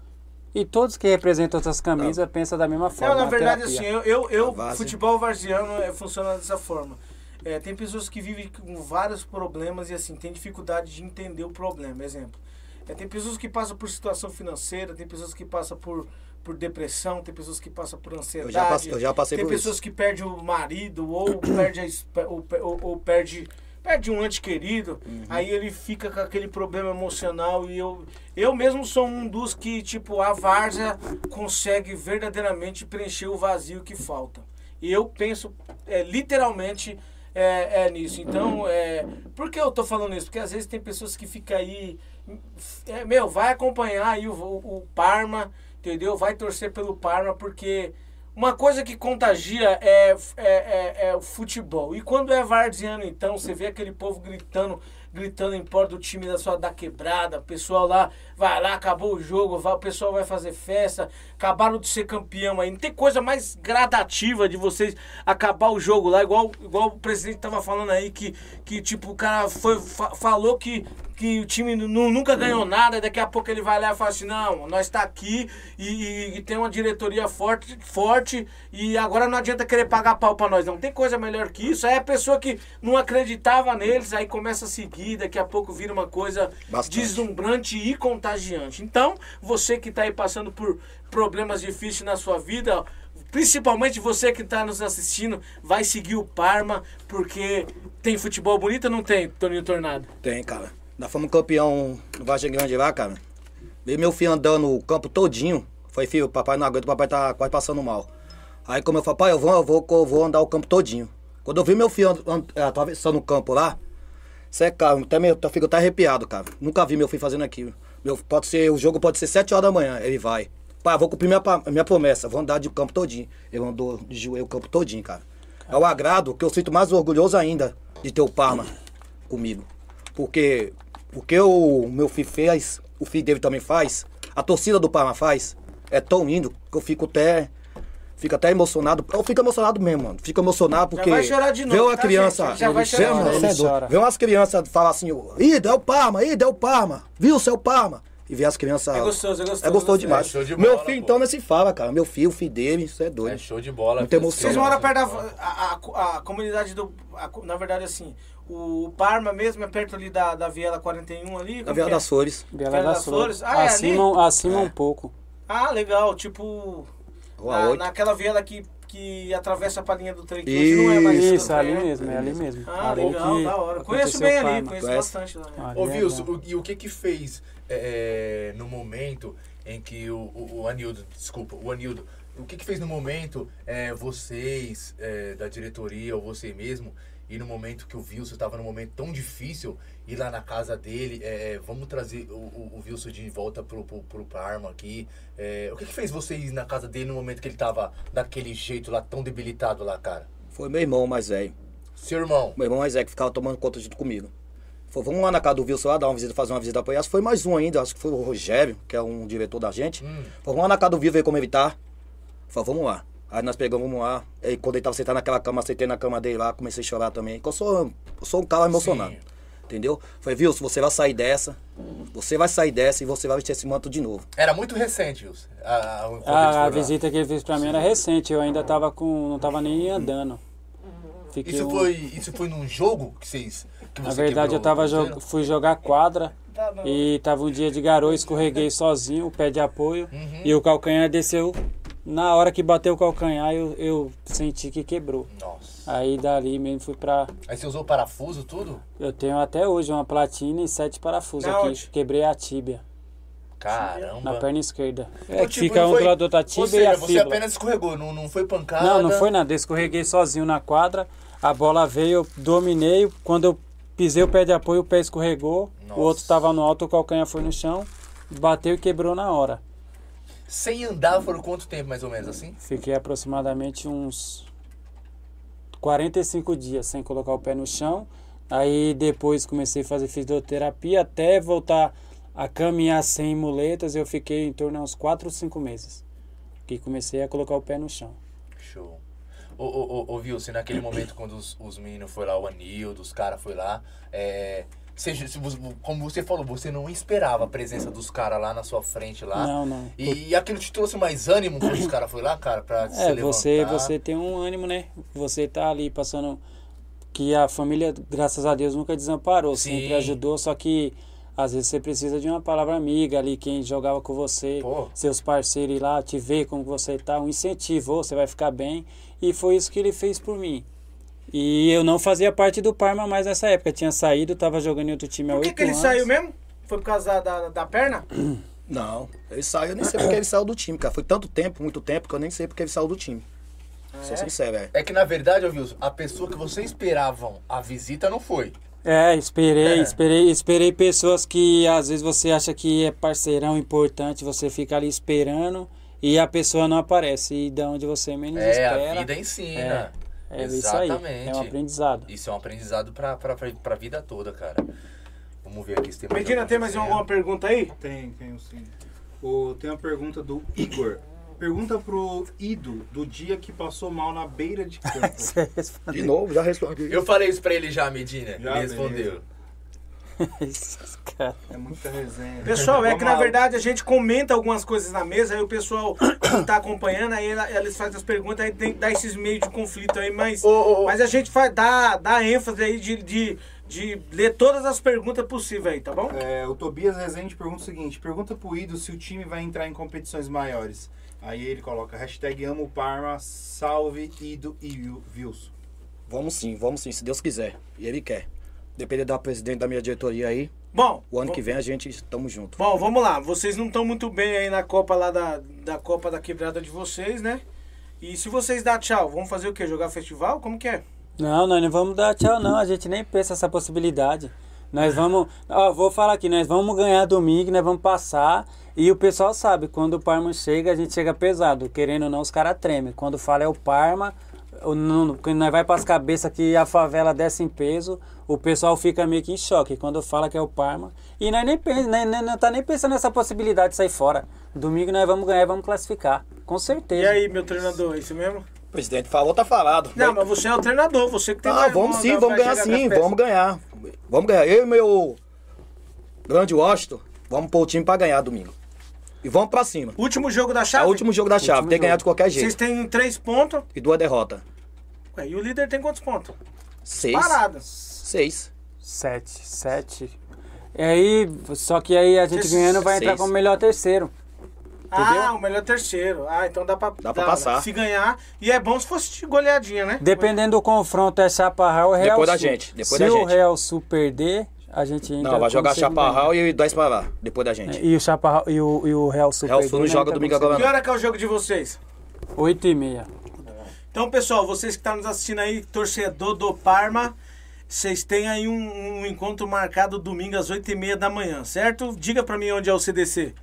B: e todos que representam outras camisas pensam da mesma forma.
A: Não, na verdade,
B: terapia.
A: assim, eu, eu, eu futebol varziano é, funciona dessa forma. É, tem pessoas que vivem com vários problemas e assim, tem dificuldade de entender o problema. Exemplo. É, tem pessoas que passam por situação financeira, tem pessoas que passam por, por depressão, tem pessoas que passam por ansiedade.
C: Eu já passei, eu já passei
A: tem
C: por
A: pessoas
C: isso.
A: que perdem o marido ou perde a, ou, ou, ou perde perde um ente querido,
C: Uhum.
A: aí ele fica com aquele problema emocional e eu eu mesmo sou um dos que tipo a várzea consegue verdadeiramente preencher o vazio que falta. E eu penso é, literalmente é, é nisso. Então, é, por que eu tô falando isso? Porque às vezes tem pessoas que ficam aí, é, meu, vai acompanhar aí o, o, o Parma, entendeu? Vai torcer pelo Parma, porque uma coisa que contagia é, é, é, é o futebol. E quando é varziano, então, você vê aquele povo gritando, gritando em prol do time da sua da quebrada, o pessoal lá vai lá, acabou o jogo, vai, o pessoal vai fazer festa, acabaram de ser campeão aí. Não tem coisa mais gradativa de vocês acabar o jogo lá, igual, igual o presidente tava falando aí, que, que tipo, o cara foi, fa- falou que, que o time nu- nunca ganhou nada, e daqui a pouco ele vai lá e fala assim, não, nós tá aqui e, e- e tem uma diretoria forte, forte e agora não adianta querer pagar pau pra nós, não. Tem coisa melhor que isso. Aí a pessoa que não acreditava neles, aí começa a seguir, daqui a pouco vira uma coisa
C: Bastante.
A: deslumbrante e contagiante. Então, você que tá aí passando por problemas difíceis na sua vida, principalmente você que está nos assistindo, vai seguir o Parma, porque tem futebol bonito ou não tem, Toninho Tornado?
C: Tem, cara. Nós fomos campeão no Vargem Grande lá, cara. Veio meu filho andando o campo todinho. Foi, filho, papai não aguenta, o papai tá quase passando mal. Aí como eu falei, pai, eu vou, eu vou, eu vou andar o campo todinho. Quando eu vi meu filho and- and- atravessando o campo lá, Cê é cara, até meu, eu fico até arrepiado, cara. Nunca vi meu filho fazendo aquilo. Meu, pode ser, o jogo pode ser 7 horas da manhã, ele vai. Pai, vou cumprir minha, minha promessa, vou andar de campo todinho. Ele andou de joelho o campo todinho, cara. É o agrado que eu sinto mais orgulhoso ainda de ter o Parma comigo. Porque o que o meu filho fez, o filho dele também faz, a torcida do Parma faz, é tão lindo que eu fico até. Fico até emocionado. Eu fico emocionado mesmo, mano. Fico emocionado porque.
A: vai chorar de novo,
C: Vê uma
A: tá,
C: criança.
A: gente? Já vai
C: Vê,
A: chorar de
C: mano, é
B: Ele
C: doido.
B: chora.
C: Vê umas crianças falar assim, ih, deu Parma, ih, deu Parma. Viu, seu Parma? E ver as crianças.
A: É gostoso, é gostoso,
C: É gostoso demais.
D: É show de
C: Meu
D: bola,
C: filho,
D: pô.
C: então, nesse fala, cara. Meu filho, o filho dele, isso é doido.
D: É show de bola.
C: Muita emoção.
A: Vocês moram perto da. A, a, a comunidade do. a na verdade, assim, o Parma mesmo é perto ali da, da Viela 41 ali?
C: Vila
A: que é?
C: das Flores.
B: Bela das
A: das Flores?
B: Flores.
A: Ah, é
B: acima acima
C: É.
B: um pouco.
A: Ah, legal. Tipo. Na-
C: 8.
A: naquela viela que, que atravessa pra linha do trem. Que hoje não é mais
B: Isso, ali
A: né?
B: mesmo, é ali mesmo.
A: Ah,
B: ali
A: legal,
B: que
A: da hora. Conheço bem ali,
B: Parma.
A: conheço
C: Conhece?
A: bastante lá.
D: Ô,
B: é
D: Wilson, e o que que fez é, no momento em que o, o, o Anildo, desculpa, o Anildo, o que que fez no momento é, vocês é, da diretoria ou você mesmo, e no momento que o Wilson estava num momento tão difícil, ir lá na casa dele, é, vamos trazer o, o, o Wilson de volta pro, pro, pro Parma aqui. é, o que que fez vocês ir na casa dele no momento que ele tava daquele jeito lá, tão debilitado lá, cara?
C: Foi meu irmão mais velho.
D: Seu irmão,
C: Meu irmão mais velho que ficava tomando conta junto comigo. Falou, vamos lá na casa do Wilson lá, dar uma visita, fazer uma visita que foi mais um ainda, acho que foi o Rogério, que é um diretor da gente.
D: Hum.
C: Falou, vamos lá na casa do Wilson ver como ele tá. Falei, vamos lá. Aí nós pegamos, vamos lá. Aí quando ele tava sentado naquela cama, sentei na cama dele lá, comecei a chorar também. Porque eu sou, eu sou um cara emocionado.
D: Sim.
C: Entendeu? Falei, Wilson, você vai sair dessa. Você vai sair dessa e você vai vestir esse manto de novo.
D: era muito recente, Wilson. A, a,
B: a visita que ele fez pra mim era recente, eu ainda tava com. não tava nem andando. Fiquei
D: Isso
B: um-
D: foi, isso foi num jogo que vocês Que
B: Na
D: você
B: verdade, eu tava jo fui jogar quadra
A: Tá,
B: e tava um dia de garoa, escorreguei sozinho, o pé de apoio,
D: Uhum.
B: e o calcanhar desceu. Na hora que bateu o calcanhar, eu, eu senti que quebrou.
D: Nossa.
B: Aí dali mesmo fui pra.
D: Aí você usou parafuso, tudo?
B: Eu tenho até hoje uma platina e sete parafusos
A: Na
B: aqui.
A: onde?
B: Quebrei a tíbia,
D: Caramba.
B: na perna esquerda. É,
D: Então,
B: que
D: tipo,
B: fica
D: não
B: um
D: foi-
B: do lado da
D: Ou
B: tíbia
D: seja,
B: e a
D: você
B: fíbula.
D: apenas escorregou, não, não foi pancada.
B: Não, não foi nada. Eu escorreguei sozinho na quadra. A bola veio, eu dominei. Quando eu pisei o pé de apoio, o pé escorregou.
D: Nossa.
B: O outro estava no alto, o calcanhar foi no chão. Bateu e quebrou na hora.
D: Sem andar foram quanto tempo, mais ou menos, assim?
B: Fiquei aproximadamente uns 45 dias sem colocar o pé no chão. Aí depois comecei a fazer fisioterapia até voltar a caminhar sem muletas. Eu fiquei em torno de uns 4 ou 5 meses. Que comecei a colocar o pé no chão.
D: Show. Ô, ô, ô, ô naquele momento quando os, os meninos foram lá, o Anildo, os caras foram lá, é, se você- como você falou, você não esperava a presença dos caras lá na sua frente lá.
B: Não, não.
D: E, aquilo te trouxe mais ânimo quando os caras foram lá, cara, pra se
B: É,
D: levantar?
B: você, você tem um ânimo, né? Você tá ali passando. Que a família, graças a Deus, nunca desamparou,
D: Sim.
B: sempre ajudou, só que às vezes você precisa de uma palavra amiga ali, quem jogava com você,
D: Pô.
B: seus parceiros ir lá, te ver como você tá, um incentivo, você vai ficar bem. E foi isso que ele fez por mim. E eu não fazia parte do Parma mais nessa época, tinha saído, tava jogando em outro time há
A: Por que,
B: oito
A: que ele
B: anos.
A: saiu mesmo? Foi por causa da, da, da perna?
C: Não, ele saiu, eu nem sei porque ele saiu do time, cara. Foi tanto tempo, muito tempo, que eu nem sei porque ele saiu do time. Sou sincero, é.
D: É que na verdade, ô Wilson, a pessoa que vocês esperavam a visita não foi.
B: É, esperei,
D: É.
B: esperei, esperei pessoas que às vezes você acha que é parceirão importante, você fica ali esperando e a pessoa não aparece. E da onde você menos
D: É,
B: espera.
D: a vida ensina.
B: É, é isso aí.
D: Exatamente.
B: É um aprendizado.
D: Isso é um aprendizado pra, pra, pra, pra vida toda, cara. Vamos ver aqui se tem mais
A: Medina,
D: alguma
A: tem mais alguma pergunta aí?
E: Tem, tem sim. O, tem uma pergunta do Igor. Pergunta pro Ido do dia que passou mal na beira de campo.
C: De novo, já respondi.
D: Eu falei isso pra ele já, Medina.
E: Já,
D: ele respondeu.
E: beleza. É muita resenha.
A: Pessoal, é que na verdade a gente comenta algumas coisas na mesa, aí o pessoal tá acompanhando, aí eles fazem as perguntas, aí tem que dar esses meios de conflito aí, mas,
D: ô, ô.
A: mas a gente vai dar, dar ênfase aí de, de, de ler todas as perguntas possíveis aí, tá bom?
E: É, o Tobias Rezende pergunta o seguinte: pergunta pro Ido se o time vai entrar em competições maiores. Aí ele coloca hashtag amo Parma, salve Ido e Wil- Wilson.
C: Vamos sim, vamos sim, se Deus quiser. E ele quer. Depender da presidente da minha diretoria aí,
A: Bom,
C: o ano que vem a gente estamos juntos.
A: bom, vamos lá. Vocês não estão muito bem aí na Copa lá da, da Copa da Quebrada de vocês, né? E se vocês dar tchau, vamos fazer o quê? Jogar festival? Como que é?
B: Não, nós não vamos dar tchau, não. A gente nem pensa essa possibilidade. Nós vamos. Ó, vou falar aqui, nós vamos ganhar domingo, nós vamos passar. E o pessoal sabe, quando o Parma chega, a gente chega pesado. Querendo ou não, os caras tremem. Quando fala é o Parma, o- não- quando nós vai pras cabeças que a favela desce em peso, o pessoal fica meio que em choque quando fala que é o Parma. E nós nem nem, nem, não tá nem pensando nessa possibilidade de sair fora. Domingo nós vamos ganhar e vamos classificar. Com certeza.
A: E aí, meu treinador, é isso mesmo?
C: O presidente falou, tá falado.
A: Não, mas você é o treinador, você que tem
C: Ah, vamos sim, vamos ganhar sim, vamos ganhar. Vamos ganhar. Eu e meu grande Washington, vamos pôr o time pra ganhar domingo. E vamos pra cima.
A: Último jogo da
C: É
A: chave?
C: o último jogo da chave,
B: Último
C: tem que ganhar de qualquer
A: Vocês
C: jeito.
A: têm três pontos.
C: E duas derrotas.
A: Ué, e o líder tem quantos pontos?
C: Seis.
A: Parada.
C: Seis.
B: Sete, sete. E aí, só que aí a gente
A: Seis-
B: ganhando vai entrar
C: seis.
B: como melhor terceiro.
A: Ah, o melhor terceiro. Ah, então dá pra,
C: Dá pra passar.
A: Se ganhar. E é bom se fosse goleadinha, né?
B: Dependendo do confronto, é Chaparral ou Real
C: Depois da
B: Sul.
C: gente, depois
B: Se
C: da
B: o
C: gente.
B: Real Sul perder, a gente entra
C: Não, vai jogar Chaparral e dois pra lá, depois da gente.
B: E o Chaparral e o, e o Real Sul
C: Real
B: perder,
C: Sul não
B: né,
C: joga
B: entra
C: domingo agora
A: Que hora que é o jogo de vocês?
B: segundo. Oito e meia.
A: Então, pessoal, vocês que estão nos assistindo aí, torcedor do Parma, vocês têm aí um, um encontro marcado domingo às 8h30 da manhã, certo? Diga pra mim onde é o CDC.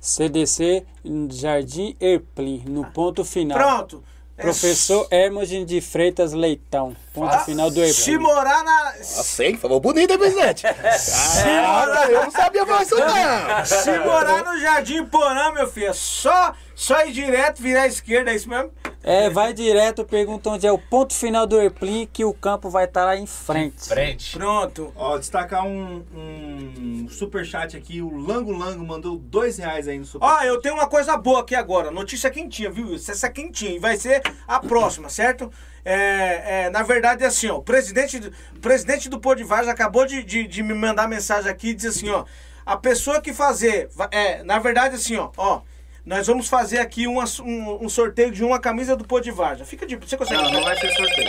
B: CDC Jardim Erpli, no ponto final.
A: Pronto. É
B: Professor Hermogen de Freitas Leitão. Ponto
D: Ah,
B: final do Erpli.
A: Se morar na.
C: Ah, sei, falou bonito, hein, presidente? Ah, eu não sabia falar isso não.
A: Se morar no Jardim Porã, meu filho, é só, só ir direto, virar à esquerda, é isso mesmo?
B: É, vai direto, pergunta onde é o ponto final do airplane que o campo vai estar lá em frente.
D: Frente.
A: Pronto.
E: Ó, destacar um, um superchat aqui. O Lango Lango mandou dois reais aí no
A: Ó,
E: superchat.
A: eu tenho uma coisa boa aqui agora. Notícia quentinha, viu? Essa é quentinha. E vai ser a próxima, certo? É, é, na verdade, é assim, ó. O presidente, o presidente do Podivars acabou de, de, de me mandar mensagem aqui e diz assim, ó. A pessoa que fazer. É, na verdade, assim, ó. Ó. Nós vamos fazer aqui uma- um, um sorteio de uma camisa do Podivars. Fica de. Você consegue.
E: Não, não vai ser sorteio.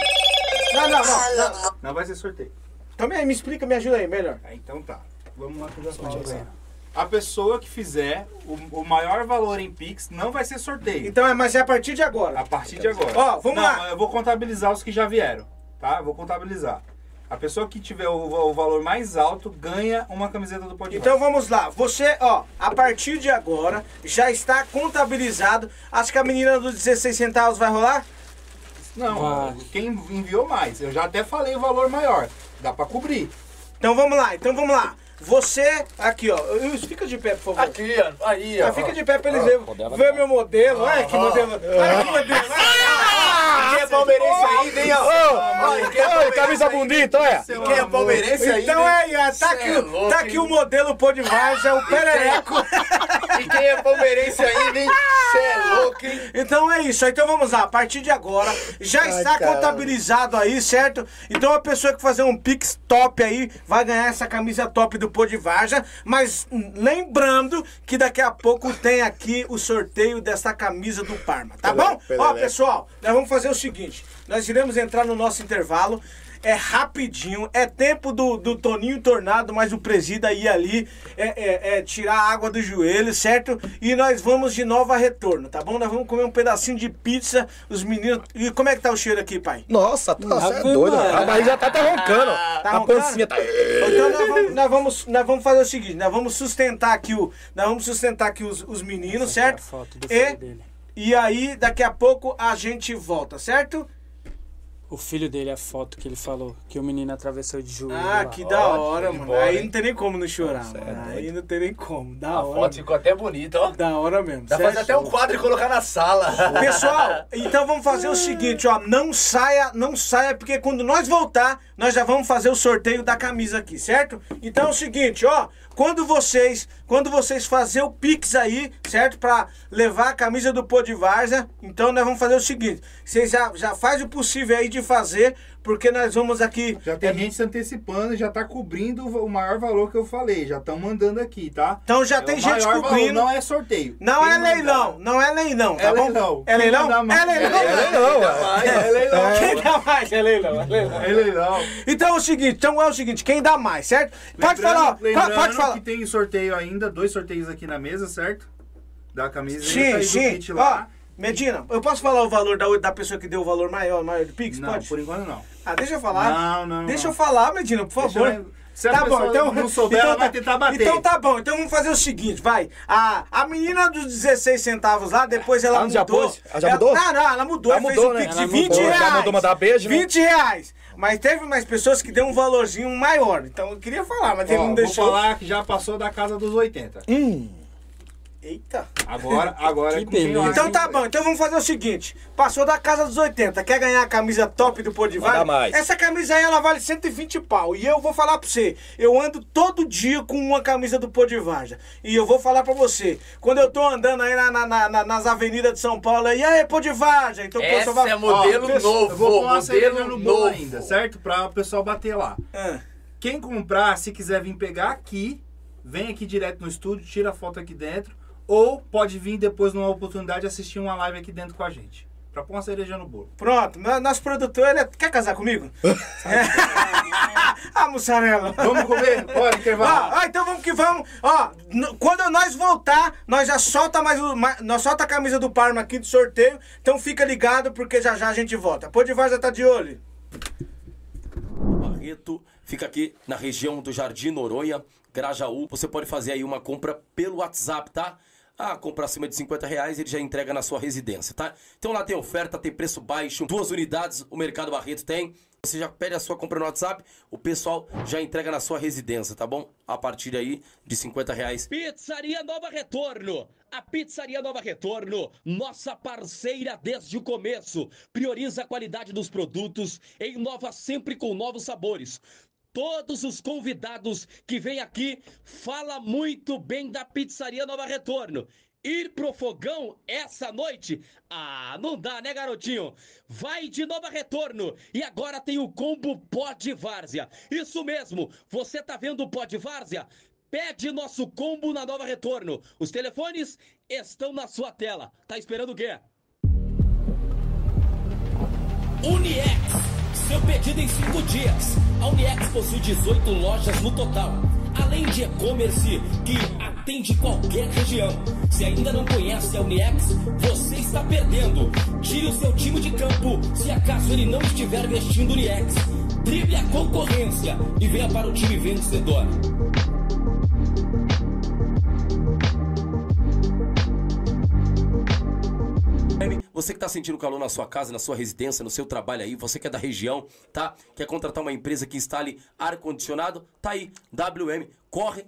A: Não, não, não. não.
E: Não vai ser sorteio.
A: Então me, me explica, me ajuda aí, melhor.
E: Ah, então tá. Vamos lá que eu já falo. A pessoa que fizer o, o maior valor em Pix não vai ser sorteio.
A: Então é, mas é a partir de agora.
E: A partir de agora.
A: Ó, vamos
E: Não,
A: lá.
E: Eu vou contabilizar os que já vieram, tá? Eu vou contabilizar. A pessoa que tiver o, o valor mais alto ganha uma camiseta do Podcast.
A: Então vamos lá. Você, ó, a partir de agora já está contabilizado. Acho que a menina dos 16 centavos vai rolar?
E: não,
B: Vai.
E: quem enviou mais? Eu já até falei o valor maior. Dá pra cobrir.
A: Então vamos lá, então vamos lá. Você, aqui ó, fica de pé, por favor.
D: Aqui, ó. Aí, ó.
A: Ah, fica de pé pra eles verem ver meu modelo. Olha que modelo. Olha que modelo. Ah,
D: Quem é palmeirense aí, vem, é palmeirense
C: camisa
D: aí,
C: bonita, olha.
D: Quem é palmeirense aí,
A: Então é ó, tá aqui,
D: é
A: tá aqui
D: hein?
A: o modelo pô de Varja, o perereco.
D: E quem é palmeirense aí, vem. Cê é louco, hein?
A: Então é isso, então vamos lá, a partir de agora já está
C: caramba.
A: contabilizado aí, certo? Então a pessoa que fazer um Pix top aí vai ganhar essa camisa top do Pô de Varja, mas lembrando que daqui a pouco tem aqui o sorteio dessa camisa do Parma, tá bom?
C: Pele-
A: Ó, pessoal, nós vamos fazer o seguinte, nós iremos entrar no nosso intervalo, é rapidinho, é tempo do, do Toninho Tornado, mas o presida ir ali é, é- é tirar a água do joelho, certo? E nós vamos de novo a retorno, tá bom? Nós vamos comer um pedacinho de pizza, os meninos. E como é que tá o cheiro aqui, pai?
C: Nossa, tá, você é doido.
B: Maria.
C: A barriga já tá, tá roncando.
A: Tá
C: a
A: roncando?
C: pancinha tá...
A: Então nós vamos, nós, vamos, nós vamos fazer o seguinte, nós vamos sustentar aqui o. Nós vamos sustentar aqui os, os meninos,
B: Essa aqui é a
A: certo?
B: foto do
A: E,
B: filho dele.
A: E aí, daqui a pouco a gente volta, certo?
B: O filho dele, a foto que ele falou, que o menino atravessou de joelho.
A: Ah,
B: lá.
A: que da hora, mano.
D: bola,
A: Aí
D: hein?
A: não tem nem como não chorar,
C: Nossa, é.
A: Aí não tem nem como. Da
D: A
A: hora.
D: foto ficou até bonita, ó.
A: Da hora mesmo.
D: Dá pra fazer até um quadro e colocar na sala.
A: Pessoal, então vamos fazer o seguinte, ó, não saia, não saia, porque quando nós voltar, nós já vamos fazer o sorteio da camisa aqui, certo? Então é o seguinte, ó, quando vocês, quando vocês fazer o Pix aí, certo? Pra levar a camisa do Pô de Várzea, então nós vamos fazer o seguinte, vocês já, já faz o possível aí de fazer, porque nós vamos aqui...
E: Já tem
A: é,
E: gente se antecipando já tá cobrindo o maior valor que eu falei. Já estão mandando aqui, tá?
A: Então já
E: É
A: tem gente cobrindo.
E: Valor, não é sorteio.
A: Não
E: Quem
A: é
E: mandar-
A: leilão, não é leilão, tá
E: É
A: bom?
E: leilão.
A: É
E: Quem
A: leilão? É leilão.
C: É leilão.
E: É leilão.
A: Quem dá mais? É leilão, é leilão.
E: É leilão.
A: Então é o seguinte, então é o seguinte, quem dá mais, certo? Pode
E: Lembrando-
A: falar, ó,
E: lembrando
A: pode falar.
E: que tem sorteio ainda, dois sorteios aqui na mesa, certo? Da camisa
A: Sim,
E: e do
A: sim.
E: kit
A: Ó,
E: lá.
A: Medina, eu posso falar o valor da, da pessoa que deu o valor maior, maior do Pix?
E: Não,
A: Pode?
E: por enquanto não.
A: Ah, deixa eu falar.
E: Não, não,
A: Deixa
E: não.
A: eu falar, Medina, por
E: Deixa
A: favor.
E: eu- Se a pessoa não souber, ela vai tentar bater.
A: Então tá bom, então vamos fazer o seguinte, vai. A, a menina dos 16 centavos lá, depois ela
C: Ah,
A: mudou.
C: já pôs? Ah, já
A: Ela-
C: mudou?
A: Não, não, ela mudou. Ela
C: mudou,
A: fez um
C: né?
A: Pix
B: Ela
A: de 20
B: mudou, já
A: reais.
C: mandou mandar beijo, né?
A: 20 reais. Mas teve mais pessoas que deu um valorzinho maior. Então eu queria falar, mas ele
E: Ó,
A: não
E: vou
A: deixou.
E: falar que já passou da casa dos 80.
C: Hum,
A: Eita.
E: Agora, agora
B: Que
E: é
A: Então tá bom, então vamos fazer o seguinte: passou da casa dos 80, quer ganhar a camisa top do Podivar?
C: Manda mais.
A: Essa camisa aí ela vale 120 pau. E eu vou falar pra você: eu ando todo dia com uma camisa do Podivarja. E eu vou falar pra você: quando eu tô andando aí na, na- na- na- nas avenidas de São Paulo, aí, aí. Então, o
D: Essa
A: pessoal vai.
D: é modelo
E: Ó,
D: novo,
E: Eu vou
D: modelo novo.
E: ainda, certo? Pra o pessoal bater lá.
A: Ah,
E: Quem comprar, se quiser vir pegar aqui, vem aqui direto no estúdio, tira a foto aqui dentro. Ou pode vir depois numa oportunidade assistir uma live aqui dentro com a gente. Pra pôr uma cereja no bolo.
A: pronto, no- nosso produtor, ele é- quer casar comigo? ah, mussarela.
E: Vamos comer? Bora, intervalo.
A: Ó, ó, então vamos que vamos. Ó, quando nós voltar, nós já solta mais o, ma- nós solta a camisa do Parma aqui do sorteio. Então fica ligado porque já já a gente volta. Pô de já tá de olho.
F: Barreto fica aqui na região do Jardim Noronha, Grajaú. Você pode fazer aí uma compra pelo WhatsApp, tá? Ah, compra acima de 50 reais, ele já entrega na sua residência, tá? Então lá tem oferta, tem preço baixo, duas unidades o Mercado Barreto tem. Você já pede a sua compra no WhatsApp, o pessoal já entrega na sua residência, tá bom? A partir aí de 50 reais.
G: Pizzaria Nova Retorno. A Pizzaria Nova Retorno, nossa parceira desde o começo, prioriza a qualidade dos produtos e inova sempre com novos sabores. Todos os convidados que vêm aqui fala muito bem da Pizzaria Nova Retorno. Ir pro fogão essa noite? Ah, não dá, né, garotinho? Vai de Nova Retorno. E agora tem o combo Pó de Várzea. Isso mesmo, você tá vendo o Pó de Várzea? Pede nosso combo na Nova Retorno. Os telefones estão na sua tela. Tá esperando o quê?
H: Uniex. Seu pedido em 5 dias. A Uniex possui 18 lojas no total. Além de e-commerce que atende qualquer região. Se ainda não conhece a Uniex, você está perdendo. Tire o seu time de campo se acaso ele não estiver vestindo Uniex. Drible a concorrência e venha para o time vencedor.
F: Você que tá sentindo calor na sua casa, na sua residência, no seu trabalho aí, você que é da região, tá? Quer contratar uma empresa que instale ar-condicionado? Tá aí, WM, corre,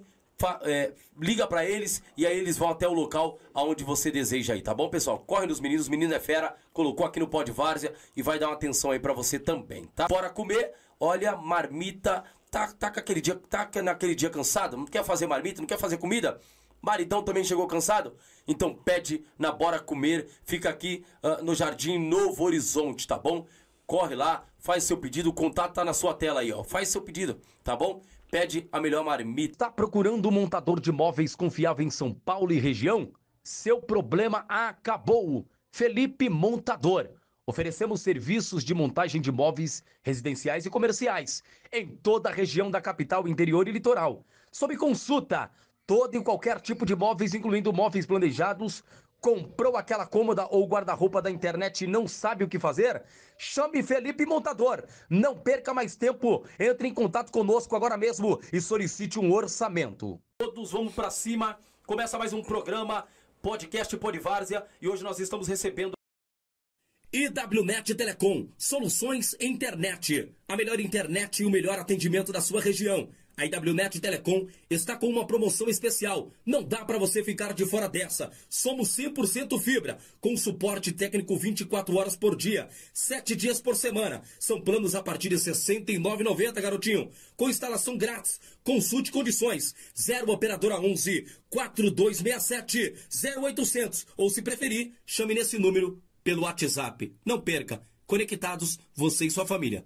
F: é, liga pra eles e aí eles vão até o local aonde você deseja aí, tá bom, pessoal? Corre nos meninos, menino é fera, colocou aqui no pó de várzea e vai dar uma atenção aí pra você também, tá? Bora comer, olha, marmita, tá, tá, com aquele dia, tá naquele dia cansado, não quer fazer marmita, não quer fazer comida? Maridão também chegou cansado? Então pede na Bora Comer, fica aqui ah, no Jardim Novo Horizonte, tá bom? Corre lá, faz seu pedido, o contato tá na sua tela aí, ó. Faz seu pedido, tá bom? Pede a melhor marmita.
G: Tá procurando um montador de móveis confiável em São Paulo e região? Seu problema acabou. Felipe Montador. Oferecemos serviços de montagem de móveis residenciais e comerciais em toda a região da capital, interior e litoral. Sob consulta, todo e qualquer tipo de móveis, incluindo móveis planejados. Comprou aquela cômoda ou guarda-roupa da internet e não sabe o que fazer? Chame Felipe Montador. Não perca mais tempo. Entre em contato conosco agora mesmo e solicite um orçamento.
F: Todos vamos pra cima. Começa mais um programa, podcast Podvárzea, e hoje nós estamos recebendo
H: IWNet Telecom, soluções internet. A melhor internet e o melhor atendimento da sua região. A IWNet Telecom está com uma promoção especial. Não dá para você ficar de fora dessa. Somos 100% fibra, com suporte técnico 24 horas por dia, 7 dias por semana. São planos a partir de R$ 69,90, garotinho. Com instalação grátis. Consulte condições. 0 operadora 11 4267 0800 ou se preferir, chame nesse número pelo WhatsApp. Não perca. Conectados, você e sua família.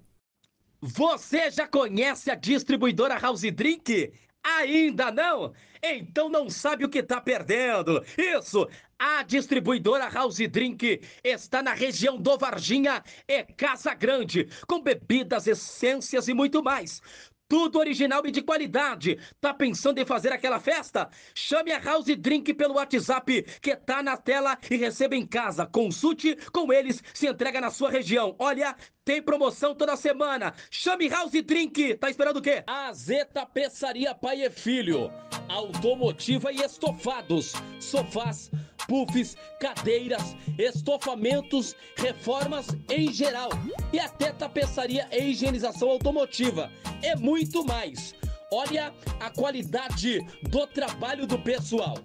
G: Você já conhece a distribuidora House Drink? Ainda não? Então não sabe o que está perdendo. Isso! A distribuidora House Drink está na região do Varginha e Casa Grande, com bebidas, essências e muito mais. Tudo original e de qualidade. Tá pensando em fazer aquela festa? Chame a House Drink pelo WhatsApp que tá na tela e receba em casa. Consulte com eles, se entrega na sua região. Olha, tem promoção toda semana. Chame House Drink. Tá esperando o quê? A Zeta Peçaria Pai e Filho. Automotiva e estofados. Sofás, puffs, cadeiras, estofamentos, reformas em geral. E até tapeçaria e higienização automotiva. É muito mais. Olha a qualidade do trabalho do pessoal.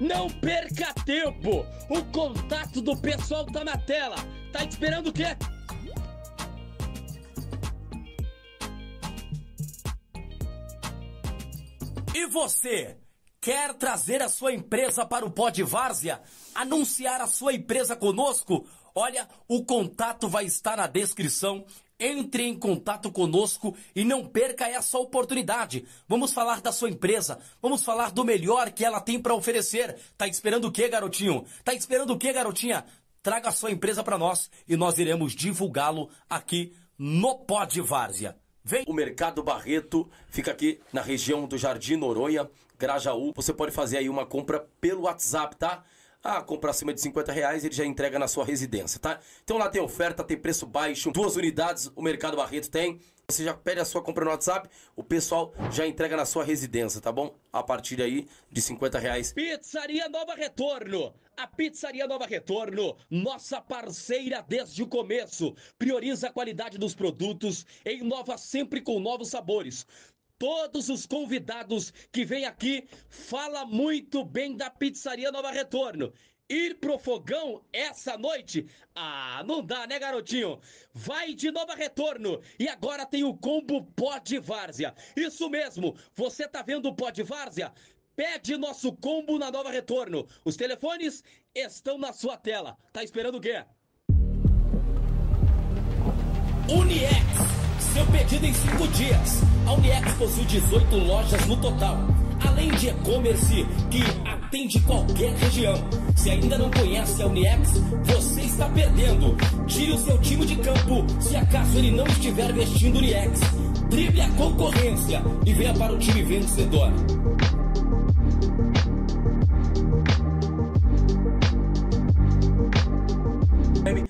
G: Não perca tempo! O contato do pessoal tá na tela. Tá esperando o quê?
H: E você? Quer trazer a sua empresa para o Pod Várzea? Anunciar a sua empresa conosco? Olha, o contato vai estar na descrição. Entre em contato conosco e não perca essa oportunidade. Vamos falar da sua empresa, vamos falar do melhor que ela tem para oferecer. Tá esperando o quê, garotinho? Tá esperando o quê, garotinha? Traga a sua empresa para nós e nós iremos divulgá-lo aqui no Pod Várzea. Vem!
F: O Mercado Barreto fica aqui na região do Jardim Noronha, Grajaú. Você pode fazer aí uma compra pelo WhatsApp, tá? Ah, compra acima de 50 reais, ele já entrega na sua residência, tá? Então lá tem oferta, tem preço baixo, duas unidades o Mercado Barreto tem. Você já pede a sua compra no WhatsApp, o pessoal já entrega na sua residência, tá bom? A partir aí de 50 reais.
G: Pizzaria Nova Retorno. A Pizzaria Nova Retorno, nossa parceira desde o começo, prioriza a qualidade dos produtos inova sempre com novos sabores. Todos os convidados que vêm aqui falam muito bem da Pizzaria Nova Retorno. Ir pro fogão essa noite? Ah, não dá, né, garotinho? Vai de Nova Retorno e agora tem o combo Pó de Várzea. Isso mesmo, você tá vendo o Pó de Várzea? Pede nosso combo na Nova Retorno. Os telefones estão na sua tela. Tá esperando o quê?
H: Uniex, seu pedido em 5 dias. A Uniex possui 18 lojas no total, além de e-commerce que atende qualquer região. Se ainda não conhece a Uniex, você está perdendo. Tire o seu time de campo se acaso ele não estiver vestindo Uniex. Drible a concorrência e venha para o time vencedor.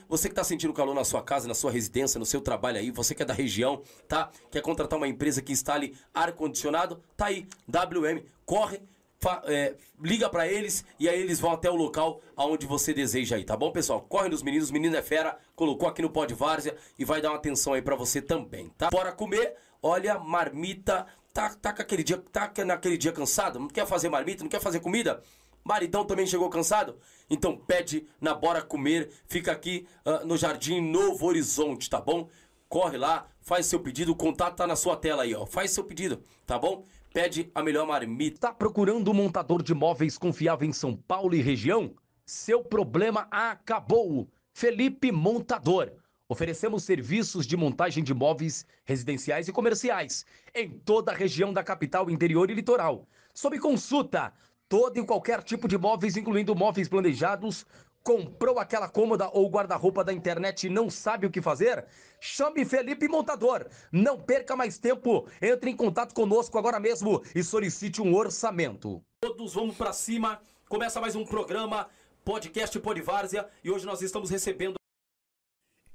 F: Você que está sentindo calor na sua casa, na sua residência, no seu trabalho aí, você que é da região, tá? Quer contratar uma empresa que instale ar-condicionado? Tá aí, WM, corre, fa- é, liga para eles e aí eles vão até o local aonde você deseja aí, tá bom, pessoal? Corre nos meninos, menino é fera, colocou aqui no pó de várzea e vai dar uma atenção aí para você também, tá? Bora comer, olha, marmita, tá, tá, aquele dia, tá naquele dia cansado, não quer fazer marmita, não quer fazer comida? Maridão também chegou cansado? Então pede na Bora Comer, fica aqui ah, no Jardim Novo Horizonte, tá bom? Corre lá, faz seu pedido, o contato tá na sua tela aí, ó. Faz seu pedido, tá bom? Pede a melhor marmita.
G: Tá procurando um montador de móveis confiável em São Paulo e região? Seu problema acabou. Felipe Montador. Oferecemos serviços de montagem de móveis residenciais e comerciais em toda a região da capital, interior e litoral. Sob consulta, todo e qualquer tipo de móveis, incluindo móveis planejados. Comprou aquela cômoda ou guarda-roupa da internet e não sabe o que fazer? Chame Felipe Montador. Não perca mais tempo. Entre em contato conosco agora mesmo e solicite um orçamento.
F: Todos vamos pra cima. Começa mais um programa, podcast Podvárzea, e hoje nós estamos recebendo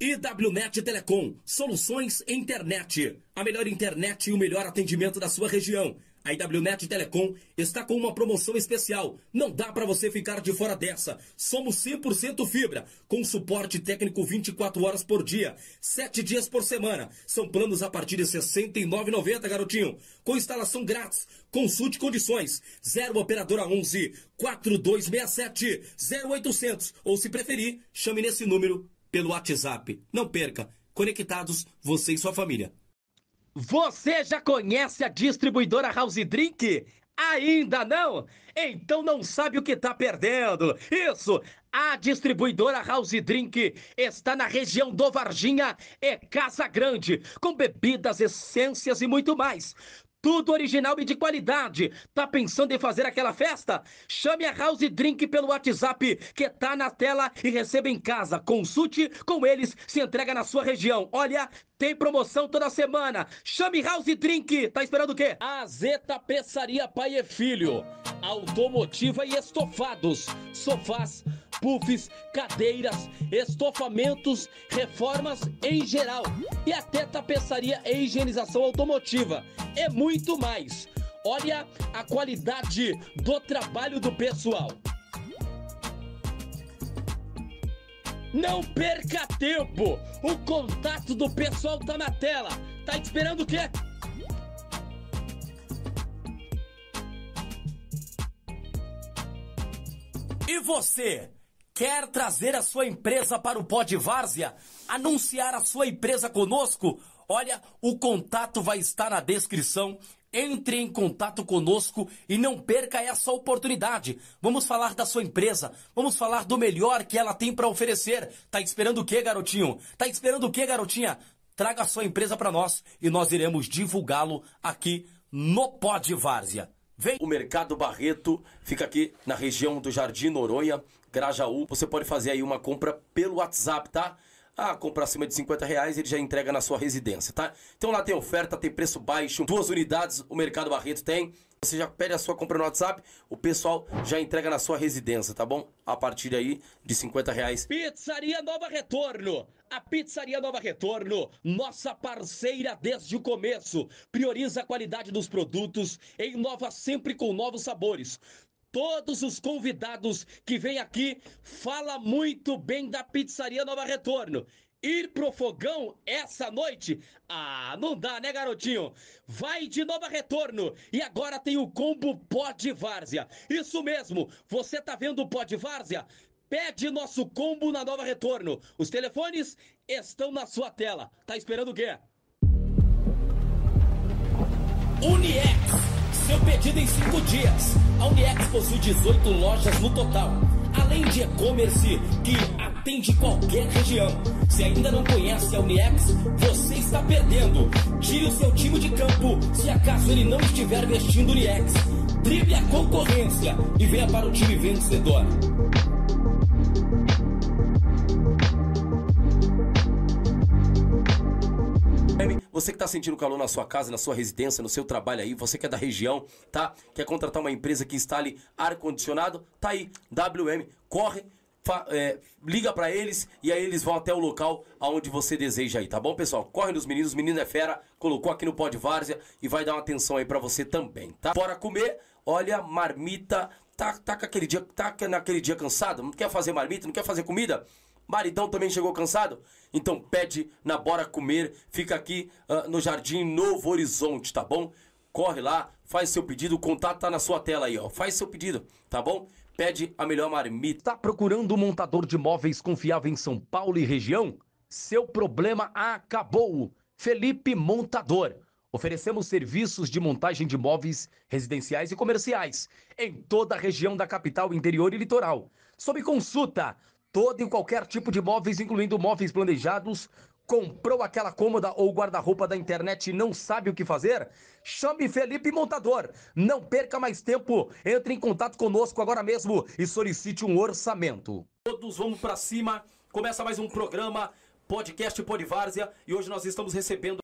H: IWNet Telecom, soluções internet. A melhor internet e o melhor atendimento da sua região. A IWNet Telecom está com uma promoção especial. Não dá para você ficar de fora dessa. Somos 100% fibra, com suporte técnico 24 horas por dia, 7 dias por semana. São planos a partir de R$ 69,90, garotinho. Com instalação grátis. Consulte condições. 0 operadora 11 4267 0800 ou se preferir, chame nesse número pelo WhatsApp. Não perca. Conectados, você e sua família.
G: Você já conhece a distribuidora House Drink? Ainda não? Então não sabe o que está perdendo. Isso! A distribuidora House Drink está na região do Varginha e Casa Grande, com bebidas, essências e muito mais. Tudo original e de qualidade. Tá pensando em fazer aquela festa? Chame a House Drink pelo WhatsApp que tá na tela e receba em casa. Consulte com eles, se entrega na sua região. Olha, tem promoção toda semana. Chame House Drink. Tá esperando o quê? A Zeta Peçaria Pai e Filho. Automotiva e estofados. Sofás, puffs, cadeiras, estofamentos, reformas em geral. E até tapeçaria e higienização automotiva. É muito mais. Olha a qualidade do trabalho do pessoal. Não perca tempo! O contato do pessoal tá na tela. Tá esperando o quê?
H: E você? Quer trazer a sua empresa para o Pod Várzea? Anunciar a sua empresa conosco? Olha, o contato vai estar na descrição. Entre em contato conosco e não perca essa oportunidade. Vamos falar da sua empresa, vamos falar do melhor que ela tem para oferecer. Tá esperando o quê, garotinho? Tá esperando o quê, garotinha? Traga a sua empresa para nós e nós iremos divulgá-lo aqui no Pod Várzea. Vem!
F: O Mercado Barreto fica aqui na região do Jardim Noronha, Grajaú. Você pode fazer aí uma compra pelo WhatsApp, tá? Ah, compra acima de 50 reais, ele já entrega na sua residência, tá? Então lá tem oferta, tem preço baixo, duas unidades o Mercado Barreto tem. Você já pede a sua compra no WhatsApp, o pessoal já entrega na sua residência, tá bom? A partir aí de 50 reais.
G: Pizzaria Nova Retorno. A Pizzaria Nova Retorno, nossa parceira desde o começo, prioriza a qualidade dos produtos e inova sempre com novos sabores. Todos os convidados que vêm aqui fala muito bem da Pizzaria Nova Retorno. Ir pro fogão essa noite? Ah, não dá, né, garotinho? Vai de Nova Retorno e agora tem o combo Pó de Várzea. Isso mesmo, você tá vendo o Pó de Várzea? Pede nosso combo na Nova Retorno. Os telefones estão na sua tela. Tá esperando o quê?
H: Uniex, seu pedido em 5 dias. A Uniex possui 18 lojas no total, além de e-commerce que atende qualquer região. Se ainda não conhece a Uniex, você está perdendo. Tire o seu time de campo se acaso ele não estiver vestindo Uniex. Drible a concorrência e venha para o time vencedor.
F: Você que está sentindo calor na sua casa, na sua residência, no seu trabalho aí, você que é da região, tá? Quer contratar uma empresa que instale ar-condicionado? Tá aí, WM, corre, fa- é, liga para eles e aí eles vão até o local aonde você deseja aí, tá bom, pessoal? Corre nos meninos, menino é fera, colocou aqui no pó de várzea e vai dar uma atenção aí para você também, tá? Bora comer, olha, marmita, tá, tá, aquele dia, tá naquele dia cansado, não quer fazer marmita, não quer fazer comida? Maridão também chegou cansado? Então pede na Bora Comer, fica aqui ah, no Jardim Novo Horizonte, tá bom? Corre lá, faz seu pedido, o contato tá na sua tela aí, ó. Faz seu pedido, tá bom? Pede a melhor marmita.
G: Tá procurando um montador de móveis confiável em São Paulo e região? Seu problema acabou. Felipe Montador. Oferecemos serviços de montagem de móveis residenciais e comerciais em toda a região da capital, interior e litoral. Sob consulta, todo e qualquer tipo de móveis, incluindo móveis planejados. Comprou aquela cômoda ou guarda-roupa da internet e não sabe o que fazer? Chame Felipe Montador. Não perca mais tempo. Entre em contato conosco agora mesmo e solicite um orçamento.
F: Todos vamos pra cima. Começa mais um programa, podcast Podvárzea, e hoje nós estamos recebendo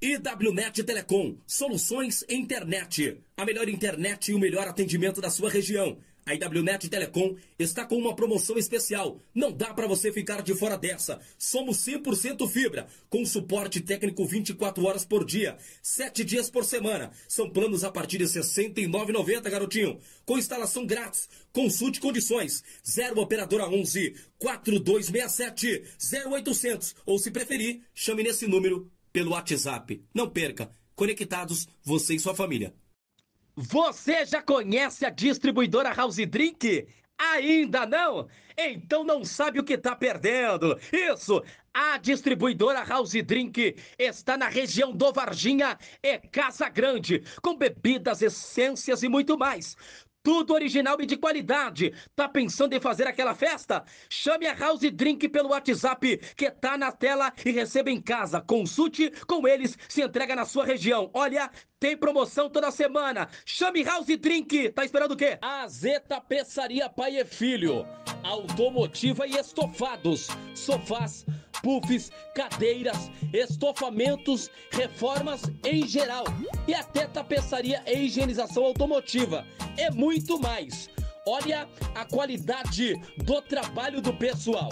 H: IWNet Telecom, soluções internet. A melhor internet e o melhor atendimento da sua região. A IWNet Telecom está com uma promoção especial. Não dá para você ficar de fora dessa. Somos 100% fibra, com suporte técnico 24 horas por dia, 7 dias por semana. São planos a partir de R$ 69,90, garotinho. Com instalação grátis. Consulte condições. 0 operadora 11 4267 0800 ou se preferir, chame nesse número pelo WhatsApp. Não perca. Conectados, você e sua família.
G: Você já conhece a distribuidora House Drink? Ainda não? Então não sabe o que está perdendo. Isso! A distribuidora House Drink está na região do Varginha e Casa Grande, com bebidas, essências e muito mais. Tudo original e de qualidade. Tá pensando em fazer aquela festa? Chame a House Drink pelo WhatsApp que tá na tela e receba em casa. Consulte com eles, se entrega na sua região. Olha, tem promoção toda semana. Chame House Drink. Tá esperando o quê? A Zeta Peçaria Pai e Filho. Automotiva e estofados. Sofás, puffs, cadeiras, estofamentos, reformas em geral. E até tapeçaria e higienização automotiva. É muito mais. Olha a qualidade do trabalho do pessoal.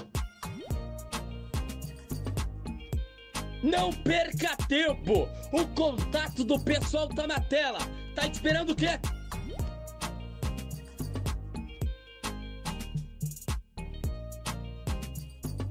G: Não perca tempo! O contato do pessoal tá na tela. Tá esperando o quê?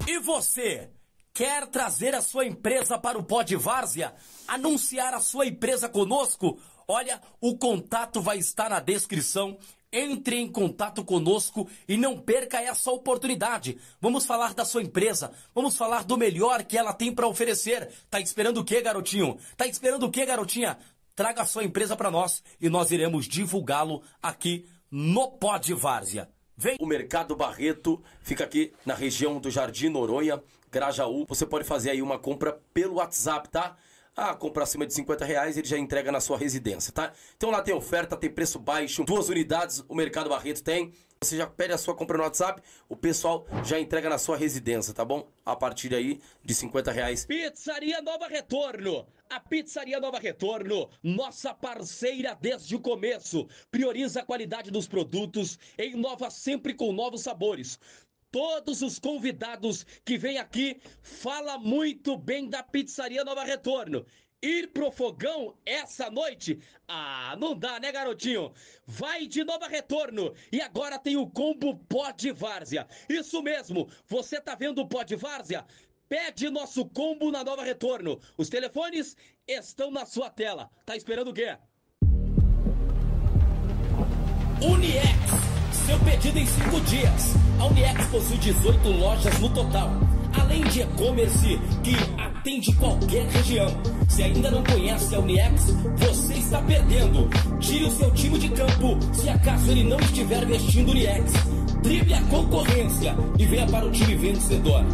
H: E você? Quer trazer a sua empresa para o Pod Várzea? Anunciar a sua empresa conosco? Olha, o contato vai estar na descrição. Entre em contato conosco e não perca essa oportunidade. Vamos falar da sua empresa, vamos falar do melhor que ela tem para oferecer. Tá esperando o quê, garotinho? Tá esperando o quê, garotinha? Traga a sua empresa para nós e nós iremos divulgá-lo aqui no Pod Várzea. Vem!
F: O Mercado Barreto fica aqui na região do Jardim Noronha, Grajaú. Você pode fazer aí uma compra pelo WhatsApp, tá? Ah, compra acima de 50 reais, ele já entrega na sua residência, tá? Então lá tem oferta, tem preço baixo, duas unidades o Mercado Barreto tem. Você já pede a sua compra no WhatsApp, o pessoal já entrega na sua residência, tá bom? A partir aí de 50 reais.
G: Pizzaria Nova Retorno. A Pizzaria Nova Retorno, nossa parceira desde o começo, prioriza a qualidade dos produtos e inova sempre com novos sabores. Todos os convidados que vêm aqui fala muito bem da Pizzaria Nova Retorno. Ir pro fogão essa noite? Ah, não dá, né, garotinho? Vai de Nova Retorno. E agora tem o combo Pó de Várzea. Isso mesmo, você tá vendo o Pó de Várzea? Pede nosso combo na Nova Retorno. Os telefones estão na sua tela. Tá esperando o quê?
H: Uniex, seu pedido em 5 dias. A Uniex possui 18 lojas no total, além de e-commerce que atende qualquer região. Se ainda não conhece a Uniex, você está perdendo. Tire o seu time de campo se acaso ele não estiver vestindo Uniex. Drible a concorrência e venha para o time vencedor.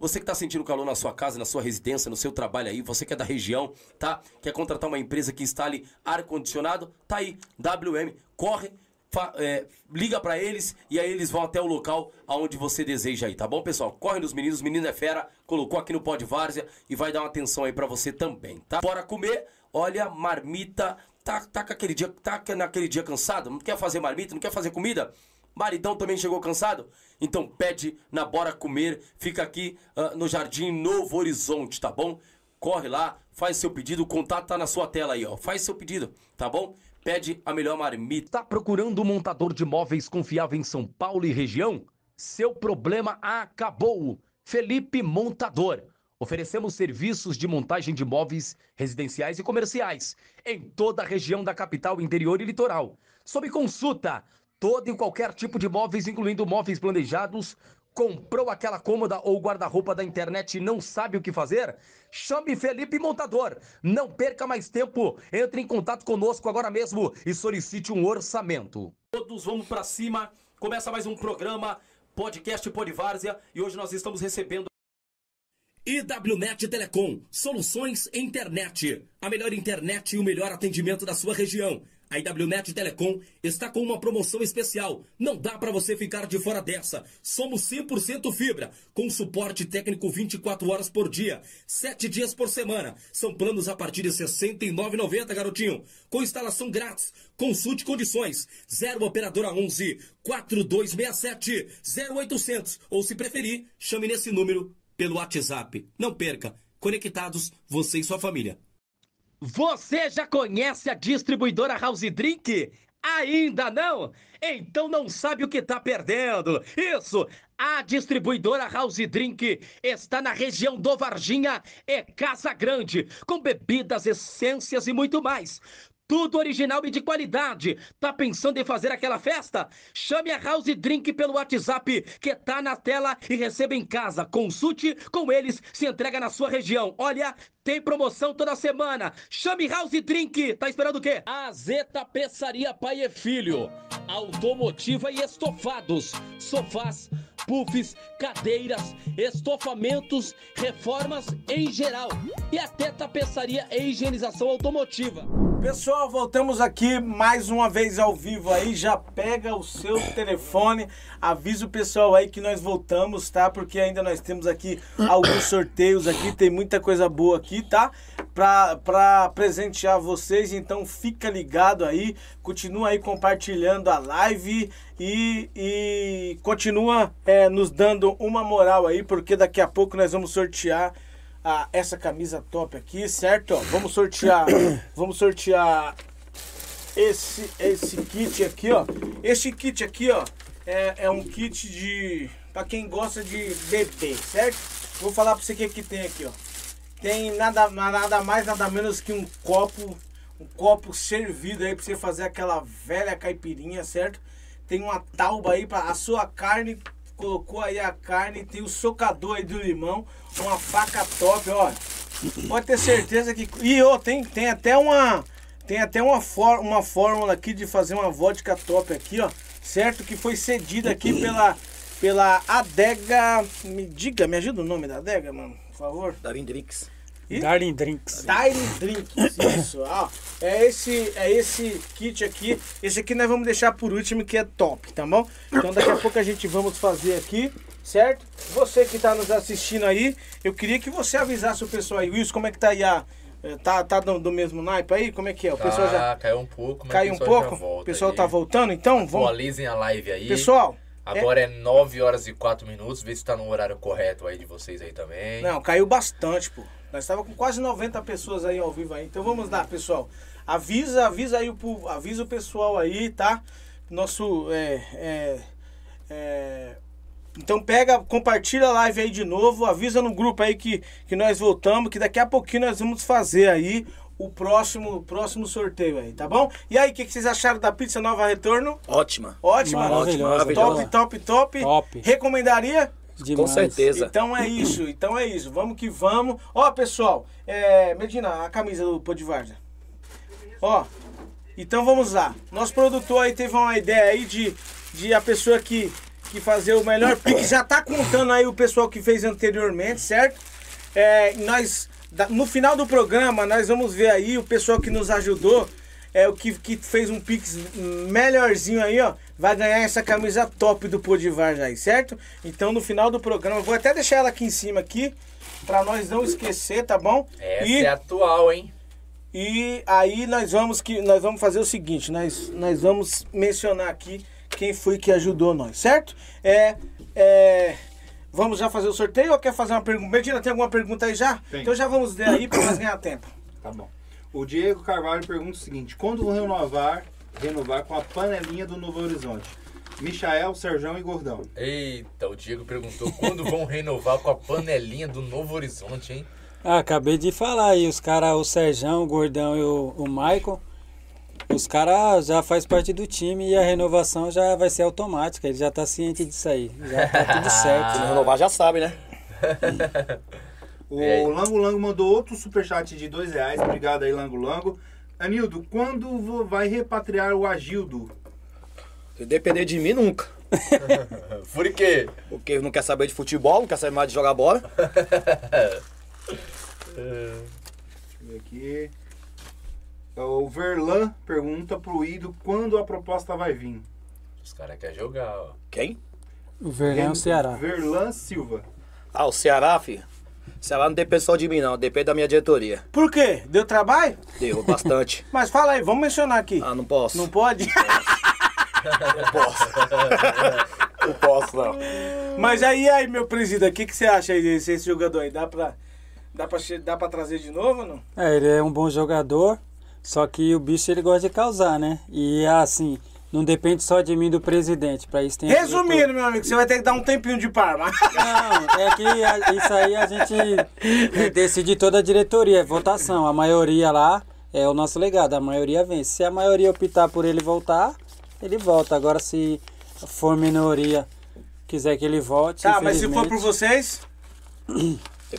F: Você que está sentindo calor na sua casa, na sua residência, no seu trabalho aí, você que é da região, tá? Quer contratar uma empresa que instale ar-condicionado? Tá aí, WM, corre, fa- é, liga para eles e aí eles vão até o local aonde você deseja aí, tá bom, pessoal? Corre nos meninos, menino é fera, colocou aqui no pó de várzea e vai dar uma atenção aí para você também, tá? Bora comer, olha, marmita, tá, tá, aquele dia, tá naquele dia cansado, não quer fazer marmita, não quer fazer comida? Maridão também chegou cansado? Então pede na Bora Comer, fica aqui ah, no Jardim Novo Horizonte, tá bom? Corre lá, faz seu pedido, o contato tá na sua tela aí, ó. Faz seu pedido, tá bom? Pede a melhor marmita.
G: Está procurando um montador de móveis confiável em São Paulo e região? Seu problema acabou. Felipe Montador. Oferecemos serviços de montagem de móveis residenciais e comerciais em toda a região da capital, interior e litoral. Sob consulta, todo e qualquer tipo de móveis, incluindo móveis planejados. Comprou aquela cômoda ou guarda-roupa da internet e não sabe o que fazer? Chame Felipe Montador. Não perca mais tempo. Entre em contato conosco agora mesmo e solicite um orçamento.
F: Todos vamos pra cima. Começa mais um programa, podcast Podvárzea, e hoje nós estamos recebendo
H: IWNet Telecom, soluções internet. A melhor internet e o melhor atendimento da sua região. A IWNet Telecom está com uma promoção especial. Não dá para você ficar de fora dessa. Somos 100% fibra, com suporte técnico 24 horas por dia, 7 dias por semana. São planos a partir de R$ 69,90, garotinho. Com instalação grátis. Consulte condições. 0 operadora 11 4267 0800 ou se preferir, chame nesse número pelo WhatsApp. Não perca. Conectados, você e sua família.
G: Você já conhece a distribuidora House Drink? Ainda não? Então não sabe o que está perdendo. Isso! A distribuidora House Drink está na região do Varginha e Casa Grande, com bebidas, essências e muito mais. Tudo original e de qualidade. Tá pensando em fazer aquela festa? Chame a House Drink pelo WhatsApp que tá na tela e receba em casa. Consulte com eles, se entrega na sua região. Olha, tem promoção toda semana. Chame House Drink. Tá esperando o quê? A Zeta Peçaria Pai e Filho. Automotiva e estofados. Sofás, puffs, cadeiras, estofamentos, reformas em geral. E até tapeçaria e higienização automotiva.
A: Pessoal, voltamos aqui mais uma vez ao vivo aí. Já pega o seu telefone, avisa o pessoal aí que nós voltamos, tá? Porque ainda nós temos aqui alguns sorteios aqui, tem muita coisa boa aqui, tá? Pra, pra presentear vocês, então fica ligado aí, continua aí compartilhando a live e, e continua é, nos dando uma moral aí, porque daqui a pouco nós vamos sortear ah, essa camisa top aqui, certo? Ó, vamos sortear, vamos sortear esse esse kit aqui, ó. Esse kit aqui, ó, é, é um kit de para quem gosta de beber, certo? Vou falar para você o que que tem aqui, ó. Tem nada nada mais nada menos que um copo, um copo servido aí para você fazer aquela velha caipirinha, certo? Tem uma tauba aí para a sua carne colocou aí a carne, tem o socador aí do limão, uma faca top, ó. Pode ter certeza que. E ó, tem, tem até uma. Tem até uma, for, uma fórmula aqui de fazer uma vodka top aqui, ó. Certo? Que foi cedida aqui pela, pela Adega. Me diga, me ajuda o nome da Adega, mano, favor.
C: Da Vindrix.
A: E?
B: Darling Drinks.
A: Tiny Drinks, isso. Ó, é esse, é esse kit aqui. Esse aqui nós vamos deixar por último, que é top, tá bom? Então daqui a pouco a gente vamos fazer aqui, certo? Você que tá nos assistindo aí, eu queria que você avisasse o pessoal aí. Wilson, como é que tá aí a... eh, Tá, tá do, do mesmo naipe aí? Como é que é? O pessoal já
D: Ah, caiu um pouco, mas
A: caiu
D: o
A: um pouco?
D: volta
A: O pessoal
D: aí.
A: tá voltando? Então, vamos...
D: Atualizem a live aí.
A: Pessoal,
D: Agora é 9 horas e 4 minutos. Vê se tá no horário correto aí de vocês aí também.
A: Não, caiu bastante, pô. Nós estávamos com quase 90 pessoas aí ao vivo aí. Então vamos lá, pessoal. Avisa, avisa aí, o, avisa o pessoal aí, tá? Nosso. É, é, é, Então pega, compartilha a live aí de novo, avisa no grupo aí que, que nós voltamos, que daqui a pouquinho nós vamos fazer aí o próximo, próximo sorteio aí, tá bom? E aí, o que, que vocês acharam da pizza Nova Retorno?
C: Ótima.
A: Ótima,
B: Maravilhosa,
A: top, top, top.
B: Top.
A: Recomendaria?
C: Com
B: Demais.
C: certeza.
A: Então é isso, então é isso. Vamos que vamos. Ó, pessoal, é, Medina, a camisa do Várzea. Ó, então vamos lá. Nosso produtor aí teve uma ideia aí de, de a pessoa que, que fazer o melhor pix. Já tá contando aí o pessoal que fez anteriormente, certo? É, nós, no final do programa, nós vamos ver aí o pessoal que nos ajudou. É o que, que fez um pix melhorzinho aí, ó. Vai ganhar essa camisa top do Várzea aí, certo? Então no final do programa, vou até deixar ela aqui em cima aqui. Pra nós não esquecer, tá bom?
D: Essa
A: E-
D: é atual, hein?
A: e aí nós vamos que nós vamos fazer o seguinte, nós, nós vamos mencionar aqui quem foi que ajudou nós, certo? É, é, vamos já fazer o sorteio ou quer fazer uma pergunta? Medina, tem alguma pergunta aí já?
E: Tem.
A: Então já vamos ler aí para nós ganhar tempo.
E: Tá bom. O Diego Carvalho pergunta o seguinte: quando vão renovar, renovar com a panelinha do Novo Horizonte? Michael, Serjão e Gordão.
D: Eita, o Diego perguntou quando vão renovar com a panelinha do Novo Horizonte, hein?
B: Ah, acabei de falar aí, os caras, o Serjão, o Gordão e o, o Michael, os caras já faz parte do time e a renovação já vai ser automática, ele já tá ciente disso aí, já tá tudo certo.
C: Se renovar já sabe, né?
E: O? Lango Lango mandou outro superchat de dois reais. Obrigado aí, Lango Lango. Anildo, quando vai repatriar o Agildo?
C: Se depender de mim, nunca.
D: Por quê?
C: Porque não quer saber de futebol, não quer saber mais de jogar bola.
E: Deixa eu ver aqui. O Verlan pergunta pro Ido quando a proposta vai vir.
D: Os caras querem jogar, ó.
C: Quem?
B: O Verlão é o Ceará.
E: Verlan Silva.
C: Ah, o Ceará, filho. O Ceará não depende só de mim, não. Depende da minha diretoria.
A: Por quê? Deu trabalho?
C: Deu bastante.
A: Mas fala aí, vamos mencionar aqui.
C: Ah, não posso.
A: Não pode?
C: Não posso. não posso, não.
A: Mas aí, aí, meu presidente, o que, que você acha aí desse esse jogador aí? Dá pra, dá, pra, dá pra trazer de novo ou não?
B: É, ele é um bom jogador, só que o bicho ele gosta de causar, né? E assim, não depende só de mim do presidente, pra isso tem
A: Resumindo, meu amigo, você vai ter que dar um tempinho de Parma.
B: Não, é que a- isso aí a gente é, decide toda a diretoria, é votação. A maioria lá é o nosso legado, a maioria vence. Se a maioria optar por ele voltar, ele volta. Agora se for minoria quiser que ele volte,
A: Tá, mas se for por vocês,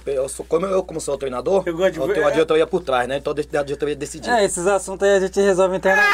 C: Eu sou, como eu, como sou treinador,
A: Eu gosto de
C: eu tenho uma diretoria por trás, né? Então a diretoria decidir.
B: É, esses assuntos aí a gente resolve internamente.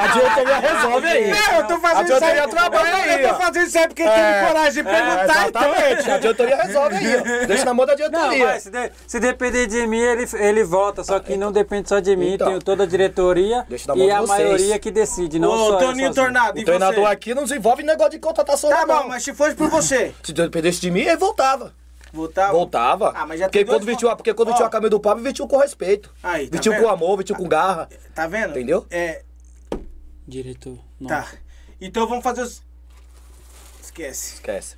C: A diretoria resolve aí.
A: É, eu tô fazendo
C: A
A: isso aí.
C: diretoria trabalha aí,
A: Eu tô fazendo isso aí porque tive coragem de perguntar, então.
C: Exatamente. A diretoria resolve aí, ó. Deixa na mão da
B: Não,
C: diretoria.
B: mas se, de- se depender de mim, ele, ele volta. Só que não depende só de mim,
C: Então.
B: tem toda a diretoria e a
C: vocês.
B: maioria que decide, não
A: Ô,
B: só
A: Toninho. Tornado,
C: O treinador
A: você?
C: aqui não desenvolve negócio de contratação,
A: Tá
C: não.
A: bom, mas se fosse por você,
C: Se dependesse de mim, ele voltava.
A: Voltava?
C: Voltava.
A: Ah, mas já
C: porque quando vestiu, a- porque quando vestiu a camisa do Pablo, vestiu com respeito.
A: Aí, tá
C: vestiu
A: vendo?
C: com amor, vestiu com garra.
A: Tá vendo?
C: Entendeu?
A: É,
B: Diretor. não.
A: tá. Então vamos fazer os... Esquece.
C: Esquece.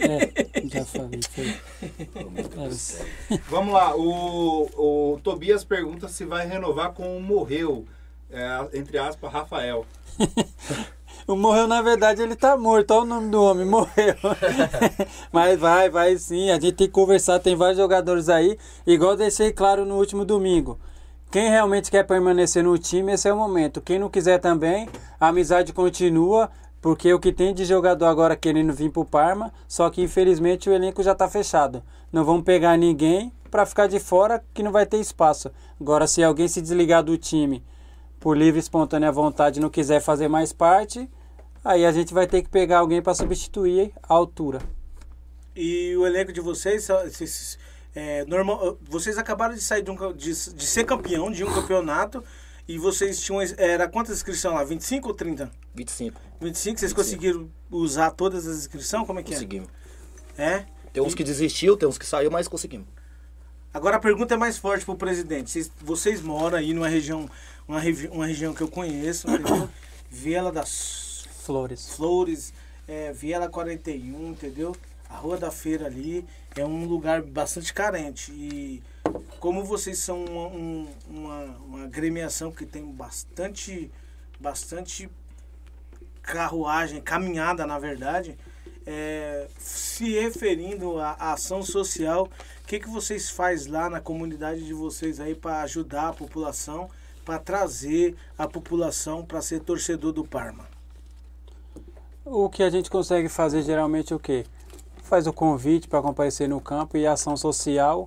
B: É, já falei. Foi.
E: Vamos lá, o, o Tobias pergunta se vai renovar com o Morreu, é, entre aspas, Rafael.
B: O morreu, na verdade, ele tá morto. Olha o nome do homem, morreu. Mas vai, vai sim. A gente tem que conversar. Tem vários jogadores aí. Igual deixei claro no último domingo. Quem realmente quer permanecer no time, esse é o momento. Quem não quiser também, a amizade continua. Porque o que tem de jogador agora querendo vir pro Parma, só que infelizmente o elenco já tá fechado. Não vão pegar ninguém para ficar de fora que não vai ter espaço. Agora, se alguém se desligar do time por livre e espontânea vontade não quiser fazer mais parte, aí a gente vai ter que pegar alguém para substituir a altura.
A: E o elenco de vocês, vocês É, normal, vocês acabaram de sair de, um, de, de ser campeão de um campeonato e vocês tinham. Era quantas inscrições lá? 25 ou 30?
C: 25.
A: 25? Vocês
C: 25.
A: conseguiram usar todas as inscrições? Como é que
C: Conseguimos.
A: é? É?
C: Tem uns que desistiu, tem uns que saiu, mas conseguimos.
A: Agora a pergunta é mais forte pro presidente. Vocês, vocês moram aí numa região, uma, uma região que eu conheço, entendeu? Viela das
B: Flores.
A: Flores, é, Viela 41, entendeu? A Rua da Feira ali é um lugar bastante carente. E como vocês são uma, um- uma, uma agremiação que tem bastante, bastante carruagem, caminhada na verdade, é, se referindo à, à ação social, o que, que vocês faz lá na comunidade de vocês aí para ajudar a população, para trazer a população para ser torcedor do Parma?
B: O que a gente consegue fazer geralmente é o quê? Faz o convite para comparecer no campo e ação social.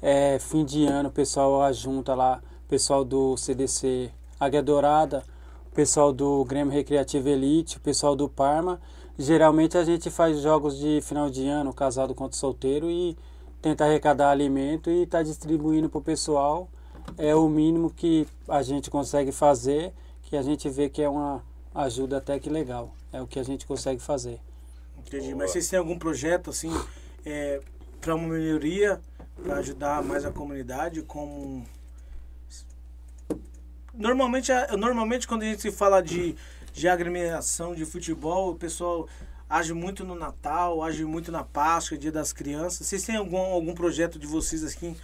B: É, fim de ano, o pessoal ajunta lá, o pessoal do CDC Águia Dourada, o pessoal do Grêmio Recreativo Elite, o pessoal do Parma. Geralmente a gente faz jogos de final de ano, casado contra solteiro, e tenta arrecadar alimento e tá distribuindo pro pessoal. É o mínimo que a gente consegue fazer, que a gente vê que é uma ajuda até que legal. É o que a gente consegue fazer.
A: Entendi. Mas vocês têm algum projeto assim é, para uma melhoria, para ajudar mais a comunidade? Como normalmente, normalmente quando a gente se fala de, de agremiação de futebol, o pessoal age muito no Natal, age muito na Páscoa, Dia das Crianças. Vocês têm algum, algum projeto de vocês assim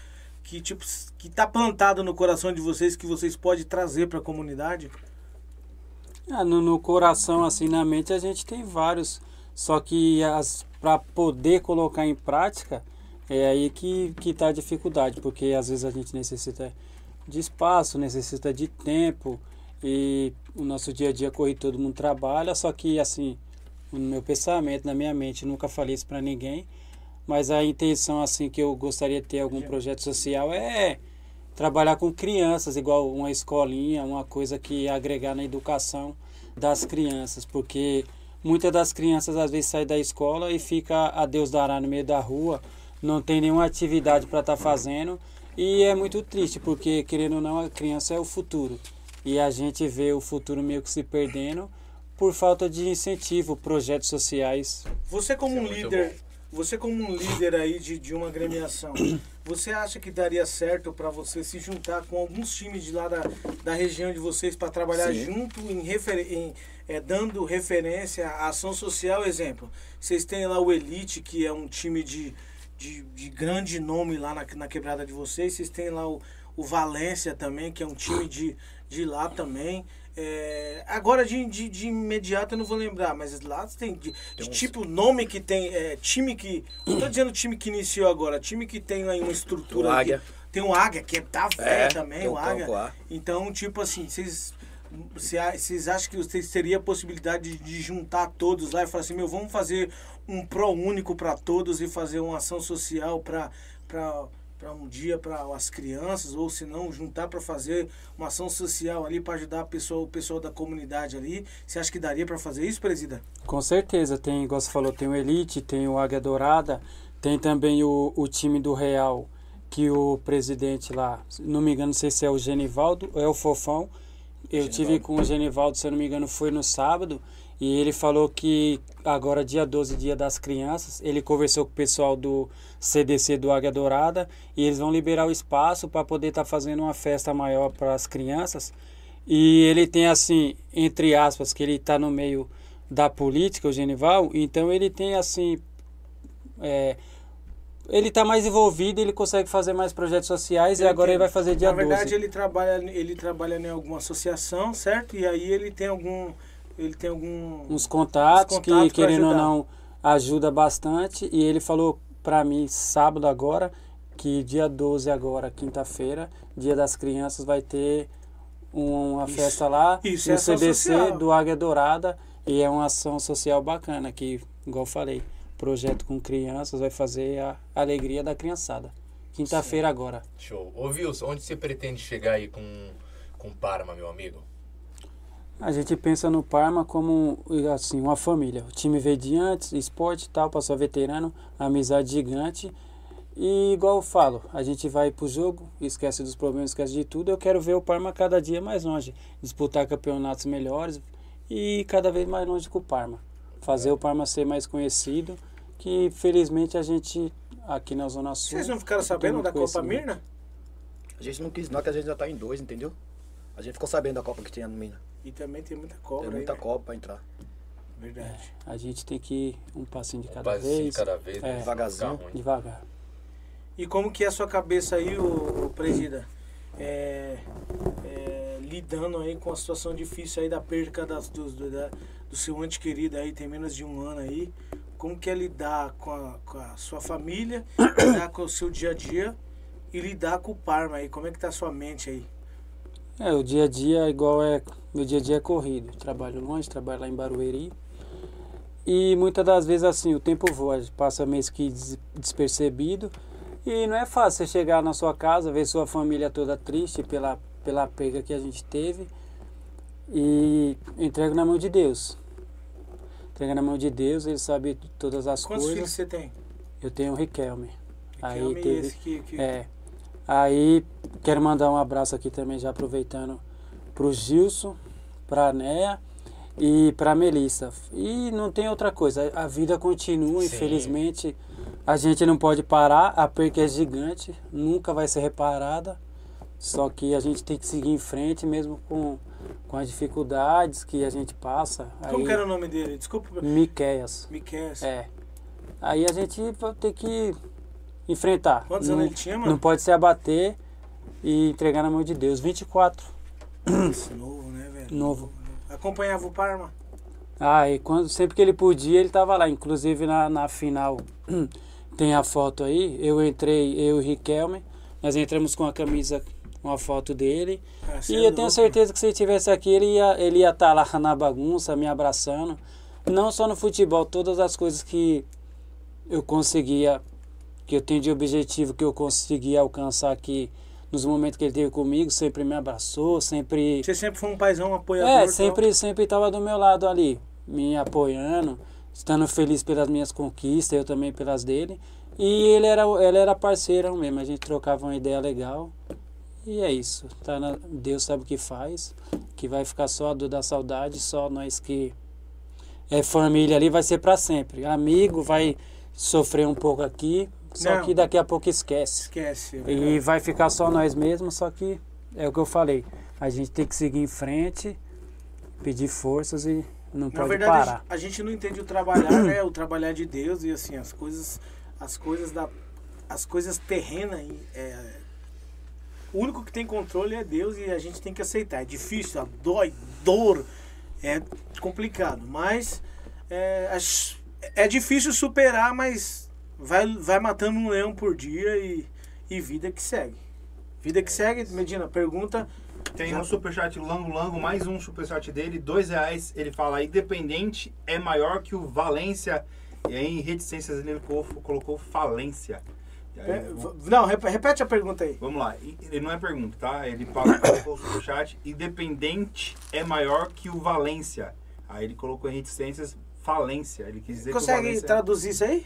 A: que tipo que tá plantado no coração de vocês que vocês podem trazer para a comunidade?
B: Ah, no, no coração, assim, na mente, a gente tem vários. Só que para poder colocar em prática, é aí que, que tá a dificuldade. Porque às vezes a gente necessita de espaço, necessita de tempo. E o nosso dia a dia corre, todo mundo trabalha. Só que, assim, no meu pensamento, na minha mente, nunca falei isso para ninguém. Mas a intenção, assim, que eu gostaria de ter algum projeto social é trabalhar com crianças, igual uma escolinha, uma coisa que agregar na educação das crianças, porque muitas das crianças às vezes saem da escola e fica a Deus dará no meio da rua, não tem nenhuma atividade para estar fazendo e é muito triste, porque querendo ou não a criança é o futuro e a gente vê o futuro meio que se perdendo por falta de incentivo, projetos sociais.
A: Você como
D: é
A: um líder, você como um líder aí de, de uma agremiação, você acha que daria certo para você se juntar com alguns times de lá da, da região de vocês para trabalhar
C: Sim.
A: junto em, refer, em é, dando referência à ação social? Exemplo, vocês têm lá o Elite, que é um time de, de, de grande nome lá na, na quebrada de vocês. Vocês têm lá o, o Valência também, que é um time de, de lá também. É, agora de, de, de imediato eu não vou lembrar, mas lá tem de, de tipo nome que tem, é, time que. Não tô dizendo time que iniciou agora, time que tem aí uma estrutura.
C: O
A: que-
C: Águia.
A: tem o Águia, que é tá velho
C: É,
A: também,
C: tem
A: o Águia. Então, tipo assim, vocês. Vocês acham que vocês teriam a possibilidade de, de juntar todos lá e falar assim, meu, vamos fazer um pró único para todos e fazer uma ação social para para um dia para as crianças, ou se não, juntar para fazer uma ação social ali para ajudar a pessoa, o pessoal da comunidade ali. Você acha que daria para fazer isso, presida?
B: Com certeza, tem, igual você falou, tem o Elite, tem o Águia Dourada, tem também o, o time do Real, que o presidente lá, não me engano, não sei se é o Genivaldo ou é o Fofão. Eu tive com o Genivaldo, se eu não me engano, foi no sábado, e ele falou que agora, dia 12, dia das crianças, ele conversou com o pessoal do CDC do Águia Dourada e eles vão liberar o espaço para poder estar fazendo uma festa maior para as crianças. E ele tem assim, entre aspas, que ele está no meio da política, o Genival, então ele tem assim. é, ele está mais envolvido, ele consegue fazer mais projetos sociais e agora ele vai fazer dia
A: Na verdade,
B: 12.
A: ele trabalha, ele trabalha em alguma associação, certo? E aí ele tem algum. Ele tem algum.
B: uns contatos,
A: Uns contatos
B: que querendo ou não ajuda bastante e ele falou para mim sábado agora que dia 12 agora, quinta-feira, dia das crianças vai ter um- uma
A: Isso-
B: festa lá
A: isso
B: no
A: é
B: CDC
A: social.
B: do Águia Dourada e é uma ação social bacana que, igual eu falei, projeto com crianças vai fazer a alegria da criançada. Quinta-feira agora.
D: Show. Ô, Wilson, onde você pretende chegar aí com, com Parma, meu amigo?
B: A gente pensa no Parma como assim, uma família. O time veio de antes, esporte e tal, passou veterano, amizade gigante. E igual eu falo, a gente vai pro jogo, esquece dos problemas, esquece de tudo. Eu quero ver o Parma cada dia mais longe, disputar campeonatos melhores e cada vez mais longe com o Parma. Fazer o Parma ser mais conhecido, que felizmente a gente aqui na Zona Sul.
A: Vocês não ficaram sabendo da Copa. Mirna?
C: A gente não quis não, que a gente já tá em dois, entendeu? A gente ficou sabendo da Copa que tinha no Minas.
A: E também tem muita cobra
C: Tem muita
A: aí, né?
C: Copa pra entrar.
A: Verdade.
B: A gente tem que ir um passinho de cada
D: Rapaz, assim,
B: vez,
D: cada vez,
B: É.
D: né?
C: Devagarzinho.
B: Devagar.
A: E como que é a sua cabeça aí, o, Presida? É, é, lidando aí com a situação difícil aí da perca das, do, do, da- do seu ente querido aí, tem menos de um ano aí. Como que é lidar com a, com a sua família, lidar com o seu dia a dia e lidar com o Parma aí? Como é que tá a sua mente aí?
B: É, o dia a dia é igual é. Meu dia a dia é corrido. Trabalho longe, trabalho lá em Barueri. E muitas das vezes assim, o tempo voa, passa mês que des- despercebido. E não é fácil você chegar na sua casa, ver sua família toda triste pela, pela perda que a gente teve. E entrega na mão de Deus. Entrega na mão de Deus, ele sabe todas as
A: Quantos filhos
B: coisas.
A: você tem?
B: Eu tenho o Riquelme. Aí
A: Riquelme,
B: teve.
A: esse que, que-
B: É. Aí quero mandar um abraço aqui também, já aproveitando, pro Gilson, pra Néa e pra Melissa. E não tem outra coisa, a vida continua,
D: Sim.
B: infelizmente. A gente não pode parar, a perca é gigante, nunca vai ser reparada. Só que a gente tem que seguir em frente, mesmo com, com as dificuldades que a gente passa.
A: Como
B: Aí,
A: que era o nome dele? Desculpa.
B: Miqueias.
A: Miquel.
B: É. Aí a gente vai ter que enfrentar.
A: Quantos
B: não,
A: anos ele tinha, mano?
B: Não pode se abater e entregar na mão de Deus. 24,
A: Esse novo, né, velho?
B: novo.
A: Acompanhava o Parma.
B: Ah, e quando, sempre que ele podia, ele tava lá. Inclusive na, na final tem a foto aí. Eu entrei, eu e Riquelme. Nós entramos com a camisa, com a foto dele.
A: Ah,
B: E
A: é
B: eu tenho
A: louco.
B: certeza que se ele estivesse aqui, ele ia ele ia estar lá na bagunça, me abraçando. Não só no futebol, todas as coisas que eu conseguia, que eu tenho de objetivo, que eu conseguia alcançar aqui nos momentos que ele teve comigo, sempre me abraçou, sempre.
A: Você sempre foi um paizão, um apoiador.
B: É, sempre sempre estava do meu lado ali, me apoiando, estando feliz pelas minhas conquistas, eu também pelas dele. E ele era, ele era parceiro mesmo, a gente trocava uma ideia legal. E é isso. Tá na- Deus sabe o que faz. Que vai ficar só a dor da saudade, só nós que é família ali vai ser para sempre. Amigo vai sofrer um pouco aqui, só
A: Não.
B: que daqui a pouco esquece.
A: Esquece.
B: E vai ficar só nós mesmos, só que é o que eu falei. A gente tem que seguir em frente, pedir forças e não
A: Na
B: pode
A: verdade,
B: parar.
A: a gente não entende o trabalhar, né? O trabalhar de Deus e assim, as coisas, as coisas da, as coisas terrenas, é, o único que tem controle é Deus e a gente tem que aceitar. É difícil, a dói, dor, é complicado, mas é, é difícil superar, mas vai, vai matando um leão por dia e, e vida que segue. Vida que segue, Medina, pergunta.
E: Tem
A: Já-
E: um superchat Lango Lango, mais um superchat dele, dois reais. Ele fala, independente é maior que o Valência. E aí em reticências ele colocou, colocou falência. Aí,
A: É, não, rep- repete a pergunta aí.
E: vamos lá, ele não é pergunta, tá? Ele colocou o superchat, independente é maior que o Valência. Aí ele colocou em reticências falência. Ele quis dizer que o
A: Consegue
E: Valência...
A: traduzir isso aí?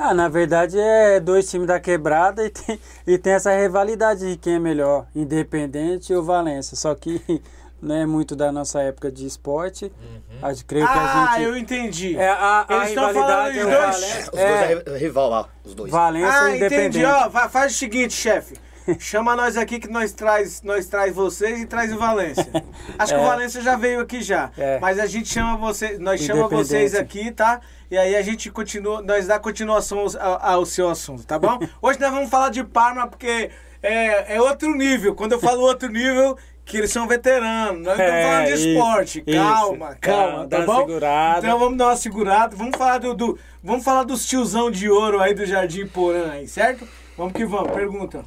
B: Ah, na verdade é dois times da quebrada e tem, e tem essa rivalidade de quem é melhor, Independente ou Valência. Só que não é muito da nossa época de esporte.
D: Uhum.
B: A gente creio que
A: ah,
B: a gente.
A: eu entendi.
B: É, a, a
A: Eles estão falando
B: rivalidade é
A: dos
B: o
A: dois.
B: Valência.
C: Os
B: É,
C: dois é rival lá, os dois.
B: Valência
A: ah,
B: e Independente.
A: entendi. Ó, fa- faz o seguinte, chefe. Chama nós aqui que nós traz, nós traz vocês e traz o Valência. Acho que o
B: É.
A: Valência já veio aqui já.
B: É.
A: Mas a gente chama vocês, nós chama vocês aqui, tá? E aí a gente continua, nós dá continuação ao, ao- seu assunto, tá bom? Hoje nós vamos falar de Parma porque é, é outro nível. Quando eu falo outro nível, que eles são veteranos. Nós estamos
B: É,
A: falando de
B: isso,
A: esporte.
B: isso.
A: Calma, calma,
B: Calma,
A: tá bom?
B: segurada.
A: Então vamos dar uma segurada. Vamos falar do, do- vamos falar dos tiozão de ouro aí do Jardim Porã aí, certo? Vamos que vamos. Pergunta.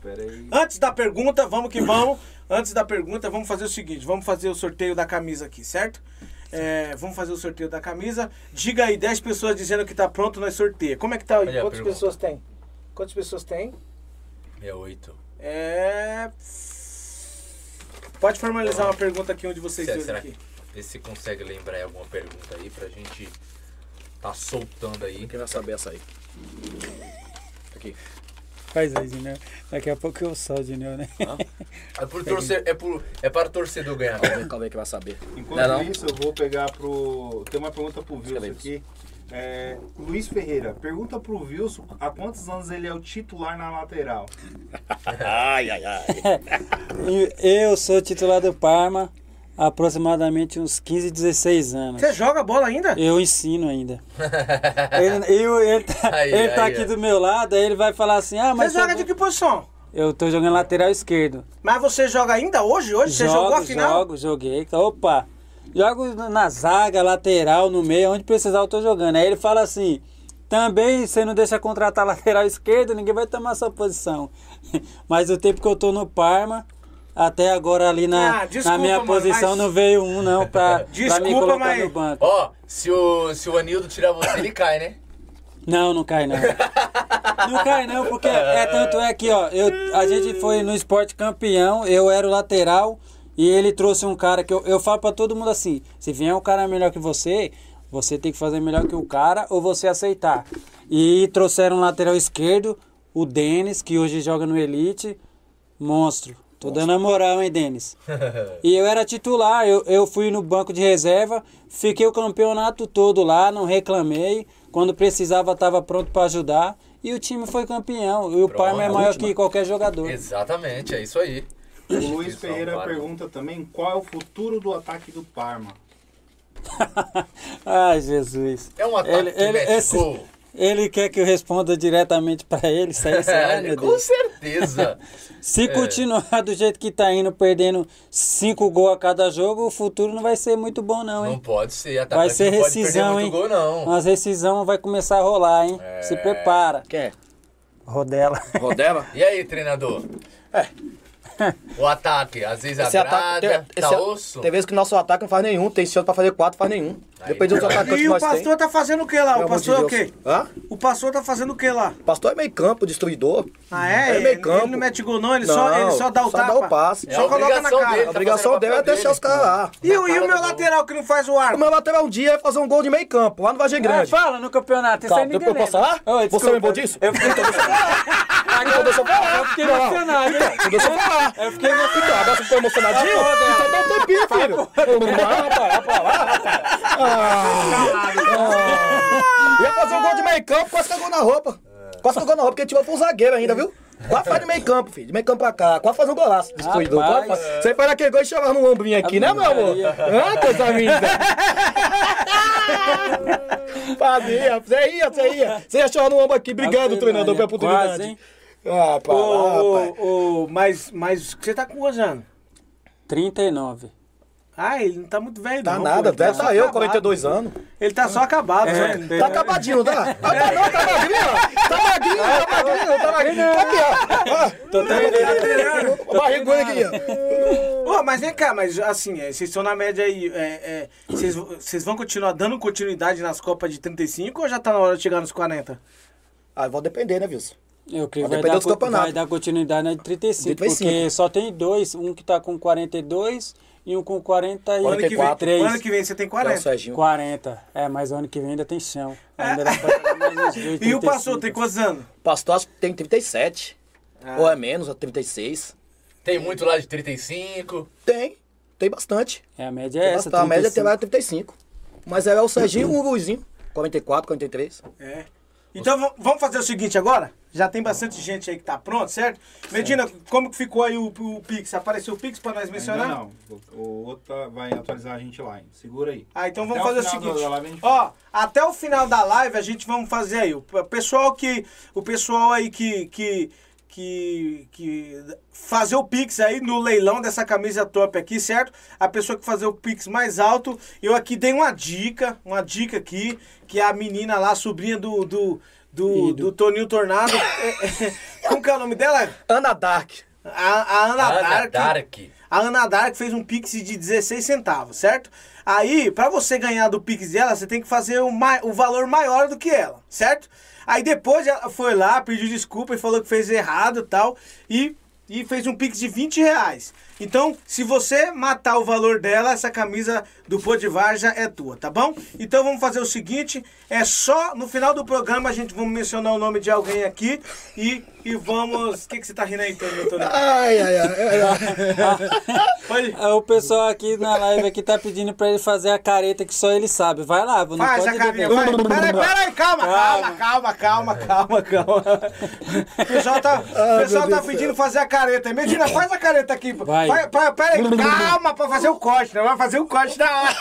E: Peraí.
A: Antes da pergunta, vamos que vamos. Antes da pergunta, vamos fazer o seguinte: vamos fazer o sorteio da camisa aqui, certo? É, vamos fazer o sorteio da camisa. Diga aí, 10 pessoas dizendo que tá pronto, nós sorteia. Como é que tá aí?
D: Olha
A: Quantas
D: pergunta.
A: pessoas tem? Quantas pessoas tem?
D: É oito.
A: É. Pode formalizar uma pergunta aqui onde vocês
D: Será, será
A: aqui.
D: que vê se consegue lembrar alguma pergunta aí pra gente tá soltando aí.
C: Quem vai saber essa aí? Aqui.
B: Faz aí, Junior. Daqui a pouco eu sou, Junior, né?
D: É, por torcer, é, por, é para o torcedor ganhar.
C: Calma aí, calma aí que vai saber.
E: Enquanto
C: Não é não?
E: isso, eu vou pegar pro. Tem uma pergunta pro Wilson aqui. É, Luiz Ferreira, pergunta pro Wilson há quantos anos ele é o titular na lateral.
C: Ai, ai, ai.
B: Eu sou titular do Parma aproximadamente uns 15, 16 anos.
A: Você joga bola ainda?
B: Eu ensino ainda. ele, eu- ele tá,
D: Aí,
B: ele tá
D: aí,
B: aqui do meu lado, aí ele vai falar assim: Ah, mas.
A: Você joga de que posição?
B: Eu tô jogando lateral esquerdo.
A: Mas você joga ainda hoje? Hoje? Você
B: jogo,
A: jogou a final?
B: jogo, joguei. Opa! Jogo na zaga, lateral, no meio, onde precisar eu tô jogando. Aí ele fala assim: também você não deixa contratar lateral esquerdo, ninguém vai tomar sua posição. Mas o tempo que eu tô no Parma, até agora ali na,
A: Ah, desculpa,
B: na minha
A: mano,
B: posição
A: mas-
B: não veio um, não, pra, pra me
A: Desculpa,
B: colocar
A: mas-
B: no banco.
D: Ó, se o, se o Anildo tirar você, ele cai, né?
B: Não, não cai não. Não cai não, porque é tanto é que, ó, eu, a gente foi no esporte campeão, eu era o lateral e ele trouxe um cara que eu, eu falo pra todo mundo assim, se vier um cara melhor que você, você tem que fazer melhor que o cara ou você aceitar. E trouxeram um lateral esquerdo, o Denis, que hoje joga no Elite, monstro. Tô dando a moral, hein, Denis? E eu era titular, eu, eu fui no banco de reserva, fiquei o campeonato todo lá, não reclamei. Quando precisava, estava pronto para ajudar. E o time foi campeão. E o Parma é maior que qualquer jogador.
D: Exatamente, é isso aí.
E: O Luiz Ferreira
D: Parma.
E: pergunta também qual é o futuro do ataque do Parma.
B: Ai, Jesus.
D: É um ataque
B: ele,
D: que
B: ele, esse-. Ele quer que eu responda diretamente para ele. Isso aí, meu
D: Com
B: Deus?
D: certeza.
B: Se
D: É.
B: continuar do jeito que tá indo, perdendo cinco gols a cada jogo, o futuro não vai ser muito bom, não, hein?
D: Não pode ser.
B: Vai
D: Atacante
B: ser
D: não pode perder
B: rescisão,
D: muito
B: hein?
D: gol, não.
B: Mas rescisão vai começar a rolar, hein? Se prepara.
C: Quem é?
B: Rodela.
C: Rodela?
D: E aí, treinador? O ataque, às vezes
C: Esse
D: agrada,
C: ataque. Tem,
D: tá
C: esse-
D: osso.
C: tem vezes que o nosso ataque não faz nenhum, tem chance pra fazer quatro, faz nenhum. Depois dos
D: tá.
C: atacantes que
A: E o pastor
C: temos.
A: tá fazendo o que lá? O
C: pelo
A: pastor é o quê?
C: Hã?
A: O pastor tá fazendo o que lá?
C: Pastor é meio campo, destruidor.
A: Ah, é?
C: É
A: Ele,
C: meio campo.
A: ele não mete gol, não? Ele, só, ele só dá o
C: só
A: tapa?
C: dá o passe.
D: É
A: Só coloca na cara.
D: dele,
C: A
D: tá
C: obrigação
D: o
C: dele é deixar
D: dele.
C: os caras lá.
A: E, o- e
D: cara
A: o meu lateral que não faz o
C: O
A: arco?
C: meu lateral um dia é fazer um gol de meio campo, lá no Vargem
B: Ah,
C: Grande.
B: fala no campeonato. Isso
C: Tá,
B: aí
C: depois eu posso
B: lembra.
C: falar? Você lembrou disso?
B: Eu fiquei,
C: Então deixa eu. Então deixa eu falar.
B: eu fiquei
C: Não,
B: emocionado. hein?
C: Então, deixa eu falar.
B: Eu fiquei emocionado.
C: Agora você ficou emocionadinho?
B: Tá.
C: Então dá um tempinho, filho. Ah, rapaz, rapaz, lá, rapaz. Ah, ah. Ia fazer um gol de meio campo, quase cagou na roupa. Quase cagou na roupa, porque tirou foi um zagueiro ainda, viu? Quase faz de meio campo, filho. De meio campo pra cá. Quase faz um golaço. Quase faz. Você faz aquele gol e chegava no ombrinho aqui, né, meu amor? Ah, coisa linda. Fazia, você ia, você ia. Você ia chorar no ombro aqui, brigando, treinador, pela oportunidade.
B: quase, hein?
C: Ah, pá,
A: ô, ô, mas, mas você tá com quantos anos?
B: 39.
A: Ah, ele não tá muito velho,
C: Tá
A: não.
C: nada,
A: pô,
C: deve
A: só
C: tá eu,
A: acabado.
C: 42 anos.
A: Ele tá só acabado.
B: É,
A: só-
C: Tá acabadinho, tá? Ah, tá não, tá magrinho, ó. Tá magrinho, tá magrinho, tá magrinho. Aqui, ó.
B: Tô treinando.
C: ó. Barriguinha aqui, ó.
A: Ô, mas vem cá, mas assim, é, vocês estão na média aí. é, é, vocês, vão continuar dando continuidade nas Copas de 35 ou já tá na hora de chegar nos 40?
C: Ah, vou depender, né, Wilson?
B: Eu creio que
C: Vai
B: vai
C: depender
B: dar, vai dar continuidade na de 35,
C: 35.
B: porque só tem dois, um que tá com 42 e um com
A: O ano, que vem,
B: 43.
A: o ano que vem você tem
C: É o
A: 40.
C: Serginho.
B: 40. É, mas ano que vem ainda tem chão. Ainda dá pra jogar mais uns dois,
A: E o
B: 35.
A: pastor tem quantos anos?
C: Pastor acho que tem 37. Ou é menos, ou 36.
D: Tem muito lá de 35.
C: Tem, tem bastante.
B: É, a média é
C: Tem
B: essa,
C: bastante. A média
B: 35.
C: tem vai 35. Mas é o Serginho e o Luizinho. 44, 43.
A: É. Então vamos fazer o seguinte agora? Já tem bastante gente aí que tá pronto, certo? Medina, como que ficou aí o, o Pix? Apareceu o Pix pra nós mencionar?
E: Ainda não. O, o outro tá- vai atualizar a gente lá. hein? Segura aí.
A: Ah, então
E: Até
A: vamos fazer o
E: final
A: seguinte.
E: live
A: Ó, até o final da live a gente vamos fazer aí. O pessoal que. O pessoal aí que. que que, que fazer o Pix aí no leilão dessa camisa top aqui, certo? A pessoa que fazer o Pix mais alto, eu aqui dei uma dica, uma dica aqui, que é a menina lá, sobrinha do, do, do, do Toninho Tornado. É, é, Como que é o nome dela?
C: Ana Dark.
A: A, a Ana,
D: Ana
A: Dark.
D: Dark.
A: A Ana Dark fez um Pix de 16 centavos, certo? Aí, pra você ganhar do Pix dela, você tem que fazer o, o valor maior do que ela, certo? Aí depois ela foi lá, pediu desculpa e falou que fez errado e tal. E, e fez um Pix de 20 reais. Então, se você matar o valor dela, essa camisa do Pô de Varja é tua, tá bom? Então vamos fazer o seguinte, é só no final do programa a gente vamos mencionar o nome de alguém aqui e, e vamos... O que, que você tá rindo aí, Tony? Tony?
C: Ai, ai, ai. ai.
A: Pode...
B: Ah, O pessoal aqui na live aqui tá pedindo pra ele fazer a careta que só ele sabe. Vai lá, não
A: Faz
B: pode
A: a carinha, vai. Peraí, peraí, calma, calma, calma, calma, calma, calma. O pessoal tá, o pessoal tá pedindo fazer a careta. Medina, faz a careta aqui.
B: Vai.
A: Vai, vai, peraí, calma pra fazer o corte, né? Vai fazer o corte da hora.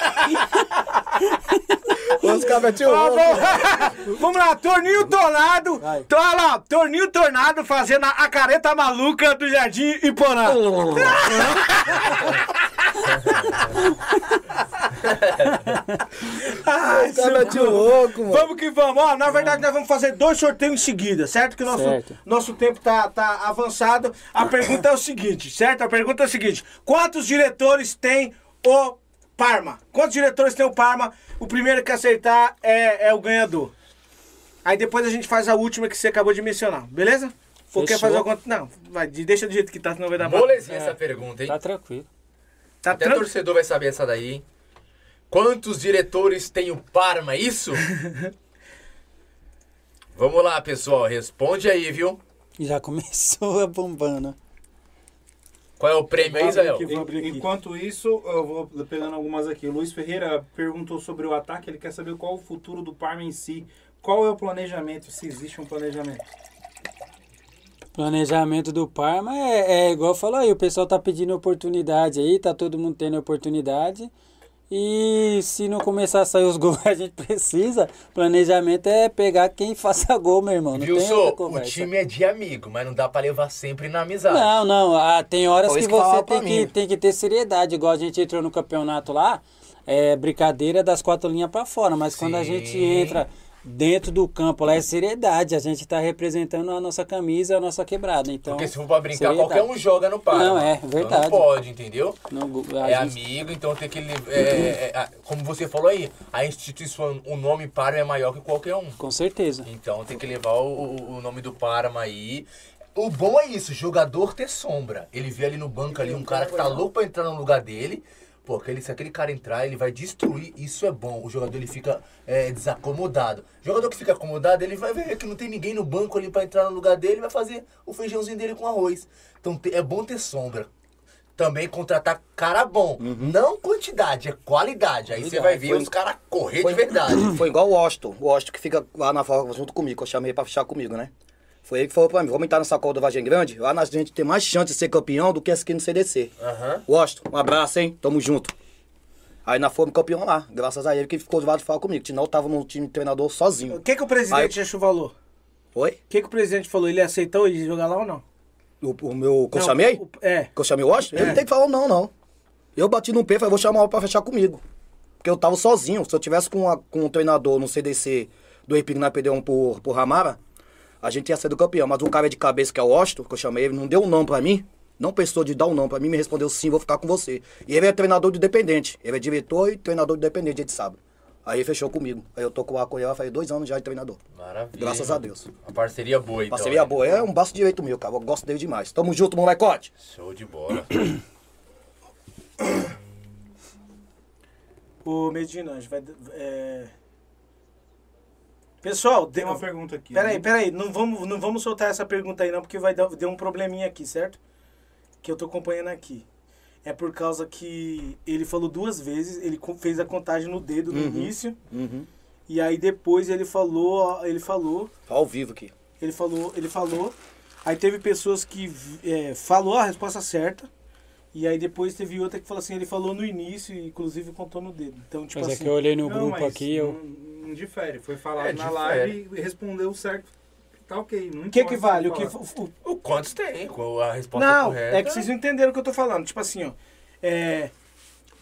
C: Os caras tinham
A: Ó,
C: louco.
A: vamos, vamos lá, Torninho Tornado. Então, olha lá, Torninho Tornado fazendo a, careta maluca do Jardim Iporã. Ai,
C: caras tinham louco, mano.
A: Vamos que vamos. Ó, na verdade, nós vamos fazer dois sorteios em seguida, certo? Que nosso,
B: Certo.
A: nosso tempo tá, tá avançado. A pergunta é o seguinte, certo? A pergunta é o seguinte: quantos diretores tem o Parma? Quantos diretores tem o Parma? O primeiro que acertar é, é o ganhador. Aí depois a gente faz a última que você acabou de mencionar, beleza? Ou quer fazer alguma. Não, vai, deixa do jeito que tá, senão vai dar
D: Molezinha essa pergunta, hein?
B: Tá tranquilo.
A: Tá
D: Até
A: tran-
D: torcedor vai saber essa daí. hein? Quantos diretores tem o Parma, é isso? Vamos lá, pessoal. Responde aí, viu?
B: Já começou a bombando.
D: Qual é o prêmio aí, Israel?
E: Enquanto isso, eu vou pegando algumas aqui. O Luiz Ferreira perguntou sobre o ataque, ele quer saber qual o futuro do Parma em si. Qual é o planejamento, se existe um planejamento?
B: Planejamento do Parma é, é igual falou aí, o pessoal tá pedindo oportunidade aí, tá todo mundo tendo oportunidade. E se não começar a sair os gols que a gente precisa, planejamento é pegar quem faça gol, meu irmão. Não
D: Viu,
B: tem
D: só?
B: outra
D: O time é de amigo, mas não dá pra levar sempre na amizade.
B: Não, não. ah, tem horas que você tem que,
C: mim.
B: tem que ter seriedade. Igual a gente entrou no campeonato lá, é brincadeira das quatro linhas pra fora. Mas quando a gente
D: Sim.
B: entra dentro do campo lá, é seriedade. A gente tá representando a nossa camisa, a nossa quebrada. Então,
D: Porque se for pra brincar,
B: seriedade.
D: qualquer um joga no Parma.
B: Não, é,
D: Então
B: verdade.
D: não pode, entendeu?
B: Não,
D: É
B: gente-
D: amigo, então tem que. É, é, é, como você falou aí, a instituição, o nome Parma é maior que qualquer um.
B: Com certeza.
D: Então tem que levar o, o- o nome do Parma aí. O bom é isso, jogador ter sombra. Ele vê ali no banco ali um cara que tá louco pra entrar no lugar dele. Pô, aquele, se aquele cara entrar, ele vai destruir. Isso é bom. O jogador ele fica é, desacomodado. O jogador que fica acomodado, ele vai ver que não tem ninguém no banco ali pra entrar no lugar dele, vai fazer o feijãozinho dele com arroz. Então é bom ter sombra. Também contratar cara bom. Não quantidade, é qualidade. Aí você vai ver
C: Foi-
D: os caras correr
C: foi-
D: de verdade.
C: Foi igual o Washington. O Washington que fica lá na forma junto comigo, que eu chamei pra fechar comigo, né? Foi ele que falou pra mim, vamos entrar nessa cola do Vargem Grande, lá na gente tem mais chance de ser campeão do que essa aqui no CDC.
D: Aham.
C: Washington, um abraço, hein? Tamo junto. Aí nós fomos campeão lá, graças a ele que ficou do lado de falar comigo. Senão eu tava no time de treinador
A: O
C: sozinho.
A: que, que o presidente
C: Aí-
A: achou valor?
C: Oi?
A: O que, que o presidente falou? Ele aceitou ir jogar lá ou não?
C: O, o meu que eu
A: Não,
C: chamei?
A: o- é.
C: Que eu chamei o Washington? Ele
A: É.
C: não tem que falar não, não. Eu bati no pé e falei, vou chamar o pra fechar comigo. Porque eu tava sozinho. Se eu tivesse com, a- com um treinador no CDC do Epic na PD1 por, por Ramara, a gente ia ser do campeão. Mas o cara de cabeça, que é o Washington, que eu chamei ele, não deu um não pra mim. Não pensou de dar um não pra mim, me respondeu sim, vou ficar com você. E ele é treinador do Independente. Ele é diretor e treinador do Independente, dia de sábado. Aí ele fechou comigo. Aí eu tô com o ele, faz dois anos já de treinador.
D: Maravilha.
C: Graças a Deus.
D: Uma parceria boa, então.
C: Parceria
D: né?
C: boa. É um braço direito meu, cara. Eu gosto dele demais. Tamo junto, molecote.
D: Show de bola.
A: Ô, Medina, a gente vai. É... Pessoal,
E: Tem
A: deu
E: uma pergunta aqui.
A: Peraí,
E: né?
A: peraí, não vamos, não vamos soltar essa pergunta aí não, porque vai dar deu um probleminha aqui, certo? Que eu tô acompanhando aqui. É por causa que ele falou duas vezes, ele fez a contagem no dedo no início,
C: Uhum.
A: e aí depois ele falou, ele falou,
C: Ao vivo aqui.
A: ele falou, ele falou. Aí teve pessoas que é, falou a resposta certa. E aí depois teve outra que falou assim, ele falou no início e inclusive contou no dedo. Então, tipo
B: Mas é
A: assim,
B: que eu olhei no
E: Não,
B: grupo
E: mas
B: aqui, eu.
E: Não, não difere. Foi falado
D: É,
E: na
D: difere.
E: live e respondeu certo. Tá ok. Não
A: o que que vale? O que o-
D: o quantos tem? Com a resposta
A: Não,
D: correta.
A: é que vocês não entenderam o que eu tô falando. Tipo assim, ó. É,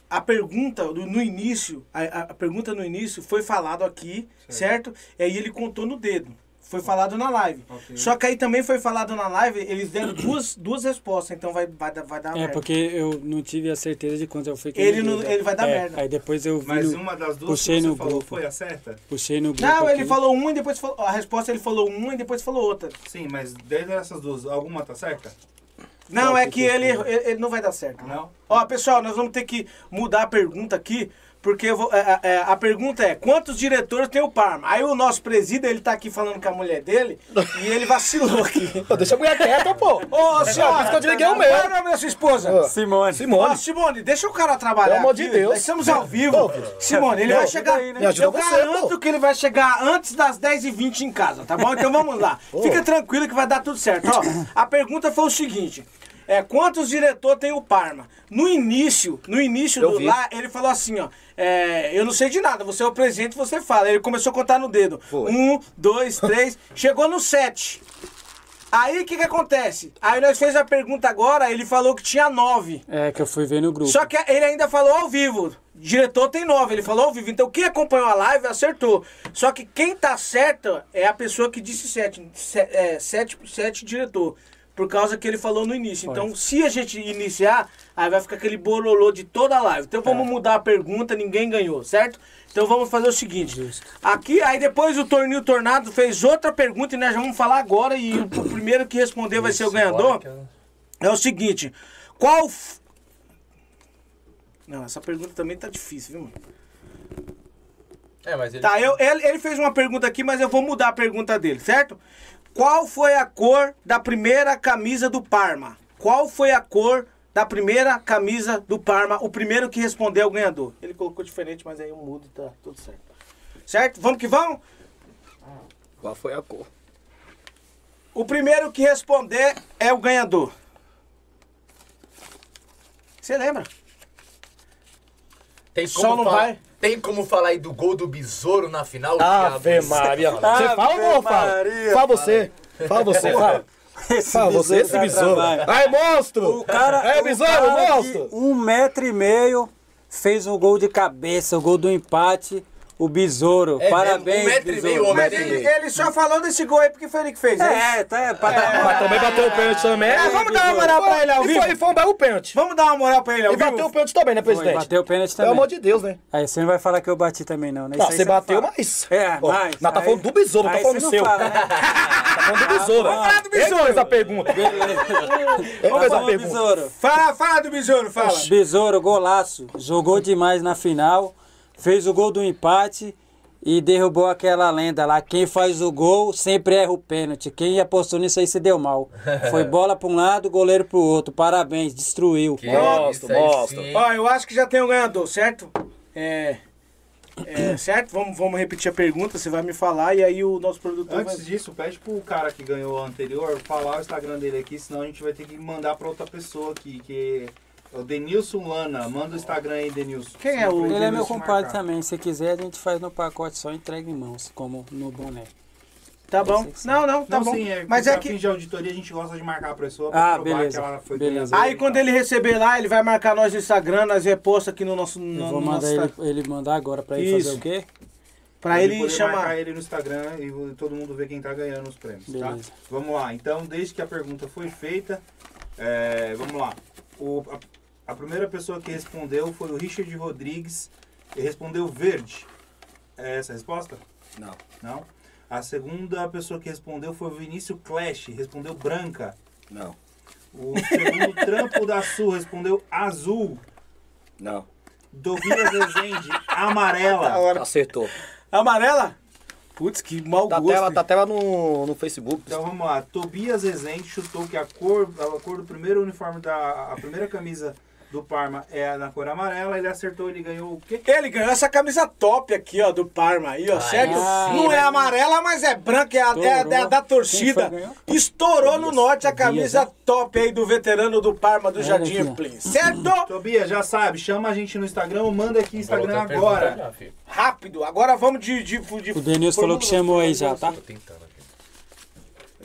A: a pergunta do- no início, a, a- a pergunta no início foi falado aqui, certo? E aí ele contou no dedo. Foi falado na live.
E: Ok.
A: Só que aí também foi falado na live, eles deram duas, duas respostas, então vai, vai, dar- vai dar
B: É,
A: merda.
B: porque eu não tive a certeza de quanto eu fui que
A: Ele não- ele vai dar
B: É,
A: merda.
B: Aí depois eu vi
E: Mas
B: no-
E: uma das duas
B: puxei
E: que você
B: no
E: falou
B: grupo.
E: foi a certa?
B: puxei no grupo
A: Não, ele
B: aqui.
A: falou um e depois falou. A resposta ele falou um e depois falou outra.
E: Sim, mas desde essas duas, alguma tá certa?
A: Não, é que ele, ele, ele não vai dar certo.
E: Não?
A: Ó, pessoal, nós vamos ter que mudar a pergunta aqui, porque eu vou- é, é, a pergunta é, quantos diretores tem o Parma? Aí o nosso presídio, ele tá aqui falando com a mulher dele, e ele vacilou aqui.
C: Pô, deixa a mulher quieta, pô.
A: Ô, senhora,
C: que eu desliguei o meu.
A: qual é o nome da sua esposa?
B: Simone.
A: Ó,
C: Simone,
A: Simone, deixa o cara trabalhar.
C: Pelo amor de. Deus.
A: Nós estamos ao vivo. Simone, ele vai chegar.
C: aí, né? Me ajuda
A: eu
C: você,
A: garanto
C: pô.
A: que ele vai chegar antes das 10h20 em casa, tá bom? Então vamos lá. Fica tranquilo que vai dar tudo certo. Ó, a pergunta foi o seguinte. É, quantos diretores tem o Parma? No início, no início
C: Eu
A: do
C: vi.
A: lá, ele falou assim, ó. é, eu não sei de nada, você é o presidente, você fala. Ele começou a contar no dedo.
C: Foi.
A: Um, dois, três, chegou no sete. Aí o que que acontece? Aí nós fez a pergunta agora, ele falou que tinha nove.
B: É, que eu fui ver no grupo.
A: Só que ele ainda falou ao vivo. Diretor tem nove, ele falou ao vivo. Então quem acompanhou a live acertou. Só que quem tá certo é a pessoa que disse sete. Se- é, sete, sete diretor. Por causa que ele falou no início. Então, se a gente iniciar, aí vai ficar aquele bololô de toda a live. Então vamos mudar a pergunta, ninguém ganhou, certo? Então vamos fazer o seguinte. Aqui, aí depois o Tornil Tornado fez outra pergunta e nós já vamos falar agora. E o primeiro que responder vai ser o ganhador. É o seguinte, qual. f- Não, essa pergunta também tá difícil, viu, mano?
D: É, mas ele...
A: Tá, eu, ele, ele fez uma pergunta aqui, mas eu vou mudar a pergunta dele, certo? Qual foi a cor da primeira camisa do Parma? Qual foi a cor da primeira camisa do Parma? O primeiro que respondeu é o ganhador. Ele colocou diferente, mas aí eu mudo e tá tudo certo. Certo? Vamos que vamos?
C: qual foi a cor?
A: O primeiro que responder é o ganhador. Você lembra?
D: Tem
A: Só não vai.
D: Tem como falar aí do gol do Besouro na final?
C: Ave
D: Thiago?
C: Maria. Você
B: Ave
C: fala ou não fala? Fala você. Fala você, fala. Fala você, esse besouro. Ai, monstro!
B: O cara,
C: É,
B: o
C: besouro, monstro!
B: um metro e meio fez o gol de cabeça, o gol do empate, o besouro.
D: É
B: Parabéns?
D: Um metro e meio.
A: Mas ele, ele só falou desse gol aí porque foi ele que fez, né?
B: É, tá, é, pra dar
C: Mas também bateu o pênalti também.
A: É, vamos dar uma moral pra ele ao
C: E
A: vivo.
C: foi, e foi um belo pênalti.
A: Vamos dar uma moral pra ele ao
C: E bateu o
A: vivo?
C: pênalti também, né,
B: Foi,
C: presidente?
B: bateu o pênalti
C: Pelo
B: também.
C: amor de Deus, né?
B: Aí você não vai falar que eu bati também, não, né?
C: Não,
B: Isso aí
C: você
B: não
C: bateu,
B: fala.
C: mas...
B: É, mas.
C: Nós tá falando do besouro, não tá falando do seu.
B: fala, né?
C: Tá falando do besouro.
A: Vamos falar do besouro.
C: Ele fez a pergunta. Ele fez a
B: Vamos,
C: pergunta.
B: besouro.
A: Fala, fala do besouro, fala.
B: Besouro, golaço. Jogou demais na final. Fez o gol do empate e derrubou aquela lenda lá. Quem faz o gol sempre erra o pênalti. Quem apostou nisso aí se deu mal. Foi bola pra um lado, goleiro pro outro. Parabéns, destruiu.
D: Que
C: Mostra,
D: hein?
A: Ó, eu acho que já tem um ganhador, certo? É. é, certo? Vamos, vamos repetir a pergunta, você vai me falar e aí o nosso produtor vai...
E: Antes disso, pede pro cara que ganhou o anterior falar o Instagram dele aqui, senão a gente vai ter que mandar pra outra pessoa aqui, que o Denilson Lana. Manda o Instagram aí, Denilson.
A: Quem é o-
B: Ele é meu compadre também. Se quiser, a gente faz no pacote só entrega em mãos, como no boné.
A: Tá bom. Não, não, tá
E: Não,
A: bom.
E: sim, é,
A: Mas é que...
E: de auditoria a gente gosta de marcar a pessoa pra
B: Ah,
E: provar
B: beleza,
E: que ela foi
B: beleza.
A: Aí quando ele receber lá, ele vai marcar nós no Instagram, nós reposta aqui no nosso...
B: Eu
A: No,
B: vou
A: no
B: mandar
A: nosso
B: ele, ele mandar agora pra ele
A: Isso.
B: fazer o quê?
A: Pra ele
E: poder
A: chamar...
E: marcar ele no Instagram e todo mundo ver quem tá ganhando os prêmios, tá?
B: Beleza.
E: Vamos lá. Então, desde que a pergunta foi feita, é, vamos lá. O- a, primeira pessoa que respondeu foi o Richard Rodrigues. Ele respondeu verde. É essa a resposta?
C: Não.
E: Não. A segunda pessoa que respondeu foi o Vinícius Clash. Respondeu branca.
C: Não.
E: O segundo Trampo da Sul respondeu azul.
C: Não.
E: Dovias Rezende, amarela.
C: Acertou.
A: Amarela? Putz, que mau
C: Tá
A: gosto.
C: tela, tá tela no, no Facebook.
E: Então vamos lá. Tobias Rezende chutou que a cor, a cor do primeiro uniforme da a primeira camisa do Parma é na cor amarela. Ele acertou, ele ganhou o quê?
A: Ele ganhou essa camisa top aqui, ó, do Parma aí, ó, certo?
B: sim,
A: Não é
B: né?
A: amarela, mas é branca, é, a, é a- é a da torcida. Estourou no norte a camisa
B: né?
A: top aí do veterano do Parma do Jardim. Plin, certo?
E: Tobias, já sabe, chama a gente no Instagram ou manda aqui Instagram agora.
A: Rápido, agora vamos de... de, de
B: O Denilson falou que chamou aí já, tá?
D: Tô tentando aqui.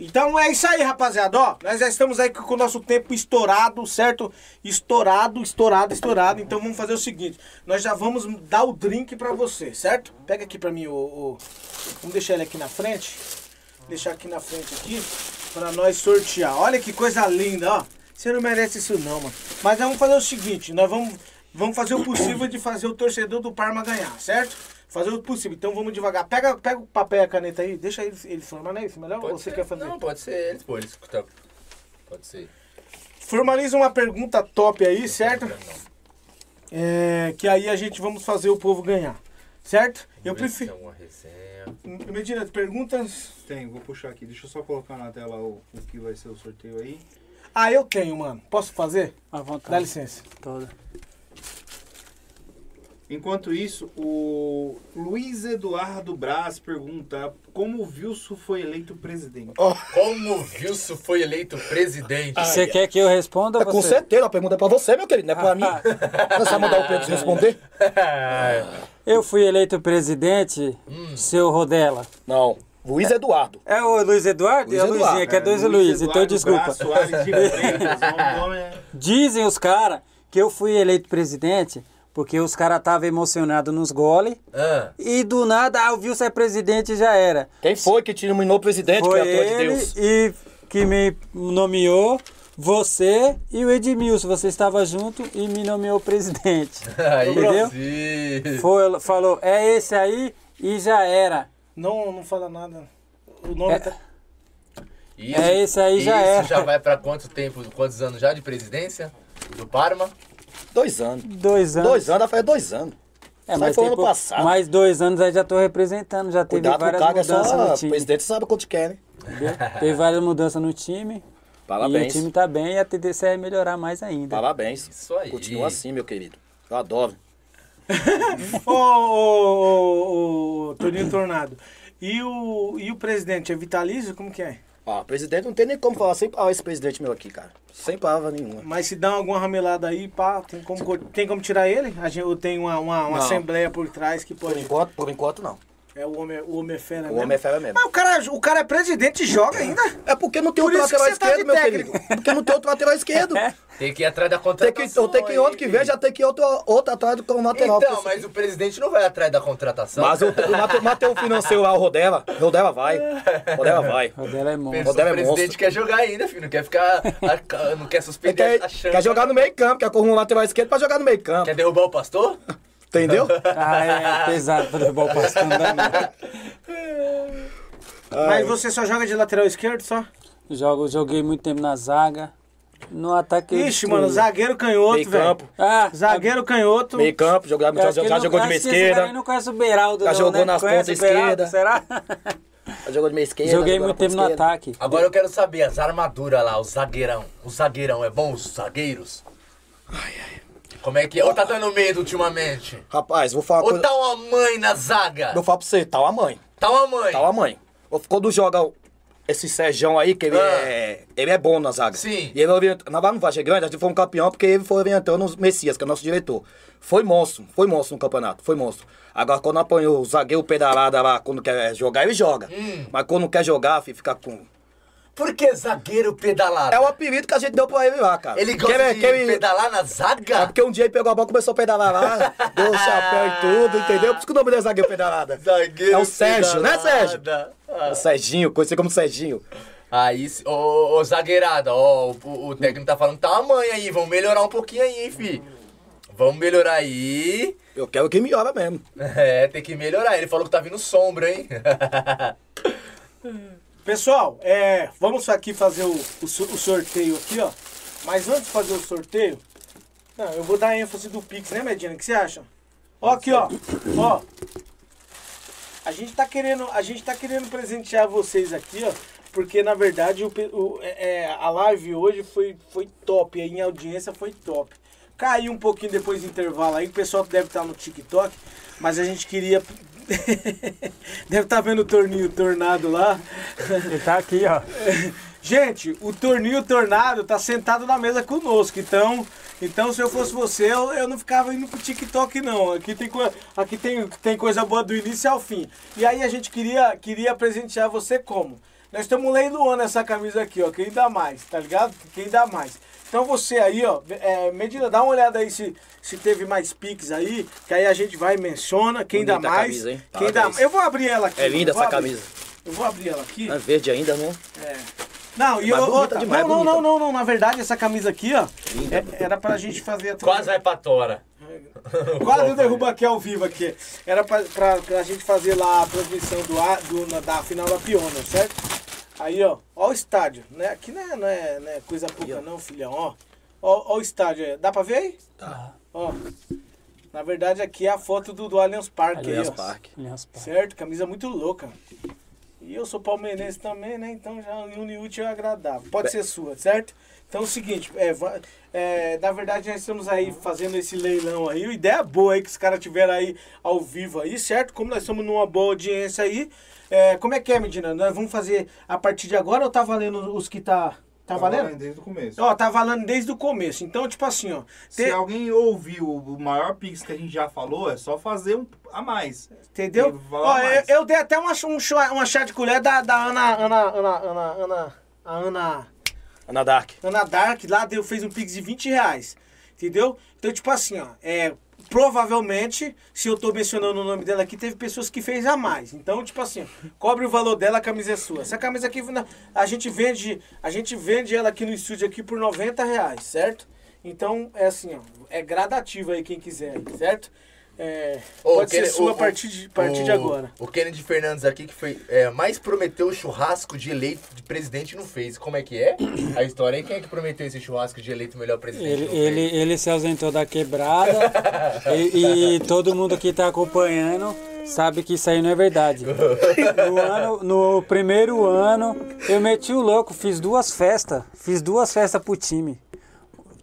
A: Então é isso aí, rapaziada. Ó, nós já estamos aí com o nosso tempo estourado, certo? Estourado, estourado, estourado. Então vamos fazer o seguinte: nós já vamos dar o drink pra você, certo? Pega aqui pra mim o. o- Vamos deixar ele aqui na frente. Deixar aqui na frente aqui. Pra nós sortear. Olha que coisa linda, ó. Você não merece isso não, mano. Mas nós vamos fazer o seguinte: nós vamos, vamos fazer o possível de fazer o torcedor do Parma ganhar, certo? Fazer o possível. Então vamos devagar. Pega, pega o papel e a caneta aí. Deixa ele, ele formar, não é isso? Melhor ou
D: Pode
A: você
D: ser.
A: quer fazer?
D: Não, pode ser eles, pô. Eles... tá- Pode ser.
A: formaliza uma pergunta top aí, certo? É, que aí a gente vamos fazer o povo ganhar. Certo? Eu prefiro.
D: Uma resenha.
A: Medina, perguntas?
E: Tem, vou puxar aqui. Deixa eu só colocar na tela o, o que vai ser o sorteio aí.
A: Ah, eu tenho, mano. Posso fazer?
B: À vontade.
A: Dá licença.
B: Toda.
E: Enquanto isso, o Luiz Eduardo Braz pergunta como o Wilson foi eleito presidente.
D: Como o Wilson foi eleito presidente?
B: Você quer que eu responda
C: É, com certeza, a pergunta é pra você, meu querido, não é pra mim. Você vai mandar o Pedro responder?
B: Eu fui eleito presidente,
C: Hum.
B: seu Rodela.
C: Não. Luiz Eduardo.
B: É o Luiz Eduardo?
C: Luiz
B: é a Luizinha, que é dois Luiz, então
E: Eduardo
B: desculpa.
E: Soares de é...
B: Dizem os caras que eu fui eleito presidente porque os caras estavam emocionados nos goles
D: Ah,
B: e do nada, ah, o Wilson é presidente e já era.
C: Quem foi que te nominou presidente,
B: Foi
C: criatura de
B: ele
C: Deus?
B: e que me nomeou, você e o Edmilson. Você estava junto e me nomeou presidente.
D: aí
B: Entendeu?
D: sim.
B: Foi, falou, é esse aí e já era.
A: Não, não fala nada. O nome
B: É.
A: tá.
D: Isso,
B: É, esse aí já
D: isso
B: era.
D: já vai pra quanto tempo, quantos anos já de presidência? Do Parma?
C: Dois anos.
B: Dois anos.
C: Dois anos, faz dois anos.
B: É,
C: aí foi ano
B: pou-
C: passado.
B: Mais dois anos aí já tô representando, já teve
C: Cuidado o
B: várias
C: é
B: mudanças
C: só
B: no
C: o
B: time.
C: presidente sabe quanto quer, né?
B: entendeu? Teve várias mudanças no time. E
C: Parabéns.
B: o time tá bem e a tendência é melhorar mais ainda.
C: Parabéns.
D: Isso aí.
C: Continua assim, meu querido. Eu adoro.
A: Ô, ô, ô, ô, Toninho Tornado. E o, e o presidente é vitalício? Como que é?
C: Ó, presidente não tem nem como falar sem palavra esse presidente meu aqui, cara. Sem palavra nenhuma.
A: Mas se dá alguma ramelada aí, pá, tem como, co- tem como tirar ele? A gente, ou tem uma, uma, uma assembleia por trás que
C: Por
A: pode.
C: enquanto, por enquanto não.
A: É o homem, o homem é fera
C: O
A: mesmo?
C: homem é fera mesmo.
A: Mas o cara, o cara é presidente e joga ainda?
C: É porque não tem
A: Por
C: outro lateral
A: tá
C: esquerdo,
A: de
C: meu
A: técnico.
C: querido. Porque não tem outro lateral esquerdo.
D: Tem que ir atrás da
C: Tem
D: contratação.
C: que, tem que outro que vem, já tem que ir outro, outro atrás do lateral.
D: Então, mas o presidente não vai atrás da contratação.
C: Mas o, o financeiro lá, o Rodela. Rodela vai. Rodela vai.
B: O dela é monstro.
D: o
C: Rodela é
D: presidente
C: monstro.
D: quer jogar ainda, filho. Não quer ficar. a- não quer suspender
C: quer,
D: a chance.
C: quer jogar no meio campo, quer correr um lateral esquerdo pra jogar no meio campo.
D: Quer derrubar o pastor?
C: Entendeu?
B: Ah, é pesado pra derrubar o pastor. não dá não.
A: Mas você só joga de lateral esquerdo só?
B: Jogo, joguei muito tempo na zaga. No ataque.
A: Ixi, mano, zagueiro canhoto,
C: Meio
A: velho.
C: campo.
B: Ah,
A: Zagueiro canhoto.
C: Meio campo, já,
B: acho que
C: já
B: ele
C: jogou de meia
B: que esse
C: esquerda.
B: não conhece o Beraldo,
C: Já
B: não,
C: jogou
B: né?
C: nas pontas esquerda.
B: Será?
C: Já jogou de meia esquerda.
B: Joguei muito tempo no
C: esquerda.
B: ataque.
D: Agora eu quero saber, as armaduras lá, o zagueirão. O zagueirão, é bom os zagueiros? Como é que é? Ou tá dando medo ultimamente?
C: Rapaz, vou falar
D: Ou
C: coisa.
D: tá uma mãe na zaga?
C: Vou falar pra você, tá uma mãe.
D: Tá uma mãe?
C: Tá uma mãe. Quando joga esse Sérgio aí, que ele,
D: Ah.
C: é, ele é bom na zaga.
D: Sim.
C: E ele orientou, na Vargem Grande, a gente foi um campeão porque ele foi orientando o Messias, que é o nosso diretor. Foi monstro, foi monstro no campeonato, foi monstro. Agora, quando apanhou o zagueiro pedalada lá, quando quer jogar, ele joga.
D: Hum.
C: Mas quando não quer jogar, fica com.
D: Por que zagueiro pedalado?
C: É o apelido que a gente deu pra ele lá, cara.
D: Ele gosta
C: Que ele-
D: de
C: que ele-
D: pedalar na
C: É
D: zaga?
C: porque um dia ele pegou a bola, começou a pedalar lá, deu o chapéu e tudo, entendeu? Por isso que o nome dele é zagueiro pedalada.
D: Zagueiro
C: É o Sérgio, né,
D: pedalada.
C: Sérgio?
D: Ah.
C: O Serginho, conhecido como Serginho.
D: Aí, ô, ô zagueirada, ó, o, o técnico tá falando mãe aí, vamos melhorar um pouquinho aí, hein, fi. Vamos melhorar aí.
C: Eu quero que melhora mesmo.
D: É, tem que melhorar. Ele falou que tá vindo sombra, hein?
A: Pessoal, é, vamos aqui fazer o, o, o sorteio aqui, ó. Mas antes de fazer o sorteio, não, eu vou dar ênfase do Pix, né, Medina? O que você acha? Ó, aqui, ó. Ó. A gente tá querendo, a gente tá querendo presentear vocês aqui, ó. Porque na verdade o, o- é, é, a live hoje foi, foi top, aí em audiência foi top. Caiu um pouquinho depois do intervalo aí, o pessoal deve estar no TikTok, mas a gente queria. deve estar vendo o torninho tornado lá.
B: Ele tá aqui, ó.
A: Gente, o Torninho Tornado tá sentado na mesa conosco, então, então se eu fosse você, eu, eu não ficava indo pro TikTok não. Aqui tem aqui tem, tem coisa boa do início ao fim. E aí a gente queria queria presentear você como? Nós estamos leiloando essa camisa aqui, ó, quem dá mais, tá ligado? Quem dá mais. Então você aí, ó, é, Medina, dá uma olhada aí se, se teve mais piques aí, que aí a gente vai e menciona quem dá
C: Bonita
A: mais.
C: camisa, hein?
A: Quem dá. Eu vou abrir ela aqui.
C: É linda
A: eu
C: essa
A: abrir.
C: camisa.
A: Eu vou abrir ela aqui.
C: É verde ainda, né?
A: Não, e
C: bonita
A: outra.
C: demais,
A: não, não,
C: bonita.
A: não, não, não. Na verdade, essa camisa aqui, ó, é- era pra gente fazer a
D: Quase vai pra tora.
A: Quase eu derrubo aqui ao vivo aqui. Era pra, pra, pra gente fazer lá a transmissão do, do, na- da final da Piona, certo? Aí, ó. Ó o estádio. Né? Aqui não é, não é, não é coisa pouca, não, filhão. Ó. Ó, ó o estádio aí. Dá pra ver aí?
C: Tá.
A: Ó. Na verdade, aqui é a foto do, do Allianz Parque. aí,
C: Allianz
A: ó.
C: Parque.
B: Allianz Parque.
A: Certo? Camisa muito louca. E eu sou palmeirense também, né? Então já une útil é agradável. Pode ser sua, certo? Então é o seguinte, é, é, na verdade nós estamos aí fazendo esse leilão aí. Uma ideia boa aí que os caras tiveram aí ao vivo aí, certo? Como nós estamos numa boa audiência aí. É, como é que é, Medina? Nós vamos fazer a partir de agora ou tá valendo os que tá. Tá valendo?
E: Desde o começo.
A: Ó, tá valendo desde o começo. Então, tipo assim, ó.
E: Se alguém ouviu o maior Pix que a gente já falou, é só fazer um a mais.
A: Entendeu? Ó, eu,
E: mais.
A: eu dei até uma, um chá, uma chá de colher da, da Ana, Ana, Ana, Ana, Ana, a Ana,
C: Ana Dark.
A: Ana Dark, lá deu, fez um pix de 20 reais. Entendeu? Então, tipo assim, ó, é, provavelmente, se eu tô mencionando o nome dela aqui, teve pessoas que fez a mais. Então, tipo assim, cobre o valor dela, a camisa é sua. Essa camisa aqui, a gente vende, a gente vende ela aqui no estúdio aqui por 90 reais, certo? Então, é assim, ó, é gradativo aí quem quiser, certo? É, pode ser
D: Kennedy-
A: sua
D: o-
A: a partir de, partir
D: o-
A: de agora.
D: O Kennedy Fernandes aqui, que foi é, mais prometeu o churrasco de eleito de presidente não fez. Como é que é? A história aí, quem é que prometeu esse churrasco de eleito melhor presidente?
B: Ele, ele, ele se ausentou da quebrada e, e todo mundo que tá acompanhando sabe que isso aí não é verdade. No, ano- no primeiro ano, eu meti o louco, fiz duas festas. Fiz duas festas pro time.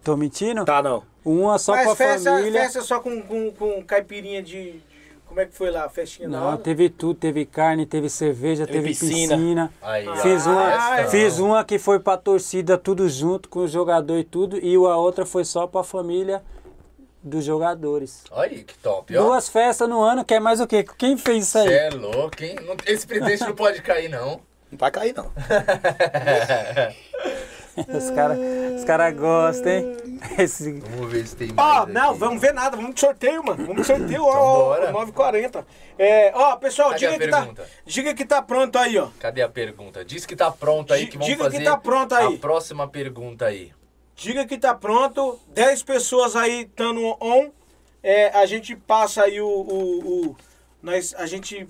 B: Tô mentindo?
C: Tá, não.
B: Uma só
A: Mas
B: pra
A: festa,
B: família.
A: festa só com, com, com caipirinha de, Como é que foi lá? A festinha
B: Não,
A: hora?
B: teve tudo, teve carne, teve cerveja,
C: Teve
B: teve,
C: piscina.
B: piscina.
D: Aí, ó.
B: Fiz uma,
A: Ah, é.
B: fiz uma que foi pra torcida, tudo junto com o jogador e tudo, e a outra foi só pra família dos jogadores.
D: Olha aí, que top, ó.
B: Duas festas no ano, quer mais o quê? Quem fez isso aí?
D: Cê é louco, hein? Esse presidente não pode cair, não.
C: Não vai cair, não.
B: Os caras os cara gostam, hein? Esse,
D: Vamos ver se tem
A: Ó,
D: mais.
A: não,
D: aqui.
A: vamos ver nada, vamos de sorteio, mano. Vamos de sorteio, ó,
D: bora.
A: 9h40. É, ó, pessoal,
D: Cadê
A: diga que, tá,
D: pergunta?
A: diga que tá pronto aí, ó.
D: Cadê a pergunta? Diz que tá pronto aí, que vamos
A: Diga que
D: fazer
A: tá pronto aí.
D: a próxima pergunta aí.
A: Diga que tá pronto. 10 pessoas aí estando on. É, a gente passa aí o, o, o- nós, a gente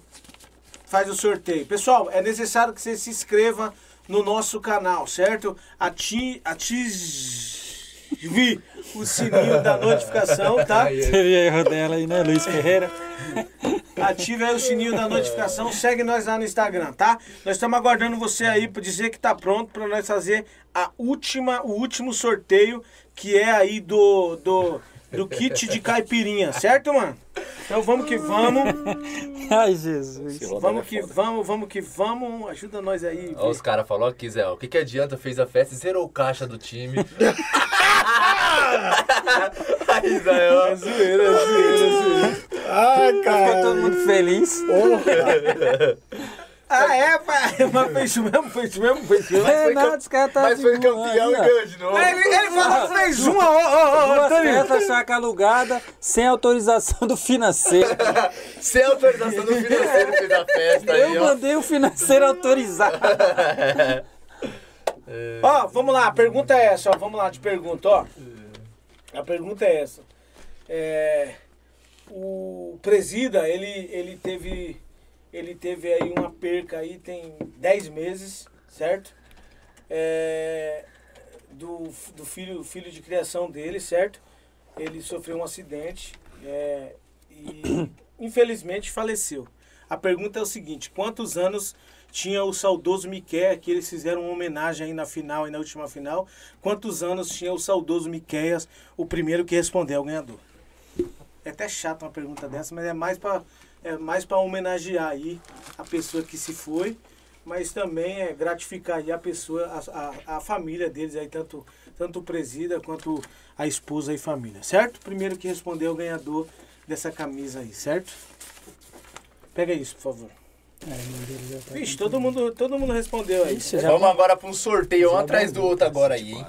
A: faz o sorteio. Pessoal, é necessário que você se inscreva no nosso canal, certo? Ati, ative o sininho da notificação, tá?
B: teve erro dela aí, né, Luiz Ferreira?
A: Ative aí o sininho da notificação, segue nós lá no Instagram, tá? Nós estamos aguardando você aí para dizer que tá pronto para nós fazer a última, o último sorteio que é aí do do, do kit de caipirinha, certo, mano? Então vamos que vamos,
B: Ai, Jesus.
A: vamos que vamos, vamos que vamos, ajuda nós aí.
D: Ó, os caras falaram aqui, Zé, ó, o que, que adianta fez a festa e zerou o caixa do time. aí, Zé, ó.
A: Zoeira, zoeira, zoeira.
C: Ai,
B: Ficou todo mundo feliz.
A: Ah, é, pai? Mas foi isso mesmo, foi isso mesmo, foi isso mesmo.
B: É,
D: foi
B: nada,
D: cam-
B: os caras tá
D: Mas foi campeão
B: aí,
D: e ganhou de novo.
A: Ele, ele falou que fez uma, ó, ó, ó,
B: festas, saca alugada, sem autorização do financeiro.
D: Sem autorização do financeiro fez a festa aí,
B: Eu
D: ó.
B: mandei o financeiro autorizar.
A: Ó, vamos lá, a pergunta é essa, ó. Vamos lá, te pergunto, ó. A pergunta é essa. É, o Presida, ele, ele teve. Ele teve aí uma perca aí, tem 10 meses, certo? É, do, do filho, filho de criação dele, certo? Ele sofreu um acidente é, e infelizmente faleceu. A pergunta é o seguinte: quantos anos tinha o saudoso Miquel, que eles fizeram uma homenagem aí na final e na última final? Quantos anos tinha o saudoso Miqueias, o primeiro que respondeu ao ganhador? É até chato uma pergunta dessa, mas é mais para é mais para homenagear aí a pessoa que se foi, mas também é gratificar aí a pessoa, a, a, a família deles aí, tanto, tanto o presida quanto a esposa e família, certo? Primeiro que respondeu o ganhador dessa camisa aí, certo? Pega isso, por favor. Vixe, todo mundo, todo mundo respondeu aí.
B: Já
D: Vamos agora pra um sorteio, um atrás do outro agora aí, hein?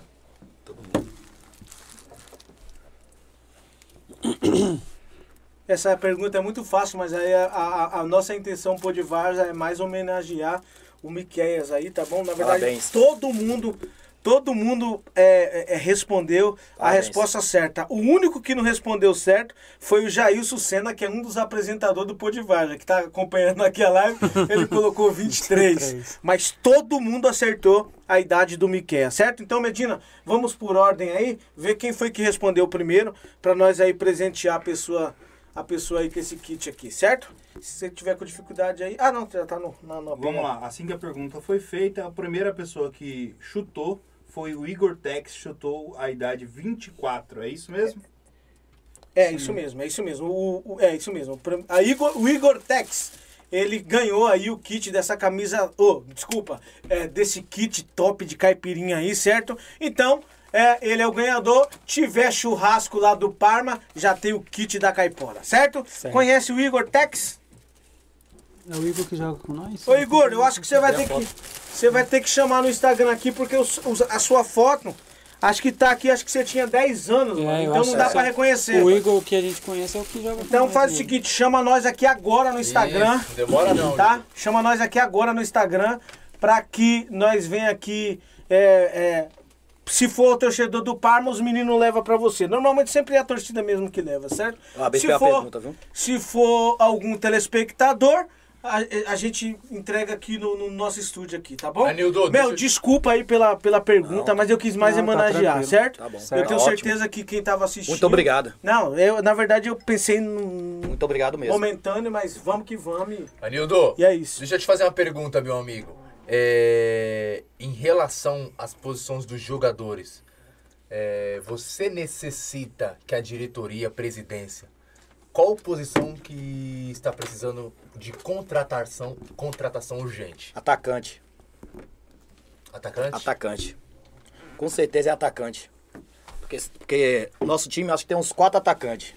A: Essa pergunta é muito fácil, mas aí a, a, a nossa intenção Varsa é mais homenagear o Miqueias aí, tá bom? Na verdade,
C: Parabéns.
A: todo mundo, Todo mundo é, é, respondeu a
C: Parabéns.
A: resposta certa. O único que não respondeu certo foi o Jailson Senna, que é um dos apresentadores do Podivarja, que está acompanhando aqui a live. Ele colocou 23.
B: 23.
A: Mas todo mundo acertou a idade do Miquel, certo? Então, Medina, vamos por ordem aí, ver quem foi que respondeu primeiro, para nós aí presentear a pessoa, a pessoa aí com esse kit aqui, certo? Se você tiver com dificuldade aí. Ah, não, já tá no, na, na
E: Vamos lá, assim que a pergunta foi feita, a primeira pessoa que chutou foi o Igor Tex, chutou a idade 24, é isso mesmo?
A: É, isso mesmo, é isso mesmo. O, o- é isso mesmo. A Igor, o Igor Tex, ele ganhou aí o kit dessa camisa. Oh, desculpa, é, desse kit top de caipirinha aí, certo? Então, é, ele é o ganhador. Tiver churrasco lá do Parma, já tem o kit da caipora, certo?
B: Certo.
A: Conhece o Igor Tex?
B: É o Igor que joga com nós?
A: Ô Igor, eu acho que você vai ter que. Você vai ter que chamar no Instagram aqui, porque os- os- a sua foto. Acho que tá aqui, acho que você tinha 10 anos,
B: É,
A: mano, então não dá
B: que
A: pra reconhecer.
B: O Igor que a gente conhece é o que joga com
A: Então faz o seguinte, chama nós aqui agora no Instagram,
D: Isso, demora não.
A: tá? Chama nós aqui agora no Instagram pra que nós venha aqui. é, é, se for o torcedor do Parma, os meninos levam pra você. Normalmente sempre é a torcida mesmo que leva, certo?
C: Parabéns
A: se for,
C: pergunta, viu?
A: se for algum telespectador, a, a gente entrega aqui no, no nosso estúdio aqui, tá bom?
D: Anildo,
A: Meu,
D: deixa eu-
A: desculpa aí pela, pela pergunta, mas eu quis mais
B: Não, tá
A: homenagear,
B: tranquilo.
A: certo?
C: Tá bom.
A: Eu
B: Certo.
A: tenho
C: Ótimo.
A: certeza que quem tava assistindo...
C: Muito obrigado.
A: Não, eu, na verdade eu pensei num
C: Muito obrigado mesmo.
A: momentâneo, mas vamos que vamos.
D: Anildo,
A: E é isso.
D: deixa eu te fazer uma pergunta, meu amigo. É, em relação às posições dos jogadores, é, você necessita que a diretoria, a presidência, qual posição que está precisando de contratação, contratação urgente?
C: Atacante.
D: Atacante?
C: Atacante. Com certeza é atacante. Porque, porque nosso time acho que tem uns quatro atacantes.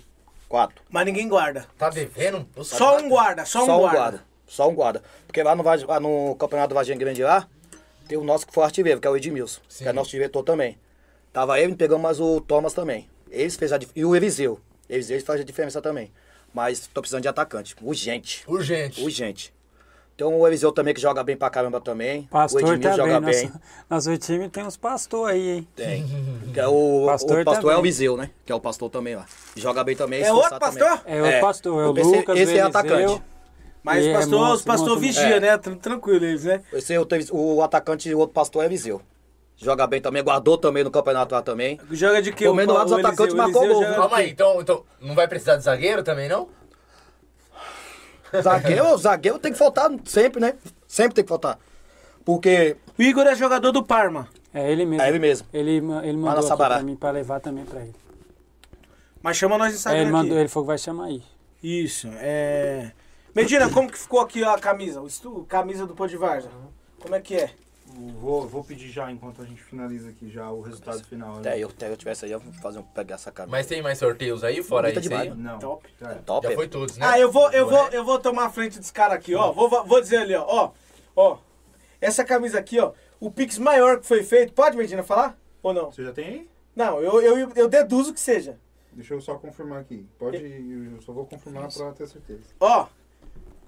C: Quatro.
A: Mas ninguém guarda.
D: Tá devendo?
A: Só um guarda, só um guarda.
C: Só um guarda. Porque lá no, Vaz- lá no campeonato do Varginha Grande lá, tem o nosso que foi artilheiro, que é o Edmilson.
D: Sim.
C: Que é nosso diretor também. Tava ele, pegamos mais o Thomas também. Eles fez a E o Eliseu. Eliseu faz a diferença também. Mas tô precisando de atacante. Urgente.
D: Urgente.
C: Urgente. Tem o Eliseu também que joga bem pra caramba também.
B: Pastor
C: o Edmilson
B: tá
C: joga
B: bem.
C: bem.
B: Nosso, nosso time tem uns pastor aí, hein?
C: Tem. Que é o
B: Pastor
C: o pastor é o
B: também.
C: Eliseu, né? Que é o pastor também lá. Joga bem também.
A: É outro
C: também.
A: pastor?
B: É o pastor, é o Lucas,
C: esse
B: o
C: é atacante.
A: Mas os
B: é
A: pastor, os pastor
B: monstro.
A: vigia,
C: É.
A: né? Tran- Tranquilo eles, né?
C: Esse é o, o atacante e o outro pastor é Eliseu. Joga bem também, guardou também no campeonato lá também.
A: Joga de quê?
C: Menos lá dos atacantes marcou gol,
A: de
D: Calma aí, então, então não vai precisar de zagueiro também, não?
C: Zagueiro, zagueiro tem que faltar sempre, né? Sempre tem que faltar. Porque
A: O Igor é jogador do Parma.
B: É ele mesmo.
C: é ele mesmo.
B: Ele, ele mandou aqui
C: Sabará.
B: pra mim pra levar também pra ele.
A: Mas chama nós
B: É,
A: Instagram
B: ele
A: aqui.
B: mandou, ele falou que vai chamar aí.
A: Isso, é... Medina, como que ficou aqui a camisa? O estu... camisa do Pô de Varza. Como é que é?
E: Vou, vou pedir já, enquanto a gente finaliza aqui já o resultado final. né?
C: Até eu, até eu tivesse aí, eu vou fazer um, pegar essa camisa.
D: Mas tem mais sorteios aí, fora
C: Bonita
D: isso
C: demais,
D: aí?
E: Não.
A: Top.
E: Já é.
C: Top.
D: Já
C: é.
D: foi todos, né?
A: Ah, eu vou, eu vou,
D: Ré?
A: eu vou tomar a frente desse cara aqui, ó. Vou, vou dizer ali, ó. Ó, ó. Essa camisa aqui, ó. O Pix maior que foi feito. Pode, Medina, falar? Ou não?
E: Você já tem aí?
A: Não, eu, eu, eu deduzo que seja.
E: Deixa eu só confirmar aqui. Pode, eu só vou confirmar pra ter certeza.
A: Ó,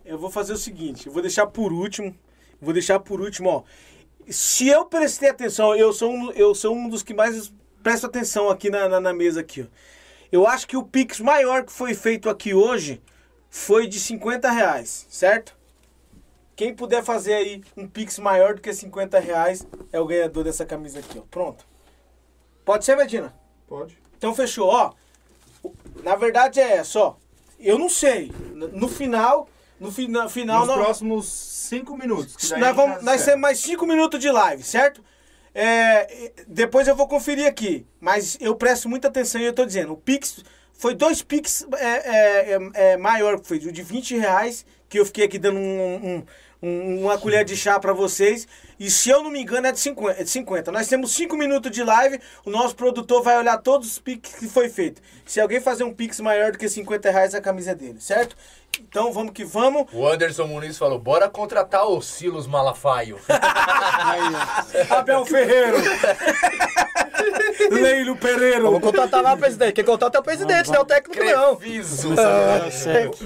A: eu vou fazer o seguinte, eu vou deixar por último, vou deixar por último, ó. Se eu prestei atenção, eu sou um, eu sou um dos que mais presto atenção aqui na, na, na mesa aqui, ó. Eu acho que o Pix maior que foi feito aqui hoje foi de 50 reais, certo? Quem puder fazer aí um Pix maior do que 50 reais é o ganhador dessa camisa aqui, ó. Pronto. Pode ser, Medina?
E: Pode.
A: Então fechou, ó. Na verdade é essa, ó. Eu não sei. No final, no fina, final,
E: Nos
A: nós,
E: próximos cinco minutos. que
A: nós, vamos, nós temos mais 5 minutos de live, certo? É, depois eu vou conferir aqui. Mas eu presto muita atenção e eu tô dizendo, o Pix foi dois Pix é, é, é, é, maior, foi o de 20 reais, que eu fiquei aqui dando um- um- um- uma colher de chá pra vocês. E se eu não me engano, é de 50. É de 50. Nós temos 5 minutos de live, o nosso produtor vai olhar todos os Pix que foi feito. Se alguém fazer um Pix maior do que 50 reais, a camisa é dele, certo? Então vamos que vamos.
D: O Anderson Muniz falou, bora contratar o Silos Malafaio.
A: Abel Ferreiro. Leilo Pereiro.
C: Vamos contratar lá o presidente. Quem contrata é o presidente, não é o técnico, não.
D: Creviso.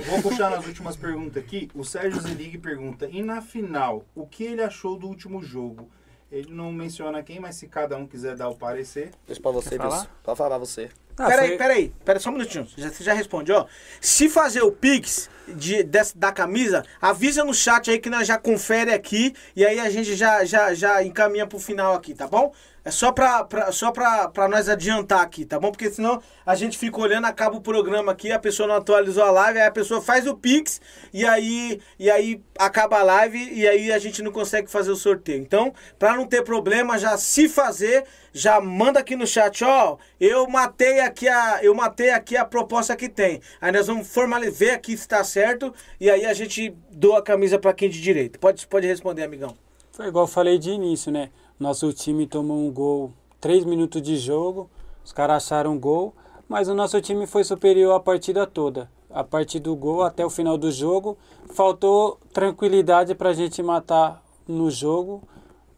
E: Vou puxar nas últimas perguntas aqui. O Sérgio Zelig pergunta: e na final, o que ele achou do último jogo? Ele não menciona quem, mas se cada um quiser dar o parecer.
C: Deixa pra você? Wilson. Pode falar você.
B: Ah,
A: peraí,
B: foi-
A: peraí, peraí, só um minutinho. Já, você já responde, ó. Se fazer o Pix de, dessa- da camisa, avisa no chat aí que nós já confere aqui e aí a gente já, já, já encaminha pro final aqui, tá bom? É só pra, pra, só pra, pra nós adiantar aqui, tá bom? Porque senão a gente fica olhando, acaba o programa aqui, a pessoa não atualizou a live, aí a pessoa faz o Pix e aí, e aí acaba a live e aí a gente não consegue fazer o sorteio. Então, pra não ter problema, já se fazer, já manda aqui no chat, ó, eu matei aqui a, eu matei aqui a proposta que tem. Aí nós vamos formalizar, ver aqui se tá certo e aí a gente doa a camisa pra quem de direito. Pode, pode responder, amigão.
B: Foi igual eu falei de início, né? Nosso time tomou um gol, três minutos de jogo, os caras acharam um gol, mas o nosso time foi superior a partida toda. A partir do gol até o final do jogo, faltou tranquilidade pra gente matar no jogo,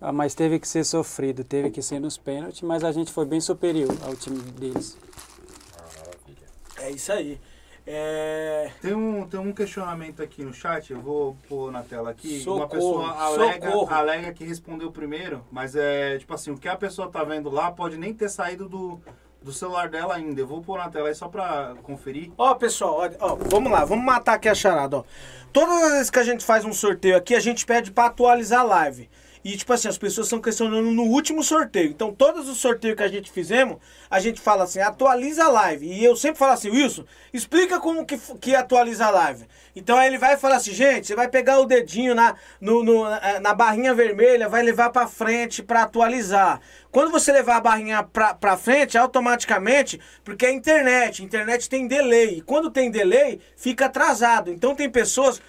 B: ah, mas teve que ser sofrido, teve que ser nos pênaltis, mas a gente foi bem superior ao time deles.
A: É isso aí. É...
E: Tem um, tem um questionamento aqui no chat, eu vou pôr na tela aqui.
A: Socorro,
E: Uma pessoa alega,
A: socorro.
E: alega que respondeu primeiro, mas é tipo assim, o que a pessoa tá vendo lá pode nem ter saído do, do celular dela ainda. Eu vou pôr na tela aí só pra conferir.
A: Ó, pessoal, ó, ó, vamos lá, vamos matar aqui a charada, ó. Todas as vezes que a gente faz um sorteio aqui, a gente pede pra atualizar a live. E, tipo assim, as pessoas estão questionando no último sorteio. Então, todos os sorteios que a gente fizemos, a gente fala assim, atualiza a live. E eu sempre falo assim, Wilson, explica como que, que atualiza a live. Então, aí ele vai falar assim, gente, você vai pegar o dedinho na, no, no- na- na barrinha vermelha, vai levar pra frente pra atualizar. Quando você levar a barrinha pra frente, automaticamente, porque é internet, internet tem delay. E quando tem delay, fica atrasado. Então tem pessoas,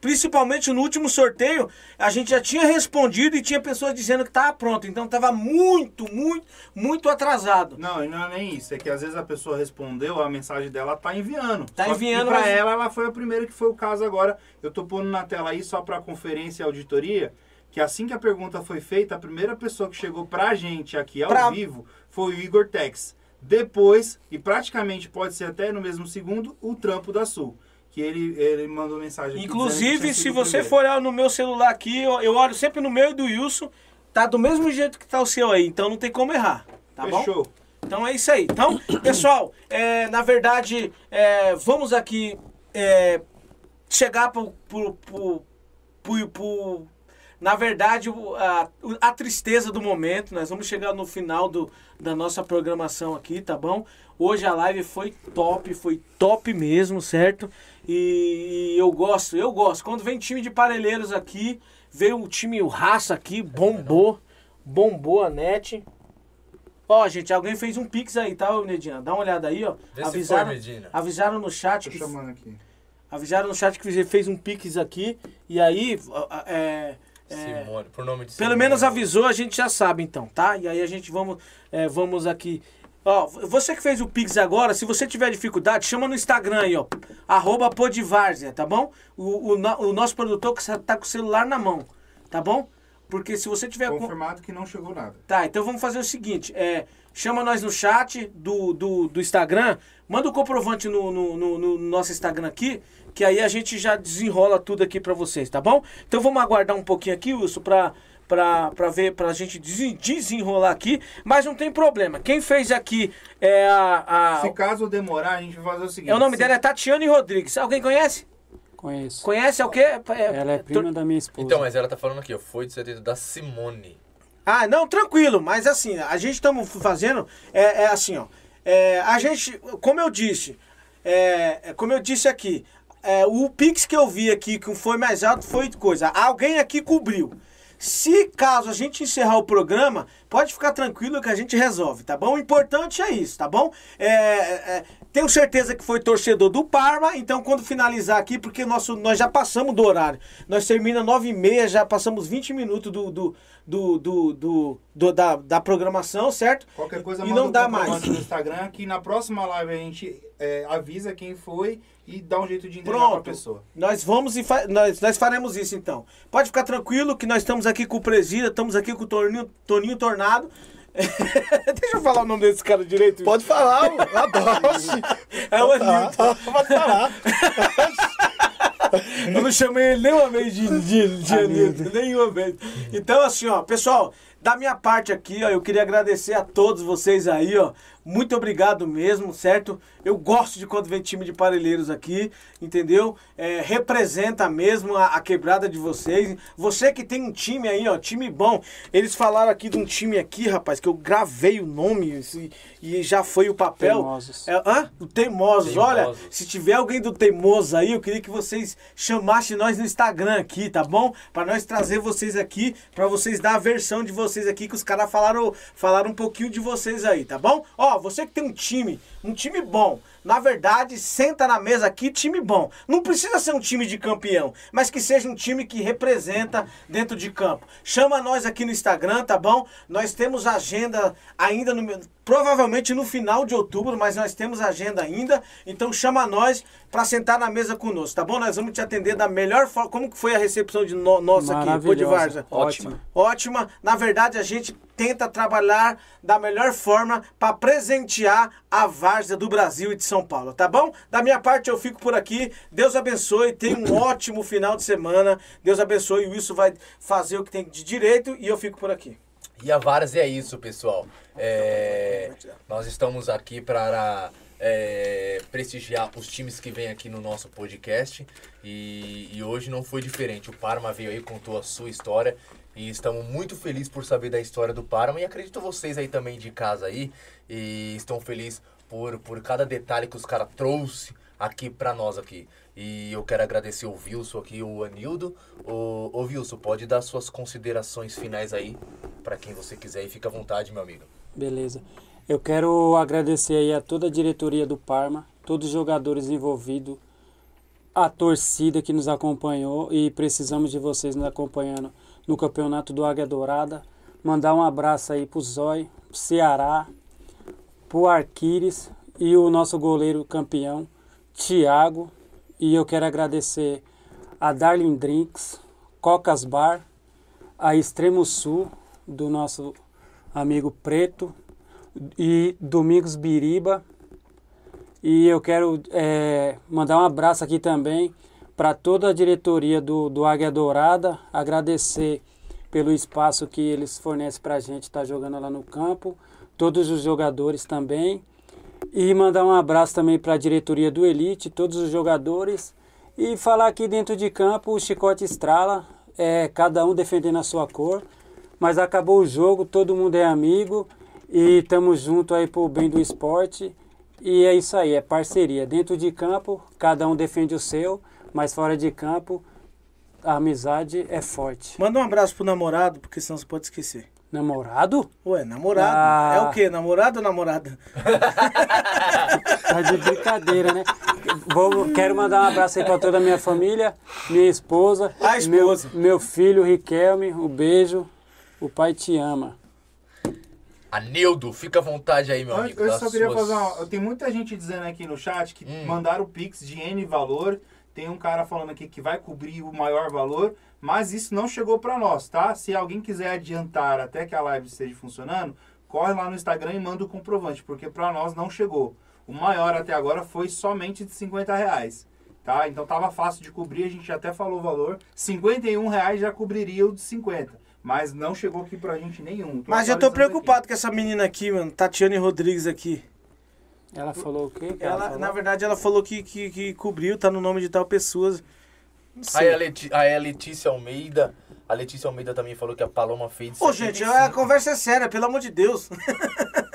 A: principalmente no último sorteio, a gente já tinha respondido e tinha pessoas dizendo que estava pronto. Então tava muito, muito, muito atrasado.
E: Não, e não é nem isso. É que às vezes a pessoa respondeu, a mensagem dela tá enviando.
A: Tá
E: Só
A: enviando,
E: pra
A: mas-
E: ela, ela foi a primeira que foi o caso agora. Eu tô pondo na tela aí só pra conferência e auditoria. Que assim que a pergunta foi feita, a primeira pessoa que chegou pra gente aqui ao
A: Pra-
E: vivo foi o Igor Tex. Depois, e praticamente pode ser até no mesmo segundo, o Trampo da Sul. Que ele, ele mandou mensagem aqui.
A: Inclusive, se você
E: primeiro.
A: for olhar no meu celular aqui, eu, eu olho sempre no meu e do Wilson, tá do mesmo jeito que tá o seu aí. Então não tem como errar. Tá bom?
E: Fechou.
A: Então é isso aí. Então, pessoal, é, na verdade, é, vamos aqui é, chegar pro, pro, pro, pro- pro- na verdade, a, a tristeza do momento. Nós vamos chegar no final do, da nossa programação aqui, tá bom? Hoje a live foi top, foi top mesmo, certo? E, eu gosto, eu gosto. Quando vem time de parelheiros aqui, veio o time, o Raça aqui, bombou, bombou a net. Ó, gente, alguém fez um pix aí, tá, Medina? Dá uma olhada aí, ó.
D: Vê se
A: avisaram,
D: foi, Medina.
A: avisaram no chat
E: Tô
A: que
E: chamando aqui.
A: avisaram no chat que você fez um pix aqui e aí é, é,
D: Simone, por nome de
A: pelo
D: Simone.
A: menos avisou, a gente já sabe então, tá? E aí a gente vamos é, vamos aqui. Ó, você que fez o Pix agora, se você tiver dificuldade, chama no Instagram aí, ó. Arroba Podivárzea, tá bom? O, o, o nosso produtor que tá com o celular na mão, tá bom? Porque se você tiver com-
E: Confirmado que não chegou nada.
A: Tá, então vamos fazer o seguinte: é, chama nós no chat do, do, do Instagram, manda o comprovante no, no, no- no nosso Instagram aqui, que aí a gente já desenrola tudo aqui pra vocês, tá bom? Então vamos aguardar um pouquinho aqui, Wilson, pra, pra, pra ver, pra gente desen- desenrolar aqui, mas não tem problema. Quem fez aqui é a. a-
E: Se caso demorar, a gente vai fazer o seguinte.
A: é o nome
E: se-
A: dela é Tatiane Rodrigues. Alguém conhece?
B: Conheço.
A: Conhece? É o quê? É-
B: Ela é prima da minha esposa.
D: Então, mas ela tá falando aqui, ó. Foi de certeza da Simone.
A: Ah, não, tranquilo, mas assim, a gente estamos fazendo, é, é assim, ó, é, a gente, como eu disse, é, é, como eu disse aqui, é, o Pix que eu vi aqui, que foi mais alto, foi coisa, alguém aqui cobriu. Se caso a gente encerrar o programa, pode ficar tranquilo que a gente resolve, tá bom? O importante é isso, tá bom? É, é, tenho certeza que foi torcedor do Parma, então quando finalizar aqui, porque nosso, nós já passamos do horário, nós termina 9 e meia, já passamos 20 minutos do, do, do, do, do- do- da, da programação, certo?
E: Qualquer coisa
A: e não dá mais.
E: no Instagram que na próxima live a gente é, avisa quem foi e dá um jeito de entregar
A: Pronto.
E: pessoa.
A: Nós vamos e fa- nós, nós faremos isso então. Pode ficar tranquilo que nós estamos aqui com o Presida, estamos aqui com o Toninho, Toninho Tornado. Deixa eu falar o nome desse cara direito.
C: Pode falar, adoro.
A: É o Anilton.
C: Pode falar.
A: Eu não chamei ele nenhuma vez de, de, de Anildo, nenhuma vez. Então, assim, ó, pessoal, da minha parte aqui, ó, eu queria agradecer a todos vocês aí, ó. Muito obrigado mesmo, certo? Eu gosto de quando vem time de parelheiros aqui, entendeu? É, representa mesmo a, a quebrada de vocês. Você que tem um time aí, ó, time bom. Eles falaram aqui de um time aqui, rapaz, que eu gravei o nome esse- e já foi o papel.
B: Teimosos.
A: É, hã? O Teimosos. Olha,
D: Teimosos.
A: se tiver alguém do Teimoso aí, eu queria que vocês chamassem nós no Instagram aqui, tá bom? Pra nós trazer vocês aqui, pra vocês dar a versão de vocês aqui, que os caras falaram, falaram um pouquinho de vocês aí, tá bom? Ó, você que tem um time, um time bom, na verdade, senta na mesa aqui, time bom. Não precisa ser um time de campeão, mas que seja um time que representa dentro de campo. Chama nós aqui no Instagram, tá bom? Nós temos agenda ainda no provavelmente no final de outubro, mas nós temos agenda ainda. Então chama nós para sentar na mesa conosco, tá bom? Nós vamos te atender da melhor forma. Como que foi a recepção de no, nossa aqui, Pô de. Varza?
B: Ótima.
A: Ótima. Na verdade, a gente tenta trabalhar da melhor forma para presentear a várzea do Brasil e de São Paulo, tá bom? Da minha parte, eu fico por aqui. Deus abençoe. Tenha um ótimo final de semana. Deus abençoe. O Wilson vai fazer o que tem de direito e eu fico por aqui.
D: E a Várzea é isso, pessoal. É, nós estamos aqui para é, prestigiar os times que vêm aqui no nosso podcast. E, e hoje não foi diferente. O Parma veio aí, contou a sua história. E estamos muito felizes por saber da história do Parma. E acredito vocês aí também de casa aí. E estão felizes por, por cada detalhe que os caras trouxe aqui para nós aqui. E eu quero agradecer o Wilson aqui, o Anildo. O, ô Wilson, pode dar suas considerações finais aí para quem você quiser e fica à vontade, meu amigo.
B: Beleza. Eu quero agradecer aí a toda a diretoria do Parma, todos os jogadores envolvidos, a torcida que nos acompanhou e precisamos de vocês nos acompanhando no campeonato do Águia Dourada. Mandar um abraço aí pro Zói, pro Ceará, pro Arquires e o nosso goleiro campeão, Thiago. E eu quero agradecer a Darling Drinks, Cocas Bar, a Extremo Sul, do nosso amigo Preto, e Domingos Biriba. E eu quero é, mandar um abraço aqui também para toda a diretoria do, do Águia Dourada, agradecer pelo espaço que eles fornecem para a gente estar jogando lá no campo, todos os jogadores também. E mandar um abraço também para a diretoria do Elite, todos os jogadores. E falar aqui dentro de campo, o chicote estrala, é, cada um defendendo a sua cor. Mas acabou o jogo, todo mundo é amigo e estamos junto aí pro bem do esporte. E é isso aí, é parceria. Dentro de campo, cada um defende o seu, mas fora de campo, a amizade é forte.
A: Manda um abraço pro namorado, porque senão você pode esquecer.
B: Namorado?
A: Ué, namorado.
B: Ah.
A: É o quê? Namorado ou namorada?
B: Tá de brincadeira, né? Vou, quero mandar um abraço aí pra toda a minha família, minha esposa,
A: A esposa.
B: Meu, meu filho Riquelme, um beijo. O pai te ama.
D: Anildo, fica à vontade aí, meu
E: Eu,
D: amigo.
E: eu só queria
D: suas-
E: fazer uma. Tem muita gente dizendo aqui no chat que
D: Hum.
E: mandaram o Pix de N valor. Tem um cara falando aqui que vai cobrir o maior valor, mas isso não chegou para nós, tá? Se alguém quiser adiantar até que a live esteja funcionando, corre lá no Instagram e manda o comprovante, porque para nós não chegou. O maior até agora foi somente de 50 reais. Tá? Então tava fácil de cobrir, a gente até falou o valor. 51 reais já cobriria o de 50. Mas não chegou aqui pra gente nenhum.
A: Mas eu tô preocupado com essa menina aqui, mano. Tatiane Rodrigues aqui.
B: Ela falou o quê? que
A: Ela,
B: falou?
A: na verdade, ela falou que, que, que cobriu, tá no nome de tal pessoa. Não
D: Aí a. Leti- aí a Letícia Almeida. A Letícia Almeida também falou que a Paloma fez.
A: Ô, gente, a conversa é séria, pelo amor de Deus.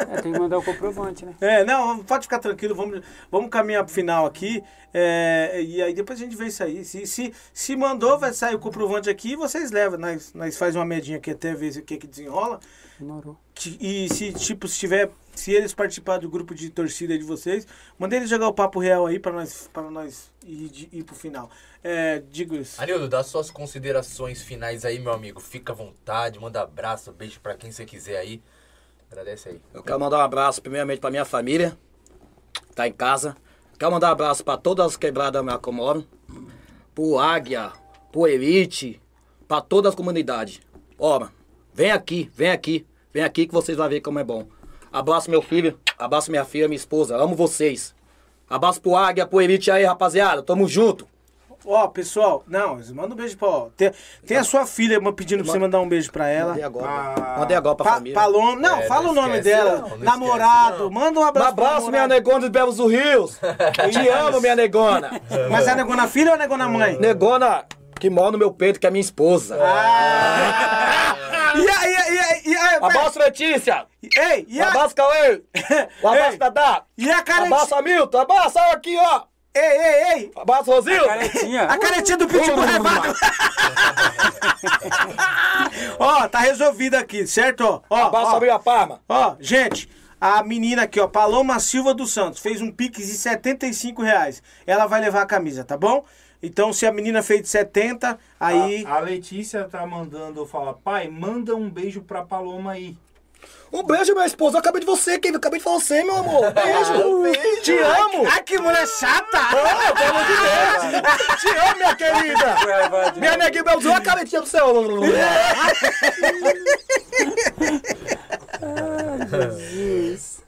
B: É, tem que mandar o comprovante, né?
A: É, não, pode ficar tranquilo, vamos, vamos caminhar pro final aqui. é, e aí depois a gente vê isso aí. Se, se, se mandou, vai sair o comprovante aqui vocês levam. Nós, nós faz uma medinha aqui até ver o que, que desenrola.
B: Demorou.
A: E se, tipo, se tiver. Se eles participarem do grupo de torcida de vocês, manda eles jogar o papo real aí pra nós, pra nós ir, de- ir pro final. É, digo isso.
D: Anildo, dá suas considerações finais aí, meu amigo. Fica à vontade, manda abraço, beijo pra quem você quiser aí. Agradece aí.
C: Eu quero mandar um abraço primeiramente pra minha família, que tá em casa. Quero mandar um abraço pra todas as quebradas que eu moro. Pro Águia, pro Elite, pra todas as comunidades. Ora, vem aqui, vem aqui, vem aqui que vocês vão ver como é bom. Abraço meu filho, abraço minha filha, minha esposa, amo vocês. Abraço pro Águia, pro Elite aí, rapaziada, tamo junto.
A: Ó, pessoal, não, manda um beijo pra. Ó, tem, tem a sua filha pedindo pra você mandar um beijo pra ela.
C: Mandei agora.
E: Ah.
C: Mandei agora pra
A: Pa
C: família.
A: Paloma, não,
D: É,
A: fala
D: não
A: o nome
D: esquece
A: dela.
D: não, não
A: namorado,
D: esquece
A: manda um
C: Um
A: abraço. pro
C: abraço, minha negona dos Bebos do Rios. Te amo, minha negona.
A: Mas é a negona filha ou a negona mãe?
C: Negona que mora no meu peito, que é minha esposa.
A: Ah! E aí, e aí, e aí,
C: Abraço, Letícia.
A: Ei, e
C: Um
A: a,
C: abraço, Cauê. Um abraço. Dadá.
A: e a caretinha?
C: Abraço, Hamilton. Abraço aqui, ó.
A: Ei, ei, ei!
C: Abraço, Rosildo.
B: Caretinha.
A: A caretinha do Pitbull Revado! Ó, tá resolvido aqui, certo? Ó, ó,
C: Abraço,
A: ó.
C: Abril Parma.
A: Ó, gente, a menina aqui, ó, Paloma Silva dos Santos, fez um pix de 75 reais. Ela vai levar a camisa, tá bom? Então, se a menina fez de 70, aí...
E: A, a Letícia tá mandando falar, pai, manda um beijo pra Paloma aí.
C: Um beijo, minha esposa. Eu acabei de você, Kevin. Acabei de falar você, meu amor. Beijo. Te amo.
A: Ai, que mulher chata!
C: Ah, pelo amor de Deus. Te amo, minha querida. Minha neguinha Belzinho, eu acabei de te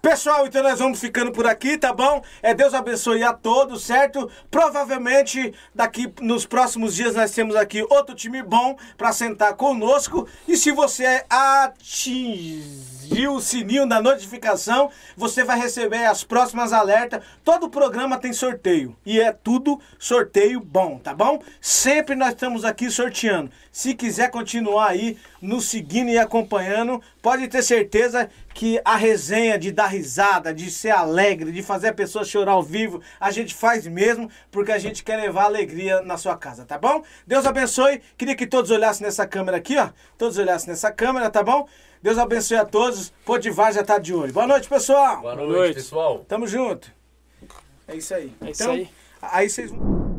A: Pessoal, então nós vamos ficando por aqui, tá bom? É Deus abençoe a todos, certo? Provavelmente daqui nos próximos dias nós temos aqui outro time bom pra sentar conosco. E se você atingiu o sininho da notificação, você vai receber as próximas alertas. Todo programa tem sorteio e é tudo sorteio bom, tá bom? Sempre nós estamos aqui sorteando. Se quiser continuar aí nos seguindo e acompanhando, pode ter certeza que a resenha de dar risada, de ser alegre, de fazer a pessoa chorar ao vivo, a gente faz mesmo porque a gente quer levar alegria na sua casa, tá bom? Deus abençoe. Queria que todos olhassem nessa câmera aqui, ó. Todos olhassem nessa câmera, tá bom? Deus abençoe a todos. Podivar já tá de olho. Boa noite, pessoal.
D: Boa
B: Boa noite,
D: pessoal.
A: Tamo junto. É isso aí.
B: É isso
A: Então,
B: aí.
A: Aí vocês vão.